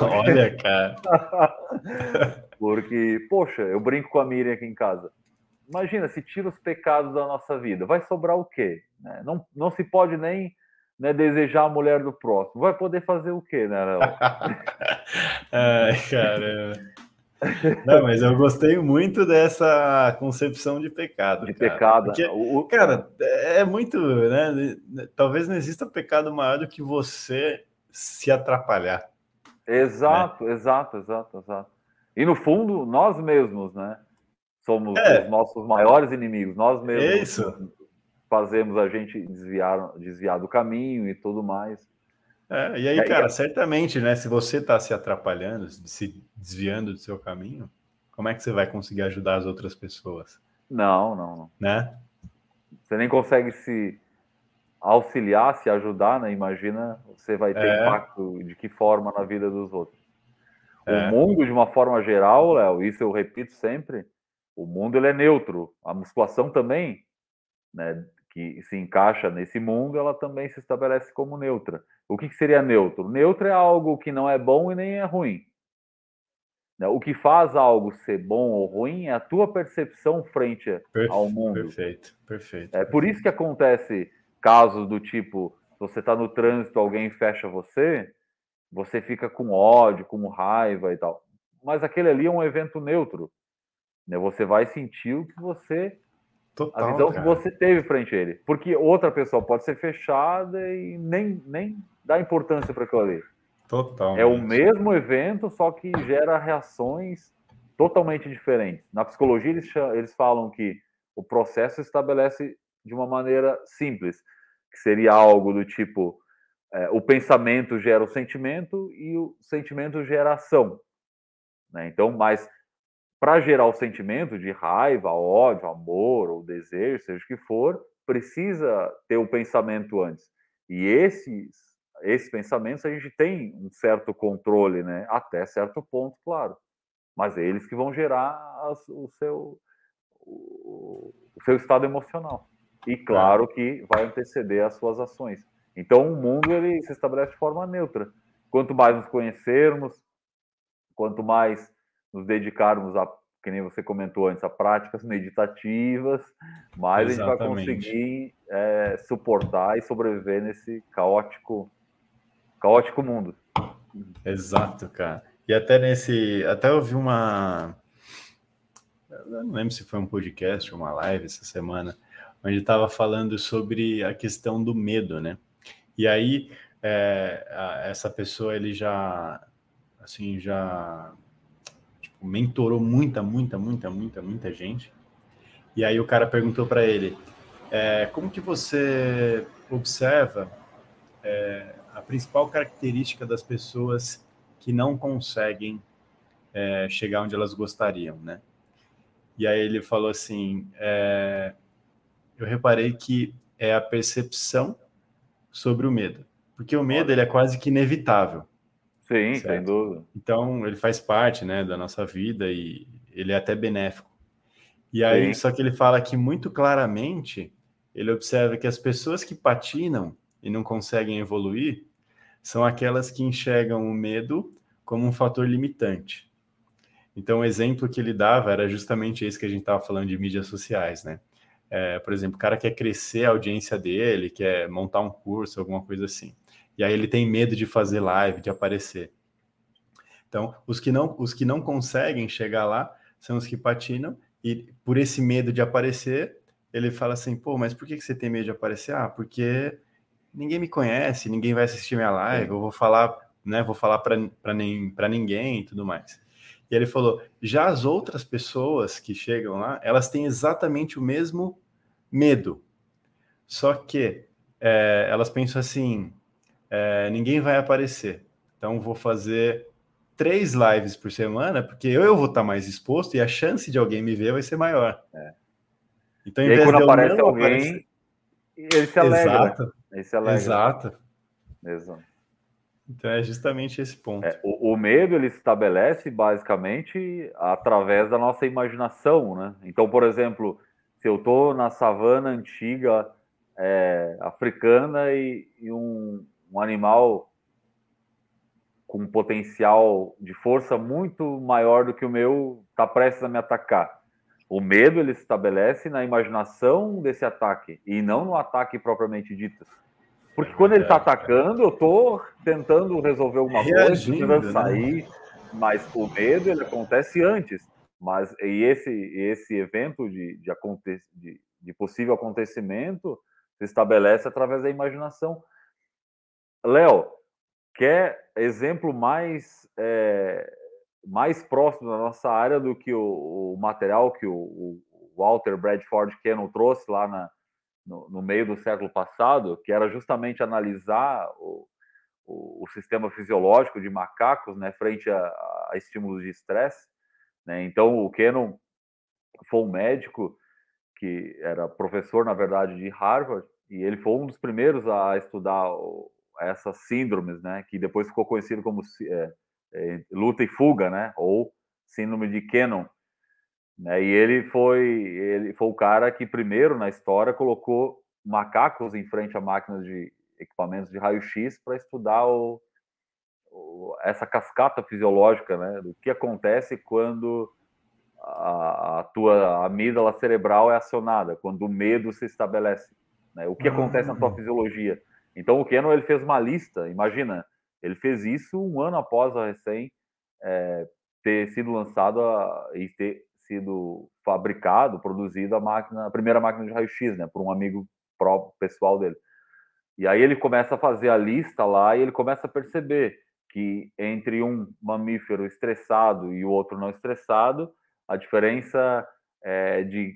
[SPEAKER 1] Olha, cara.
[SPEAKER 2] Porque, poxa, eu brinco com a Miriam aqui em casa. Imagina, se tira os pecados da nossa vida, vai sobrar o quê? Né? Não, não se pode nem né, desejar a mulher do próximo. Vai poder fazer o quê, né, Léo?
[SPEAKER 1] Ai, caramba. Não, mas eu gostei muito dessa concepção de pecado.
[SPEAKER 2] De cara. pecado.
[SPEAKER 1] Porque, o, cara, é muito, né? Talvez não exista pecado maior do que você se atrapalhar.
[SPEAKER 2] Exato, né? exato, exato, exato. E no fundo, nós mesmos, né? somos é. os nossos maiores inimigos, nós mesmos
[SPEAKER 1] Isso.
[SPEAKER 2] fazemos a gente desviar, desviar do caminho e tudo mais.
[SPEAKER 1] É, e aí, cara, certamente, né? Se você está se atrapalhando, se desviando do seu caminho, como é que você vai conseguir ajudar as outras pessoas?
[SPEAKER 2] Não, não, não.
[SPEAKER 1] Né?
[SPEAKER 2] Você nem consegue se auxiliar, se ajudar, né? Imagina você vai ter é. impacto de que forma na vida dos outros. É. O mundo, de uma forma geral, Léo, isso eu repito sempre, o mundo ele é neutro. A musculação também, né, que se encaixa nesse mundo, ela também se estabelece como neutra. O que, que seria neutro? Neutro é algo que não é bom e nem é ruim. Né, o que faz algo ser bom ou ruim é a tua percepção frente ao mundo.
[SPEAKER 1] Perfeito, perfeito.
[SPEAKER 2] É por isso que acontece casos do tipo, você está no trânsito, alguém fecha você, você fica com ódio, com raiva e tal. Mas aquele ali é um evento neutro. Né? Você vai sentir o que você. Total, a visão cara. que você teve frente a ele. Porque outra pessoa pode ser fechada e nem, nem dá importância para aquilo ali.
[SPEAKER 1] Total.
[SPEAKER 2] É o mesmo evento, só que gera reações totalmente diferentes. Na psicologia, eles, eles falam que o processo estabelece de uma maneira simples, que seria algo do tipo: é, o pensamento gera o sentimento e o sentimento gera ação. Né? Então, mas para gerar o sentimento de raiva, ódio, amor ou desejo, seja o que for, precisa ter o pensamento antes. E esses esses pensamentos a gente tem um certo controle, né? Até certo ponto, claro. Mas é eles que vão gerar o, seu, o, seu estado emocional. E claro que vai anteceder as suas ações. Então o mundo ele se estabelece de forma neutra. Quanto mais nos conhecermos, quanto mais nos dedicarmos a, que nem você comentou antes, a práticas meditativas, mais Exatamente. a gente vai conseguir é, suportar e sobreviver nesse caótico Caótico mundo.
[SPEAKER 1] Exato, cara. E até nesse. Até eu vi uma. Eu não lembro se foi um podcast ou uma live essa semana, onde estava falando sobre a questão do medo, né? E aí, é, a, essa pessoa, ele já. Assim, já. Tipo, mentorou muita, muita, muita, muita, muita gente. E aí o cara perguntou para ele: é, como que você observa é, a principal característica das pessoas que não conseguem é, chegar onde elas gostariam, né? E aí ele falou assim: é, eu reparei que é a percepção sobre o medo, porque o medo ele é quase que inevitável.
[SPEAKER 2] Sim, certo? sem dúvida.
[SPEAKER 1] Então ele faz parte, né, da nossa vida e ele é até benéfico. E aí, Sim. só que ele fala que muito claramente ele observa que as pessoas que patinam e não conseguem evoluir são aquelas que enxergam o medo como um fator limitante. Então, o exemplo que ele dava era justamente esse que a gente estava falando de mídias sociais, né? É, por exemplo, o cara quer crescer a audiência dele, quer montar um curso, alguma coisa assim. E aí ele tem medo de fazer live, de aparecer. Então, os que não, os que não conseguem chegar lá são os que patinam, e por esse medo de aparecer, ele fala assim: pô, mas por que você tem medo de aparecer? Ah, porque ninguém me conhece, ninguém vai assistir minha live, eu vou falar, né, vou falar para nem, ninguém e tudo mais. E ele falou: já as outras pessoas que chegam lá, elas têm exatamente o mesmo medo, só que é, elas pensam assim: é, ninguém vai aparecer, então vou fazer três lives por semana, porque eu, eu vou estar mais exposto e a chance de alguém me ver vai ser maior. É.
[SPEAKER 2] Então, em e vez aí, quando de aparece alguém, aparecer... ele se alegra. Exato.
[SPEAKER 1] Esse é legal. Exato. Exato. Então é justamente esse ponto.
[SPEAKER 2] É, o, o, medo ele se estabelece basicamente através da nossa imaginação, né? Então, por exemplo, se eu estou na savana antiga é, africana e, e um, um, animal com potencial de força muito maior do que o meu está prestes a me atacar. O medo ele se estabelece na imaginação desse ataque e não no ataque propriamente dito. Porque quando ele está atacando, eu estou tentando resolver alguma coisa, tentando né? sair, né? mas o medo ele acontece antes. Mas e esse esse evento de, de, aconte, de, de possível acontecimento se estabelece através da imaginação. Léo, quer exemplo mais é, mais próximo da nossa área do que o, o material que o, o, Walter Bradford Cannon trouxe lá na, no, no, meio do século passado, que era justamente analisar o, o, o sistema fisiológico de macacos né, frente a, a estímulos de estresse. Né? Então, o Cannon foi um médico que era professor, na verdade, de Harvard, e ele foi um dos primeiros a estudar essas síndromes, né, que depois ficou conhecido como é, é, luta e fuga, né? Ou síndrome de Cannon. Né? E ele foi, ele foi o cara que primeiro na história colocou macacos em frente a máquinas de equipamentos de raio-x para estudar o, o, essa cascata fisiológica, né? Do que acontece quando a, a tua amígdala cerebral é acionada, quando o medo se estabelece. Né? O que acontece na tua fisiologia. Então o Cannon ele fez uma lista, imagina, ele fez isso um ano após a recém é, ter sido lançado a, e ter sido fabricado, produzido a máquina, a primeira máquina de raio-x, né, por um amigo próprio pessoal dele. E aí ele começa a fazer a lista lá e ele começa a perceber que entre um mamífero estressado e o outro não estressado, a diferença é de,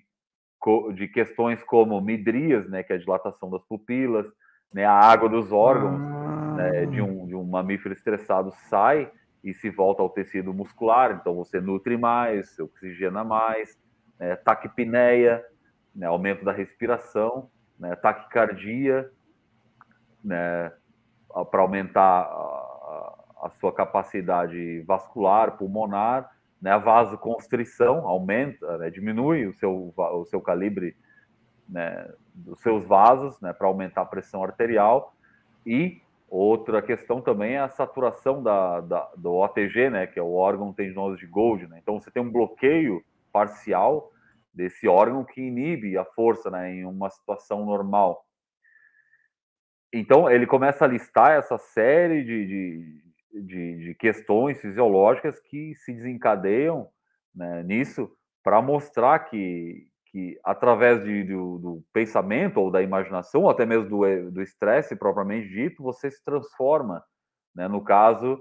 [SPEAKER 2] de questões como midrias, né, que é a dilatação das pupilas, né, a água dos órgãos, né, de, um, de um mamífero estressado sai e se volta ao tecido muscular, então você nutre mais, oxigena mais, né, taquipneia, né, aumento da respiração, né, taquicardia, né, para aumentar a, a, sua capacidade vascular, pulmonar, né? A vasoconstrição aumenta, né? diminui o seu, o seu calibre né? dos seus vasos, né? Para aumentar a pressão arterial e Outra questão também é a saturação da, da, do OTG, né, que é o órgão tendinoso de Golgi. Né? Então, você tem um bloqueio parcial desse órgão que inibe a força né, em uma situação normal. Então, ele começa a listar essa série de, de, de, de questões fisiológicas que se desencadeiam né, nisso para mostrar que, que através de, do, do, pensamento ou da imaginação, ou até mesmo do estresse propriamente dito, você se transforma, né, no caso,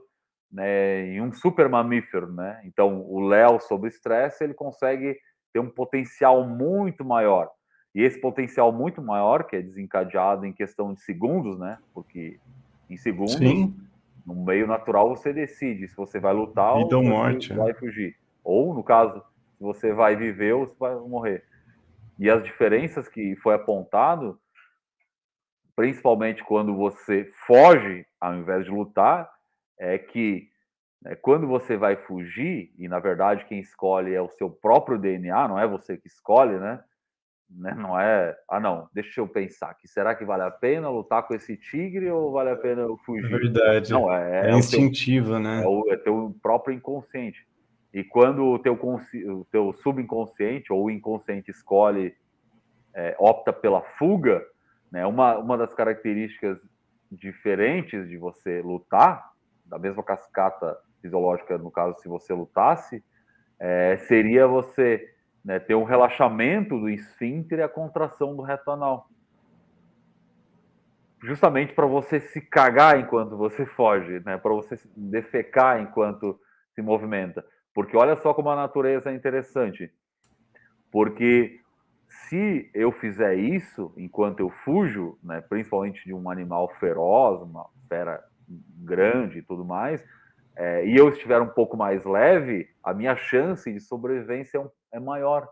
[SPEAKER 2] né, em um super mamífero, né? Então, o Léo sob estresse, ele consegue ter um potencial muito maior. E esse potencial muito maior, que é desencadeado em questão de segundos, né? Porque em segundos, Sim. no meio natural, você decide se você vai lutar
[SPEAKER 1] Vida ou morte,
[SPEAKER 2] vai fugir. Ou, no caso, se você vai viver ou se vai morrer. E as diferenças que foi apontado, principalmente quando você foge ao invés de lutar, é que né, quando você vai fugir, e na verdade quem escolhe é o seu próprio DNA, não é você que escolhe, né? né? Não é, ah não, deixa eu pensar, que será que vale a pena lutar com esse tigre ou vale a pena eu fugir?
[SPEAKER 1] É verdade. Não, é, é, é instintivo, né?
[SPEAKER 2] É o, é teu próprio inconsciente. E quando o teu, o teu subconsciente ou o inconsciente escolhe, é, opta pela fuga, né, uma, uma das características diferentes de você lutar, da mesma cascata fisiológica, no caso, se você lutasse, é, seria você né, ter um relaxamento do esfíncter e a contração do reto anal. Justamente para você se cagar enquanto você foge, né, para você defecar enquanto se movimenta. Porque olha só como a natureza é interessante. Porque se eu fizer isso enquanto eu fujo, né, principalmente de um animal feroz, uma fera grande e tudo mais, é, e eu estiver um pouco mais leve, a minha chance de sobrevivência é, é maior.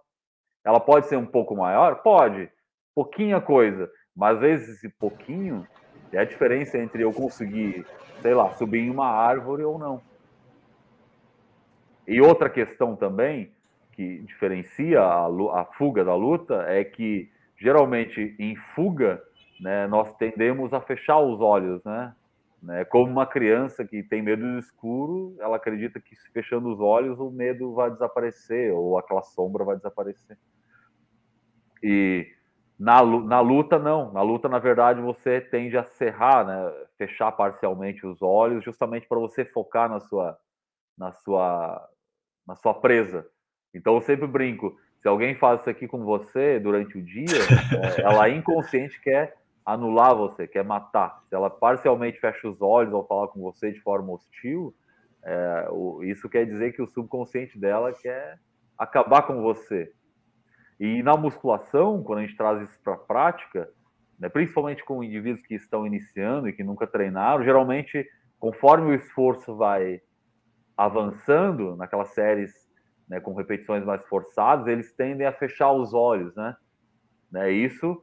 [SPEAKER 2] Ela pode ser um pouco maior? Pode. Pouquinha coisa. Mas às vezes esse pouquinho é a diferença entre eu conseguir, sei lá, subir em uma árvore ou não. E outra questão também, que diferencia a, a fuga da luta, é que geralmente em fuga, né, nós tendemos a fechar os olhos, né? né? Como uma criança que tem medo do escuro, ela acredita que fechando os olhos o medo vai desaparecer ou aquela sombra vai desaparecer. E na, na luta, não. Na luta, na verdade, você tende a cerrar, né? fechar parcialmente os olhos, justamente para você focar na sua, na sua na sua presa. Então eu sempre brinco, se alguém faz isso aqui com você durante o dia, é, ela inconsciente quer anular você, quer matar. Se ela parcialmente fecha os olhos ao falar com você de forma hostil, é, o, isso quer dizer que o subconsciente dela quer acabar com você. E na musculação, quando a gente traz isso para a prática, né, principalmente com indivíduos que estão iniciando e que nunca treinaram, geralmente, conforme o esforço vai avançando naquelas séries né, com repetições mais forçadas, eles tendem a fechar os olhos, né? né isso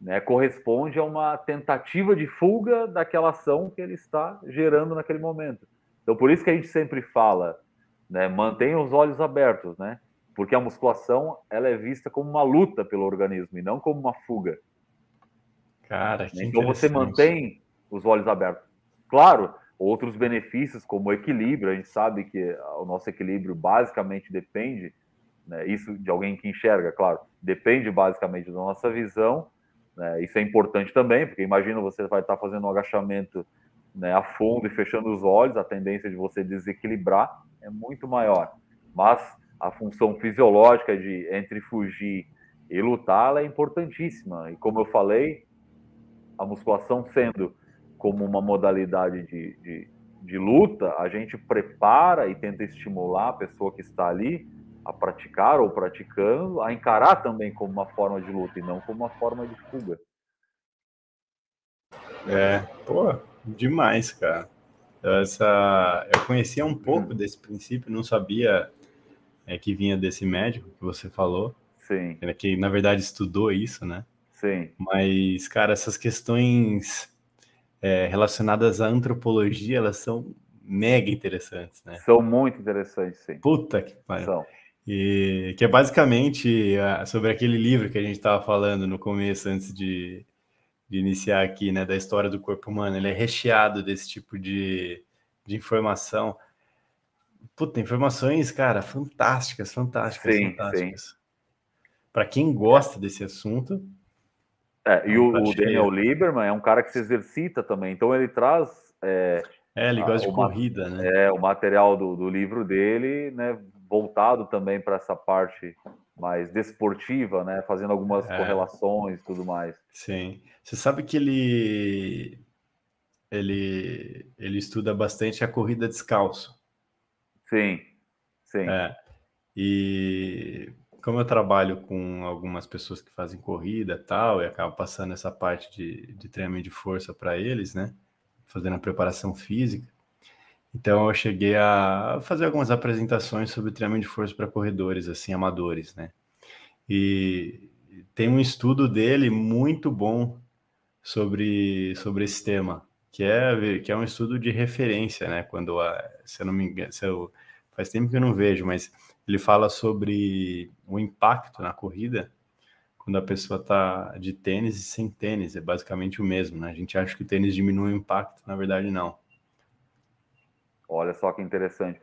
[SPEAKER 2] né, corresponde a uma tentativa de fuga daquela ação que ele está gerando naquele momento. Então, por isso que a gente sempre fala, né, mantenha os olhos abertos, né? Porque a musculação ela é vista como uma luta pelo organismo e não como uma fuga.
[SPEAKER 1] Cara, que
[SPEAKER 2] então você mantém os olhos abertos. Claro, outros benefícios, como equilíbrio. A gente sabe que o nosso equilíbrio basicamente depende, né, isso de alguém que enxerga, claro, depende basicamente da nossa visão. Né, isso é importante também, porque imagina você vai estar fazendo um agachamento né, a fundo e fechando os olhos, a tendência de você desequilibrar é muito maior. Mas a função fisiológica de entre fugir e lutar é importantíssima. E como eu falei, a musculação sendo como uma modalidade de, de, de, luta, a gente prepara e tenta estimular a pessoa que está ali a praticar ou praticando, a encarar também como uma forma de luta e não como uma forma de fuga.
[SPEAKER 1] É, pô, demais, cara. Essa, eu conhecia um pouco desse princípio, não sabia é, que vinha desse médico que você falou.
[SPEAKER 2] Sim.
[SPEAKER 1] Que na verdade estudou isso, né?
[SPEAKER 2] Sim.
[SPEAKER 1] Mas, cara, essas questões é, relacionadas à antropologia, elas são mega interessantes, né?
[SPEAKER 2] São muito interessantes, sim.
[SPEAKER 1] Puta que pariu. E que é basicamente sobre aquele livro que a gente estava falando no começo, antes de, de, iniciar aqui, né, da história do corpo humano. Ele é recheado desse tipo de, de informação. Puta, informações, cara, fantásticas, fantásticas, sim, fantásticas. Para quem gosta desse assunto.
[SPEAKER 2] É, e o, o Daniel Lieberman é um cara que se exercita também, então ele traz. É,
[SPEAKER 1] é ele gosta de corrida, né?
[SPEAKER 2] É, o material do, do livro dele, né, voltado também para essa parte mais desportiva, né? Fazendo algumas é. correlações e tudo mais.
[SPEAKER 1] Sim. Você sabe que ele ele ele estuda bastante a corrida descalço.
[SPEAKER 2] Sim. Sim.
[SPEAKER 1] É. E como eu trabalho com algumas pessoas que fazem corrida tal, e acabo passando essa parte de, de treinamento de força para eles, né? Fazendo a preparação física. Então eu cheguei a fazer algumas apresentações sobre treinamento de força para corredores assim amadores, né? E tem um estudo dele muito bom sobre sobre esse tema, que é que é um estudo de referência, né? Quando a, se eu não me engano, eu, faz tempo que eu não vejo, mas ele fala sobre o impacto na corrida quando a pessoa está de tênis e sem tênis, é basicamente o mesmo, né? A gente acha que o tênis diminui o impacto, na verdade não.
[SPEAKER 2] Olha só que interessante.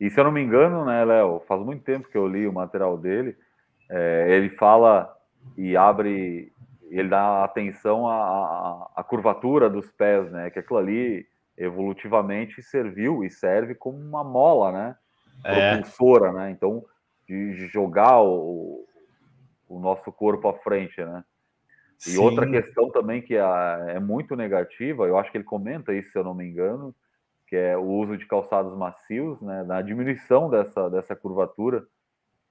[SPEAKER 2] E se eu não me engano, né, Léo, faz muito tempo que eu li o material dele. É, ele fala e abre, ele dá atenção à, à, curvatura dos pés, né? Que aquilo ali evolutivamente serviu e serve como uma mola, né? É. Propulsora, né? Então, de jogar o, o nosso corpo à frente, né? E Sim. outra questão também que é, é muito negativa, eu acho que ele comenta isso, se eu não me engano, que é o uso de calçados macios, né, na diminuição dessa, dessa curvatura,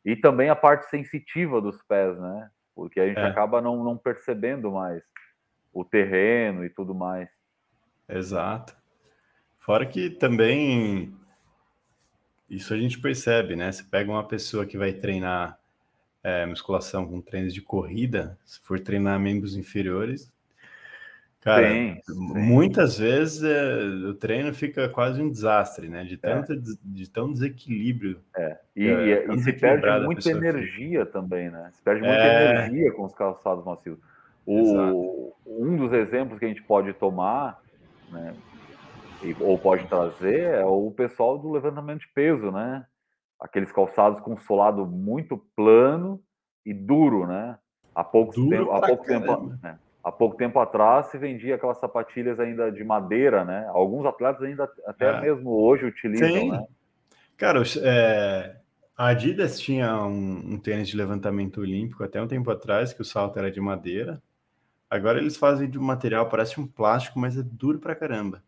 [SPEAKER 2] e também a parte sensitiva dos pés, né, porque a gente é. acaba não, não percebendo mais o terreno e tudo mais.
[SPEAKER 1] Exato. Fora que também isso a gente percebe, né? Você pega uma pessoa que vai treinar é, musculação com treinos de corrida, se for treinar membros inferiores, Cara, sim, sim. muitas vezes é, o treino fica quase um desastre, né? De, é. tanto, é. de tão desequilíbrio.
[SPEAKER 2] É. E, é, e se perde muita energia fica. também, né? Se perde muita é. energia com os calçados macios. O, um dos exemplos que a gente pode tomar, né? E, ou pode trazer, é o pessoal do levantamento de peso, né? Aqueles calçados com solado muito plano e duro, né? Há pouco tempo, há pouco tempo, né? há pouco tempo atrás se vendia aquelas sapatilhas ainda de madeira, né? Alguns atletas ainda até é. mesmo hoje utilizam, Sim. né?
[SPEAKER 1] Cara, é, a Adidas tinha um, um, tênis de levantamento olímpico até um tempo atrás, que o salto era de madeira. Agora eles fazem de um material, parece um plástico, mas é duro pra caramba.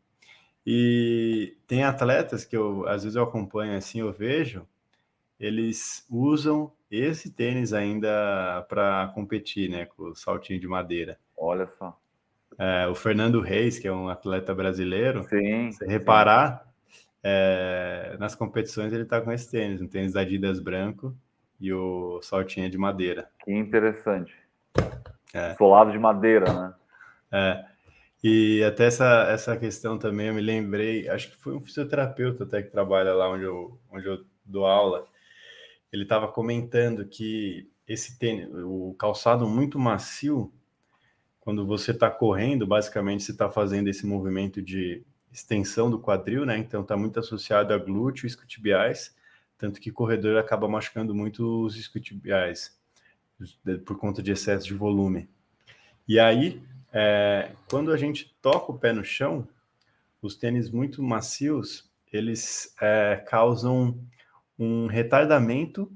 [SPEAKER 1] E tem atletas que eu, às vezes eu acompanho assim, eu vejo, eles usam esse tênis ainda para competir, né, com o saltinho de madeira.
[SPEAKER 2] Olha só.
[SPEAKER 1] É, o Fernando Reis, que é um atleta brasileiro, sim, se reparar, é, nas competições ele está com esse tênis, um tênis da Adidas branco e o saltinho de madeira.
[SPEAKER 2] Que interessante. É. Solado de madeira, né?
[SPEAKER 1] É. E até essa, essa questão também eu me lembrei, acho que foi um fisioterapeuta até que trabalha lá onde eu, onde eu dou aula. Ele estava comentando que esse tênis, o calçado muito macio, quando você está correndo, basicamente você está fazendo esse movimento de extensão do quadril, né? Então está muito associado a glúteo e isquiotibiais, tanto que corredor acaba machucando muito os isquiotibiais por conta de excesso de volume. E aí, é, quando a gente toca o pé no chão, os tênis muito macios, eles é, causam um retardamento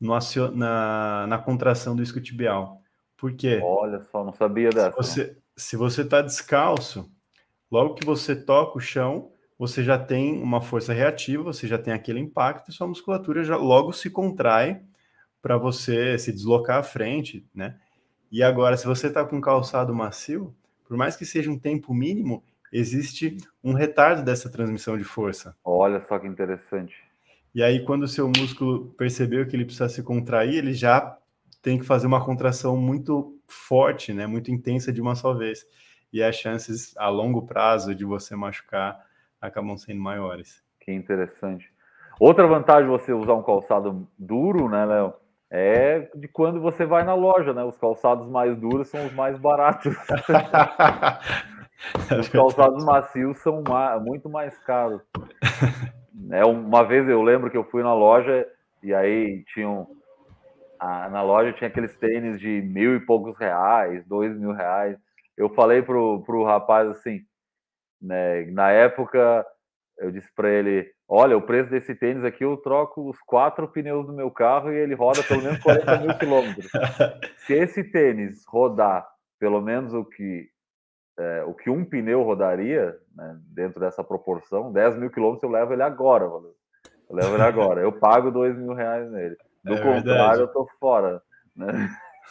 [SPEAKER 1] no, na, na contração do isquiotibial. Por quê?
[SPEAKER 2] Olha só, não sabia dessa.
[SPEAKER 1] Se você, se você está descalço, logo que você toca o chão, você já tem uma força reativa, você já tem aquele impacto, e sua musculatura já logo se contrai para você se deslocar à frente, né? E agora, se você está com calçado macio, por mais que seja um tempo mínimo, existe um retardo dessa transmissão de força.
[SPEAKER 2] Olha só que interessante.
[SPEAKER 1] E aí, quando o seu músculo percebeu que ele precisa se contrair, ele já tem que fazer uma contração muito forte, né, muito intensa de uma só vez. e as chances a longo prazo de você machucar acabam sendo maiores.
[SPEAKER 2] Que interessante. Outra vantagem de você usar um calçado duro, né, Léo? É de quando você vai na loja, né? Os calçados mais duros são os mais baratos. os calçados macios são muito mais caros. É, uma vez eu lembro que eu fui na loja e aí tinham. na loja tinha aqueles tênis de mil e poucos reais, dois mil reais. Eu falei pro, pro rapaz assim, né, na época eu disse para ele: Olha, o preço desse tênis aqui eu troco os quatro pneus do meu carro e ele roda pelo menos 40 mil quilômetros. Se esse tênis rodar pelo menos o que é, o que um pneu rodaria, né, dentro dessa proporção, 10 mil quilômetros eu levo ele agora, valeu. Eu levo ele agora. Eu pago 2 mil reais nele. Do é contrário, verdade. eu tô fora. Né?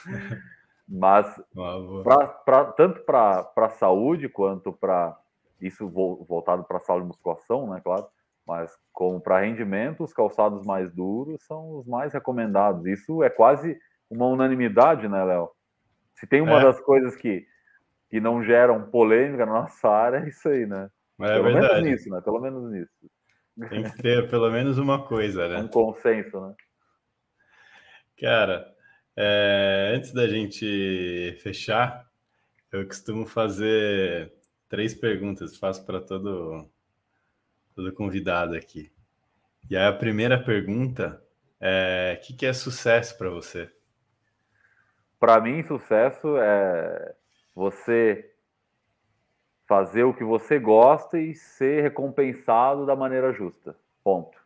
[SPEAKER 2] Mas, pra, pra, tanto para a saúde quanto para isso voltado para a sala de musculação, né, claro, mas como para rendimento, os calçados mais duros são os mais recomendados. Isso é quase uma unanimidade, né, Léo? Se tem uma é. das coisas que, que não geram polêmica na nossa área, é isso aí, né?
[SPEAKER 1] É pelo verdade.
[SPEAKER 2] menos nisso, né? Pelo menos nisso.
[SPEAKER 1] Tem que ter pelo menos uma coisa, né?
[SPEAKER 2] Um consenso, né?
[SPEAKER 1] Cara, é, antes da gente fechar, eu costumo fazer três perguntas, faço para todo, todo convidado aqui. E aí a primeira pergunta é: o que, que é sucesso para você?
[SPEAKER 2] Para mim, sucesso é você fazer o que você gosta e ser recompensado da maneira justa. Ponto.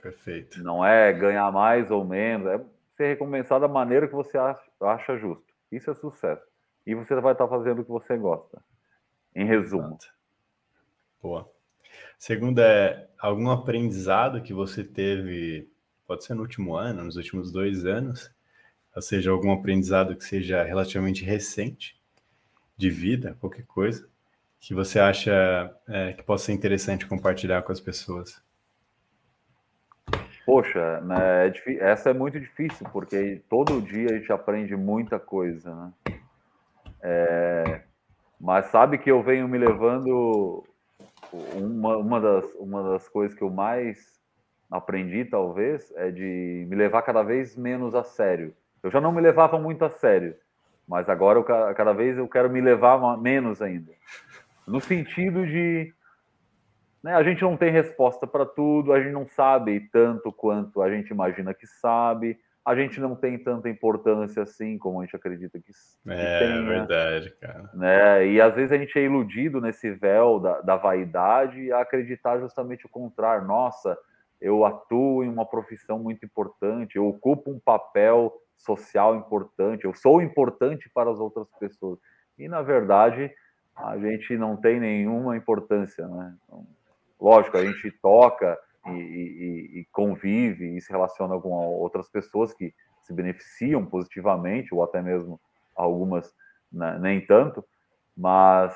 [SPEAKER 1] Perfeito.
[SPEAKER 2] Não é ganhar mais ou menos, é ser recompensado da maneira que você acha, acha justo. Isso é sucesso. E você vai estar fazendo o que você gosta em resumo.
[SPEAKER 1] Boa. Segunda é algum aprendizado que você teve, pode ser no último ano, nos últimos dois anos, ou seja, algum aprendizado que seja relativamente recente, de vida, qualquer coisa, que você acha é, que possa ser interessante compartilhar com as pessoas?
[SPEAKER 2] Poxa, né, é essa é muito difícil, porque todo dia a gente aprende muita coisa, né? É, mas sabe que eu venho me levando. Uma, uma, das, uma das coisas que eu mais aprendi, talvez, é de me levar cada vez menos a sério. Eu já não me levava muito a sério, mas agora eu, cada vez eu quero me levar menos ainda. No sentido de. Né, a gente não tem resposta para tudo, a gente não sabe tanto quanto a gente imagina que sabe a gente não tem tanta importância assim como a gente acredita que, que
[SPEAKER 1] é, tem. É verdade, cara.
[SPEAKER 2] Né? E às vezes a gente é iludido nesse véu da, da vaidade a acreditar justamente o contrário. Nossa, eu atuo em uma profissão muito importante, eu ocupo um papel social importante, eu sou importante para as outras pessoas. E na verdade a gente não tem nenhuma importância, né? Então, lógico, a gente toca e, e, e, convive e se relaciona com outras pessoas que se beneficiam positivamente, ou até mesmo algumas né, nem tanto, mas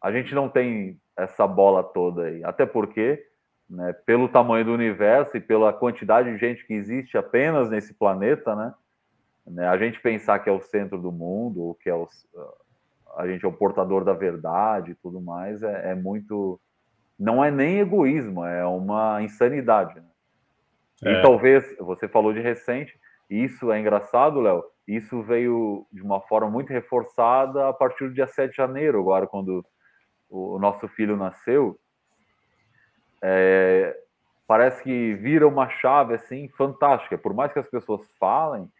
[SPEAKER 2] a gente não tem essa bola toda aí, até porque, né, pelo tamanho do universo e pela quantidade de gente que existe apenas nesse planeta, né, né a gente pensar que é o centro do mundo, ou que é o, a gente é o portador da verdade e tudo mais, é, é muito não é nem egoísmo, é uma insanidade. Né? É. E talvez, você falou de recente, isso é engraçado, Léo, isso veio de uma forma muito reforçada a partir do dia 7 de janeiro, agora, quando o nosso filho nasceu. É, parece que vira uma chave assim fantástica. Por mais que as pessoas falem,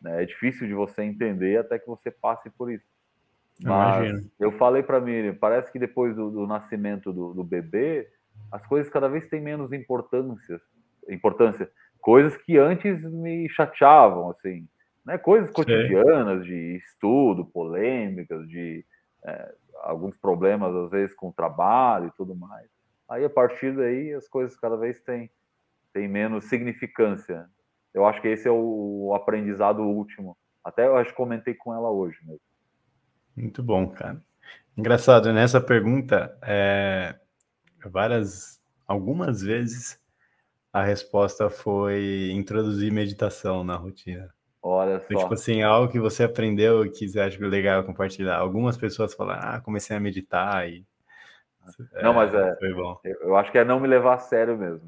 [SPEAKER 2] né, é difícil de você entender até que você passe por isso. Mas eu falei para mim, parece que depois do, do nascimento do, do, bebê, as coisas cada vez têm menos importância, importância, coisas que antes me chateavam, assim, né? Coisas cotidianas de estudo, polêmicas, de é, alguns problemas às vezes com o trabalho e tudo mais. Aí a partir daí as coisas cada vez têm, têm menos significância. Eu acho que esse é o, o aprendizado último. Até eu acho que comentei com ela hoje mesmo.
[SPEAKER 1] Muito bom, cara. Engraçado, nessa pergunta, é, várias, algumas vezes a resposta foi introduzir meditação na rotina.
[SPEAKER 2] Olha
[SPEAKER 1] então, só. Tipo assim, algo que você aprendeu e que você acha legal compartilhar. Algumas pessoas falam, ah, comecei a meditar e.
[SPEAKER 2] Não, é, mas é. Foi bom. Eu acho que é não me levar a sério mesmo.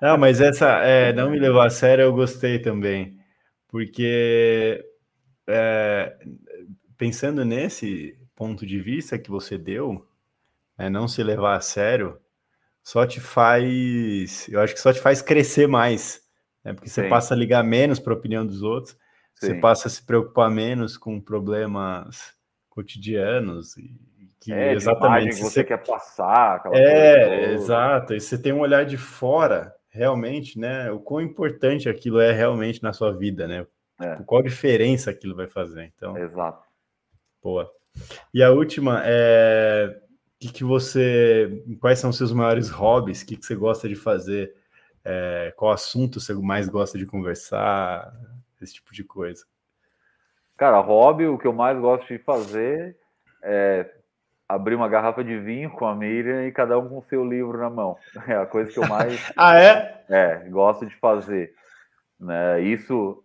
[SPEAKER 1] Não, mas essa é, não me levar a sério eu gostei também. Porque é, pensando nesse ponto de vista que você deu, é, não se levar a sério, só te faz. Eu acho que só te faz crescer mais. Né? Porque você Sim. passa a ligar menos para a opinião dos outros, Sim. você passa a se preocupar menos com problemas cotidianos e
[SPEAKER 2] que é, exatamente que você, quer passar.
[SPEAKER 1] é, exato. E você tem um olhar de fora, realmente, né? O quão importante aquilo é realmente na sua vida, né? É. Qual diferença aquilo vai fazer. Então,
[SPEAKER 2] exato.
[SPEAKER 1] Boa. E a última é que, que você. Quais são os seus maiores hobbies? O que, que você gosta de fazer? É, qual assunto você mais gosta de conversar? Esse tipo de coisa.
[SPEAKER 2] Cara, hobby, o que eu mais gosto de fazer é abrir uma garrafa de vinho com a Miriam e cada um com o seu livro na mão. É a coisa que eu mais.
[SPEAKER 1] ah, é?
[SPEAKER 2] É, gosto de fazer. Né? Isso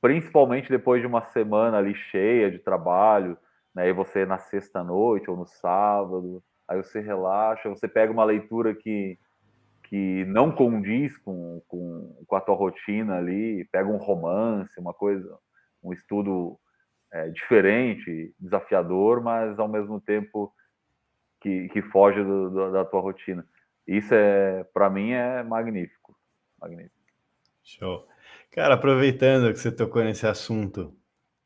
[SPEAKER 2] principalmente depois de uma semana ali cheia de trabalho, né? E você na sexta noite ou no sábado, aí você relaxa, você pega uma leitura que que não condiz com, com, com a tua rotina ali, pega um romance, uma coisa, um estudo é, diferente, desafiador, mas ao mesmo tempo que, que foge do, do, da tua rotina. Isso é, para mim, é magnífico, magnífico.
[SPEAKER 1] Show. Cara, aproveitando que você tocou nesse assunto,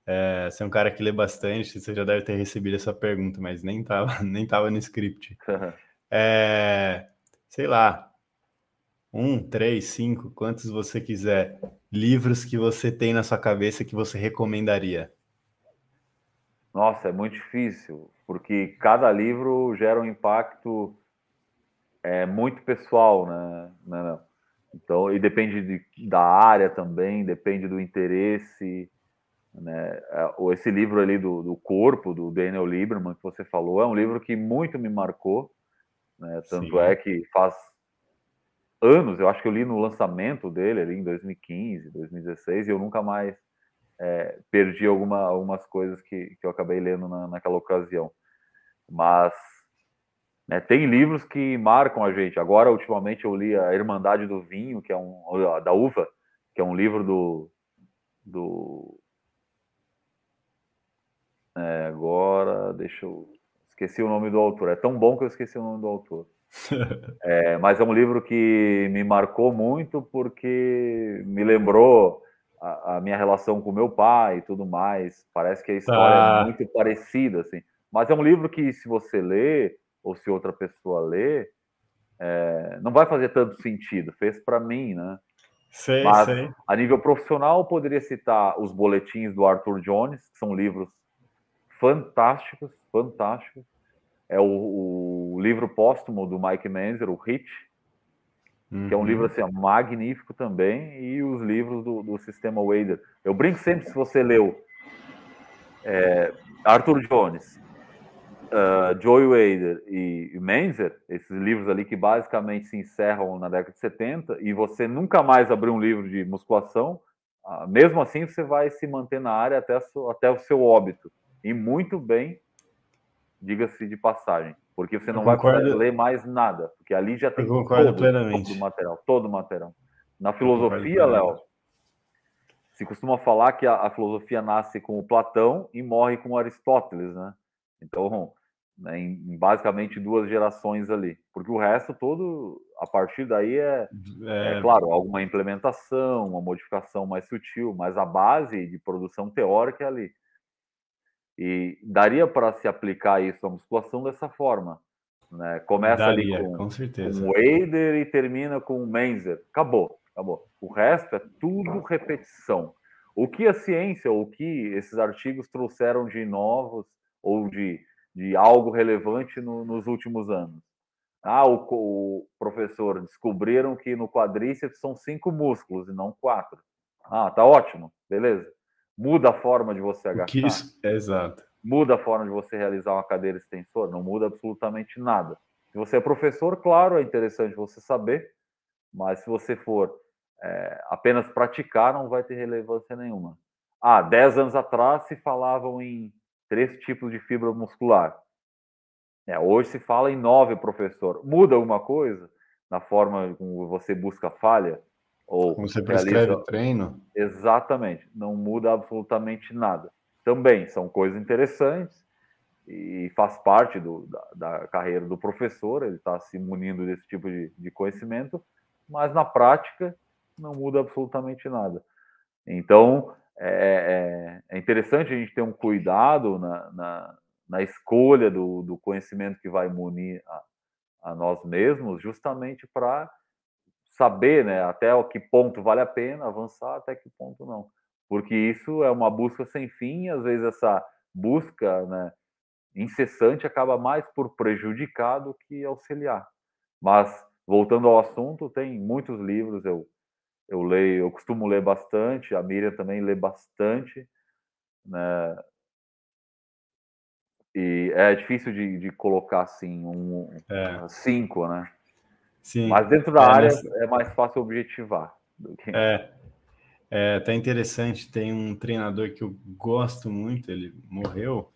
[SPEAKER 1] é, você é um cara que lê bastante, você já deve ter recebido essa pergunta, mas nem tava, nem tava no script. É, sei lá, um, três, cinco, quantos você quiser, livros que você tem na sua cabeça que você recomendaria?
[SPEAKER 2] Nossa, é muito difícil, porque cada livro gera um impacto é, muito pessoal, né? Não, não. Então, e depende de, da área também, depende do interesse. Né? É, esse livro ali do, do corpo, do Daniel Lieberman, que você falou, é um livro que muito me marcou. Né? Tanto Sim. é que faz anos, eu acho que eu li no lançamento dele ali em 2015, 2016, e eu nunca mais é, perdi alguma, algumas coisas que, que eu acabei lendo na, naquela ocasião. Mas né? Tem livros que marcam a gente. Agora, ultimamente, eu li A Irmandade do Vinho, que é um da Uva, que é um livro do. do é, agora, deixa eu. Esqueci o nome do autor. É tão bom que eu esqueci o nome do autor. é, mas é um livro que me marcou muito porque me lembrou a, a, minha relação com meu pai e tudo mais. Parece que a história é ah. é muito parecida, assim. Mas é um livro que, se você ler, ou se outra pessoa lê, é, não vai fazer tanto sentido. Fez para mim, né?
[SPEAKER 1] Sei, Mas, sei.
[SPEAKER 2] a nível profissional, eu poderia citar os boletins do Arthur Jones, que são livros fantásticos, fantásticos. É o, o livro póstumo do Mike Menzer, o Hit, uhum. que é um livro uhum. assim, magnífico também, e os livros do, do Sistema Wader. Eu brinco sempre se você leu é, Arthur Jones, uh, Joey Wader e Menzer, esses livros ali que basicamente se encerram na década de 70, e você nunca mais abrir um livro de musculação, uh, mesmo assim você vai se manter na área até, até o seu óbito. E muito bem, diga-se de passagem, porque você não vai precisar ler mais nada, porque ali já tem todo, todo o material, todo o material. Na filosofia, Léo, se costuma falar que a, a, filosofia nasce com o Platão e morre com Aristóteles, né? Então, né, em, basicamente duas gerações ali, porque o resto todo, a partir daí é, é... é, claro, alguma implementação, uma modificação mais sutil, mas a base de produção teórica é ali. E daria para se aplicar isso à musculação dessa forma. Né? Começa daria, ali com, com, com Wader e termina com Menzer. Acabou, acabou. O resto é tudo repetição. O que a ciência, o que esses artigos trouxeram de novos ou de de algo relevante no, nos últimos anos. Ah, o, o, professor, descobriram que no quadríceps são cinco músculos e não quatro. Ah, tá ótimo, beleza. Muda a forma de você agachar. Isso,
[SPEAKER 1] exato.
[SPEAKER 2] Muda a forma de você realizar uma cadeira extensora? Não muda absolutamente nada. Se você é professor, claro, é interessante você saber, mas se você for é, apenas praticar não vai ter relevância nenhuma. Ah, 10 anos atrás se falavam em três tipos de fibra muscular. É, hoje se fala em nove, professor. Muda alguma coisa na forma como você busca falha?
[SPEAKER 1] Ou como você prescreve realiza... treino?
[SPEAKER 2] Exatamente. Não muda absolutamente nada. Também são coisas interessantes e faz parte do, da, da carreira do professor, ele está se munindo desse tipo de, de conhecimento, mas na prática não muda absolutamente nada. Então, é, é, é interessante a gente ter um cuidado na, na, na escolha do, do, conhecimento que vai munir a, a nós mesmos, justamente para saber né, até o que ponto vale a pena avançar, até que ponto não. Porque isso é uma busca sem fim, e às vezes essa busca né, incessante acaba mais por prejudicar do que auxiliar. Mas, voltando ao assunto, tem muitos livros, eu eu leio, eu costumo ler bastante, a Miriam também lê bastante, né? E é difícil de, de colocar assim um é. cinco, né? Sim. Mas dentro da é, área mas... é mais fácil objetivar. Do que...
[SPEAKER 1] É. É até interessante, tem um treinador que eu gosto muito, ele morreu,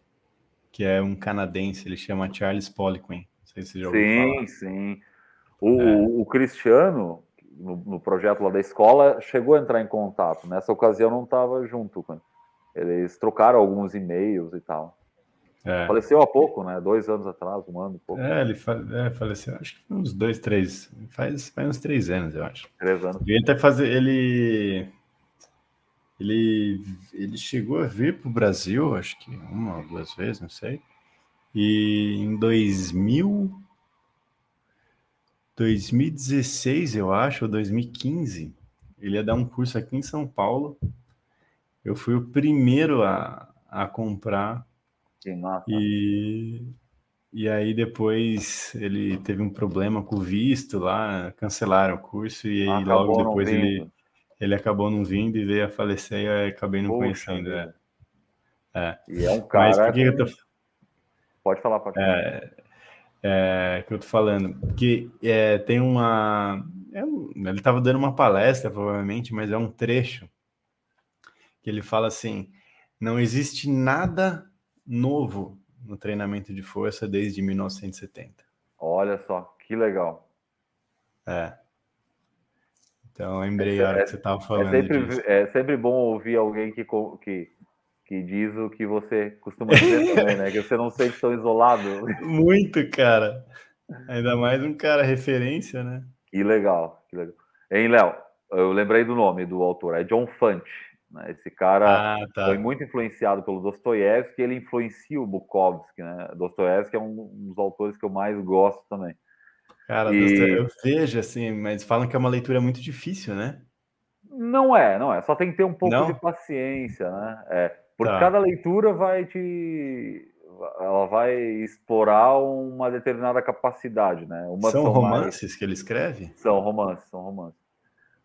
[SPEAKER 1] que é um canadense, ele chama Charles Poliquin. Não sei se você já ouviu
[SPEAKER 2] sim, falar. Sim, o, é. o Cristiano, no, no, projeto lá da escola, chegou a entrar em contato. Nessa ocasião não estava junto. Eles trocaram alguns e-mails e tal. É. Faleceu há pouco, né? Dois anos atrás, um ano, pouco.
[SPEAKER 1] É, ele é, faleceu, acho que uns dois, três. Faz, faz uns três anos, eu acho.
[SPEAKER 2] Três anos.
[SPEAKER 1] Ele até fazer. Ele. Ele, ele chegou a vir para o Brasil, acho que uma ou duas vezes, não sei. E em 2000, 2016, eu acho, ou 2015, ele ia dar um curso aqui em São Paulo. Eu fui o primeiro a, a comprar.
[SPEAKER 2] Que massa.
[SPEAKER 1] E, e aí depois ele teve um problema com o visto lá, cancelaram o curso e aí logo depois ele, ele acabou não vindo e veio a falecer e eu acabei não Poxa conhecendo. É.
[SPEAKER 2] é. E é um cara. Mas por que, eu tô... Pode falar, pode falar.
[SPEAKER 1] É, é, que eu tô falando, que é, tem uma. É, ele estava dando uma palestra, provavelmente, mas é um trecho que ele fala assim: não existe nada novo no treinamento de força desde 1970.
[SPEAKER 2] Olha só, que legal.
[SPEAKER 1] É. Então, lembrei a hora que você estava é falando.
[SPEAKER 2] É sempre, é sempre bom ouvir alguém que, que que diz o que você costuma dizer também, né? Que você não sente tão isolado.
[SPEAKER 1] Muito, cara. Ainda mais um cara referência, né?
[SPEAKER 2] Que legal, que legal. Hein, Léo? Eu lembrei do nome do autor, é John Fante. Né? Esse cara ah, tá. foi muito influenciado pelo Dostoiévski, ele influencia o Bukowski, né? Dostoiévski é um dos autores que eu mais gosto também.
[SPEAKER 1] Cara, e... eu vejo assim, mas falam que é uma leitura muito difícil, né?
[SPEAKER 2] Não é, não é. Só tem que ter um pouco não? de paciência, né? É. Porque tá. cada leitura vai te. Ela vai explorar uma determinada capacidade, né?
[SPEAKER 1] Uma são, são romances mais... que ele escreve?
[SPEAKER 2] São romances, são romances.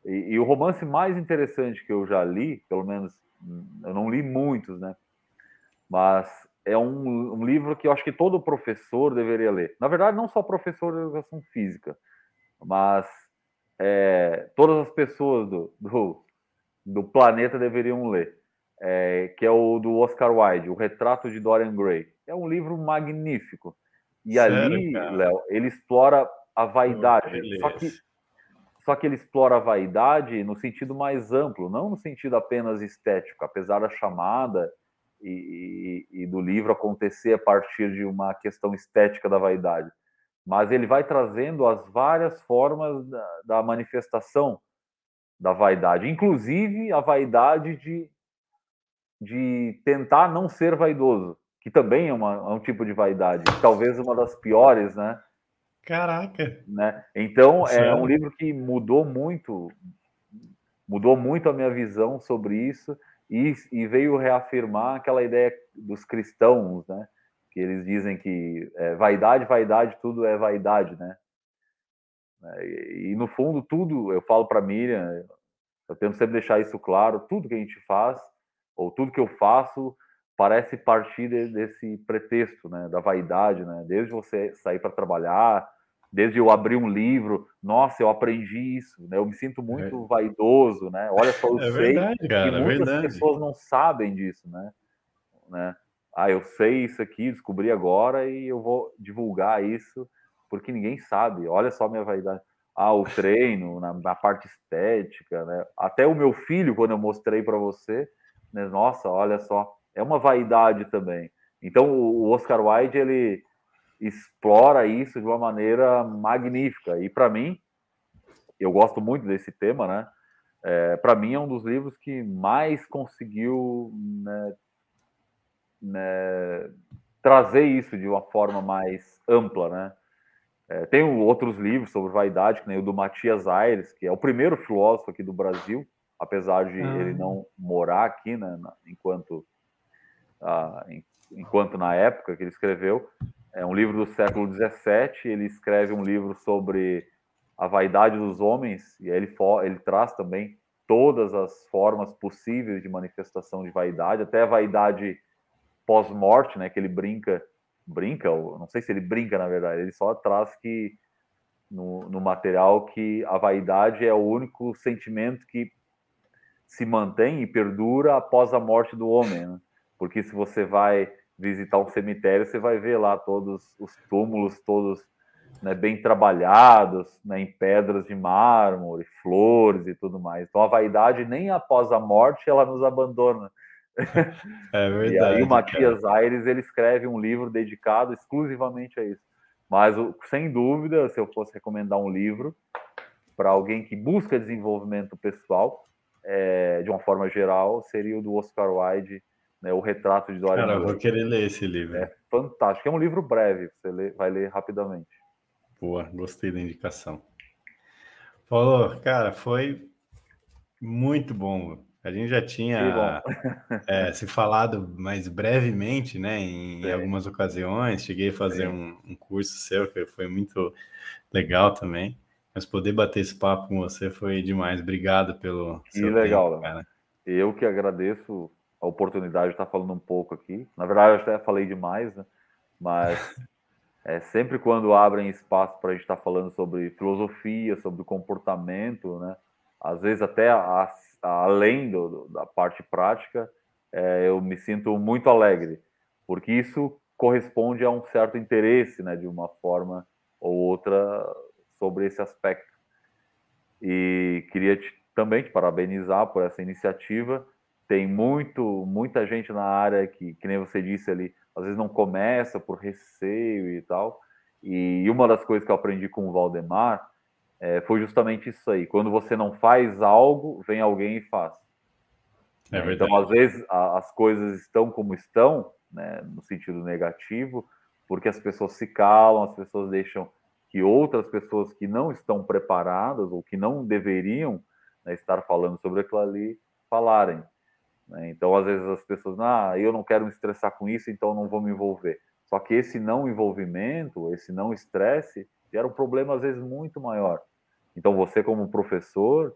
[SPEAKER 2] E, e, o romance mais interessante que eu já li, pelo menos eu não li muitos, né? Mas é um, um livro que eu acho que todo professor deveria ler. Na verdade, não só professor de educação física, mas é, todas as pessoas do, do, do planeta deveriam ler é, que é o do Oscar Wilde, O Retrato de Dorian Gray. É um livro magnífico. E Sério, ali, Léo, ele explora a vaidade. só, que, só que ele explora a vaidade no sentido mais amplo, não no sentido apenas estético, apesar da chamada e, e, e do livro acontecer a partir de uma questão estética da vaidade. Mas ele vai trazendo as várias formas da, da manifestação da vaidade, inclusive a vaidade de de tentar não ser vaidoso, que também é, uma, é um tipo de vaidade, talvez uma das piores, né?
[SPEAKER 1] Caraca!
[SPEAKER 2] Né? Então, Sério? é um livro que mudou muito, mudou muito a minha visão sobre isso e, e veio reafirmar aquela ideia dos cristãos, né? Que eles dizem que é, vaidade, vaidade, tudo é vaidade, né? E, e no fundo, tudo, eu falo para Miriam, eu tento sempre deixar isso claro, tudo que a gente faz ou tudo que eu faço parece partir desse pretexto, né, da vaidade, né, desde você sair para trabalhar, desde eu abrir um livro, nossa, eu aprendi isso, né? Eu me sinto muito é. vaidoso, né? Olha só, eu é sei verdade, cara, e muitas é pessoas não sabem disso, né? né? Ah, eu sei isso aqui, descobri agora e eu vou divulgar isso porque ninguém sabe. Olha só a minha vaidade. Ah, o treino, na, na parte estética, né? Até o meu filho, quando eu mostrei para você, né? Nossa, olha só, é uma vaidade também. Então, o Oscar Wilde, ele explora isso de uma maneira magnífica. E para mim, eu gosto muito desse tema, né? É, para mim é um dos livros que mais conseguiu né, né, trazer isso de uma forma mais ampla, né? É, tem outros livros sobre vaidade, que nem o do Matias Aires, que é o primeiro filósofo aqui do Brasil, apesar de ah. ele não morar aqui, né, enquanto, ah, enquanto na época que ele escreveu, é um livro do século XVII. Ele escreve um livro sobre a vaidade dos homens e aí ele, ele traz também todas as formas possíveis de manifestação de vaidade, até a vaidade pós-morte, né? Que ele brinca, brinca, ou não sei se ele brinca na verdade, ele só traz que no, no material que a vaidade é o único sentimento que se mantém e perdura após a morte do homem, né? Porque se você vai visitar um cemitério, você vai ver lá todos os túmulos, todos né, bem trabalhados, né, em pedras de mármore, flores e tudo mais. Então a vaidade nem após a morte ela nos abandona.
[SPEAKER 1] É verdade.
[SPEAKER 2] e aí o Matias cara. Aires ele escreve um livro dedicado exclusivamente a isso. Mas sem dúvida, se eu fosse recomendar um livro para alguém que busca desenvolvimento pessoal, é, de uma forma geral, seria o do Oscar Wilde, né, O Retrato de Dorian
[SPEAKER 1] Cara, eu vou querer ler esse livro.
[SPEAKER 2] É fantástico. É um livro breve, você lê, vai ler rapidamente.
[SPEAKER 1] Boa, gostei da indicação. Paulo, cara, foi muito bom. A gente já tinha é, se falado mais brevemente, né, em, em algumas ocasiões. Cheguei a fazer um, um, curso seu que foi muito legal também. Mas poder bater esse papo com você foi demais. Obrigado pelo
[SPEAKER 2] que seu legal, tempo, cara. Eu que agradeço a oportunidade de estar falando um pouco aqui. Na verdade, eu até falei demais, né? mas é, sempre quando abrem espaço para a gente estar falando sobre filosofia, sobre comportamento, né? às vezes até a, a, além do, da parte prática, é, eu me sinto muito alegre, porque isso corresponde a um certo interesse, né, de uma forma ou outra, sobre esse aspecto. E queria te, também te parabenizar por essa iniciativa tem muito, muita gente na área que, que nem você disse ali, às vezes não começa por receio e tal. E uma das coisas que eu aprendi com o Valdemar é, foi justamente isso aí. Quando você não faz algo, vem alguém e faz. É então, às vezes, a, as coisas estão como estão, né, no sentido negativo, porque as pessoas se calam, as pessoas deixam que outras pessoas que não estão preparadas ou que não deveriam né, estar falando sobre aquilo ali falarem. Né? Então, às vezes, as pessoas, ah, eu não quero me estressar com isso, então não vou me envolver. Só que esse não envolvimento, esse não estresse, gera um problema, às vezes, muito maior. Então, você, como professor,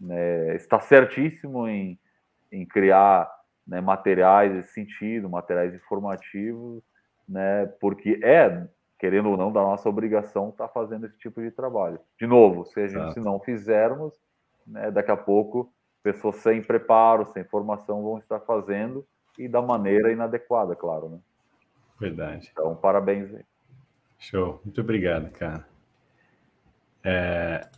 [SPEAKER 2] né, está certíssimo em, em criar né, materiais desse sentido, materiais informativos, né, porque é, querendo ou não, da nossa obrigação estar tá fazendo esse tipo de trabalho. De novo, se a gente se não fizermos, né, daqui a pouco pessoas sem preparo, sem formação vão estar fazendo e da maneira inadequada, claro, né?
[SPEAKER 1] Verdade.
[SPEAKER 2] Então, parabéns aí.
[SPEAKER 1] Show. Muito obrigado, cara. É,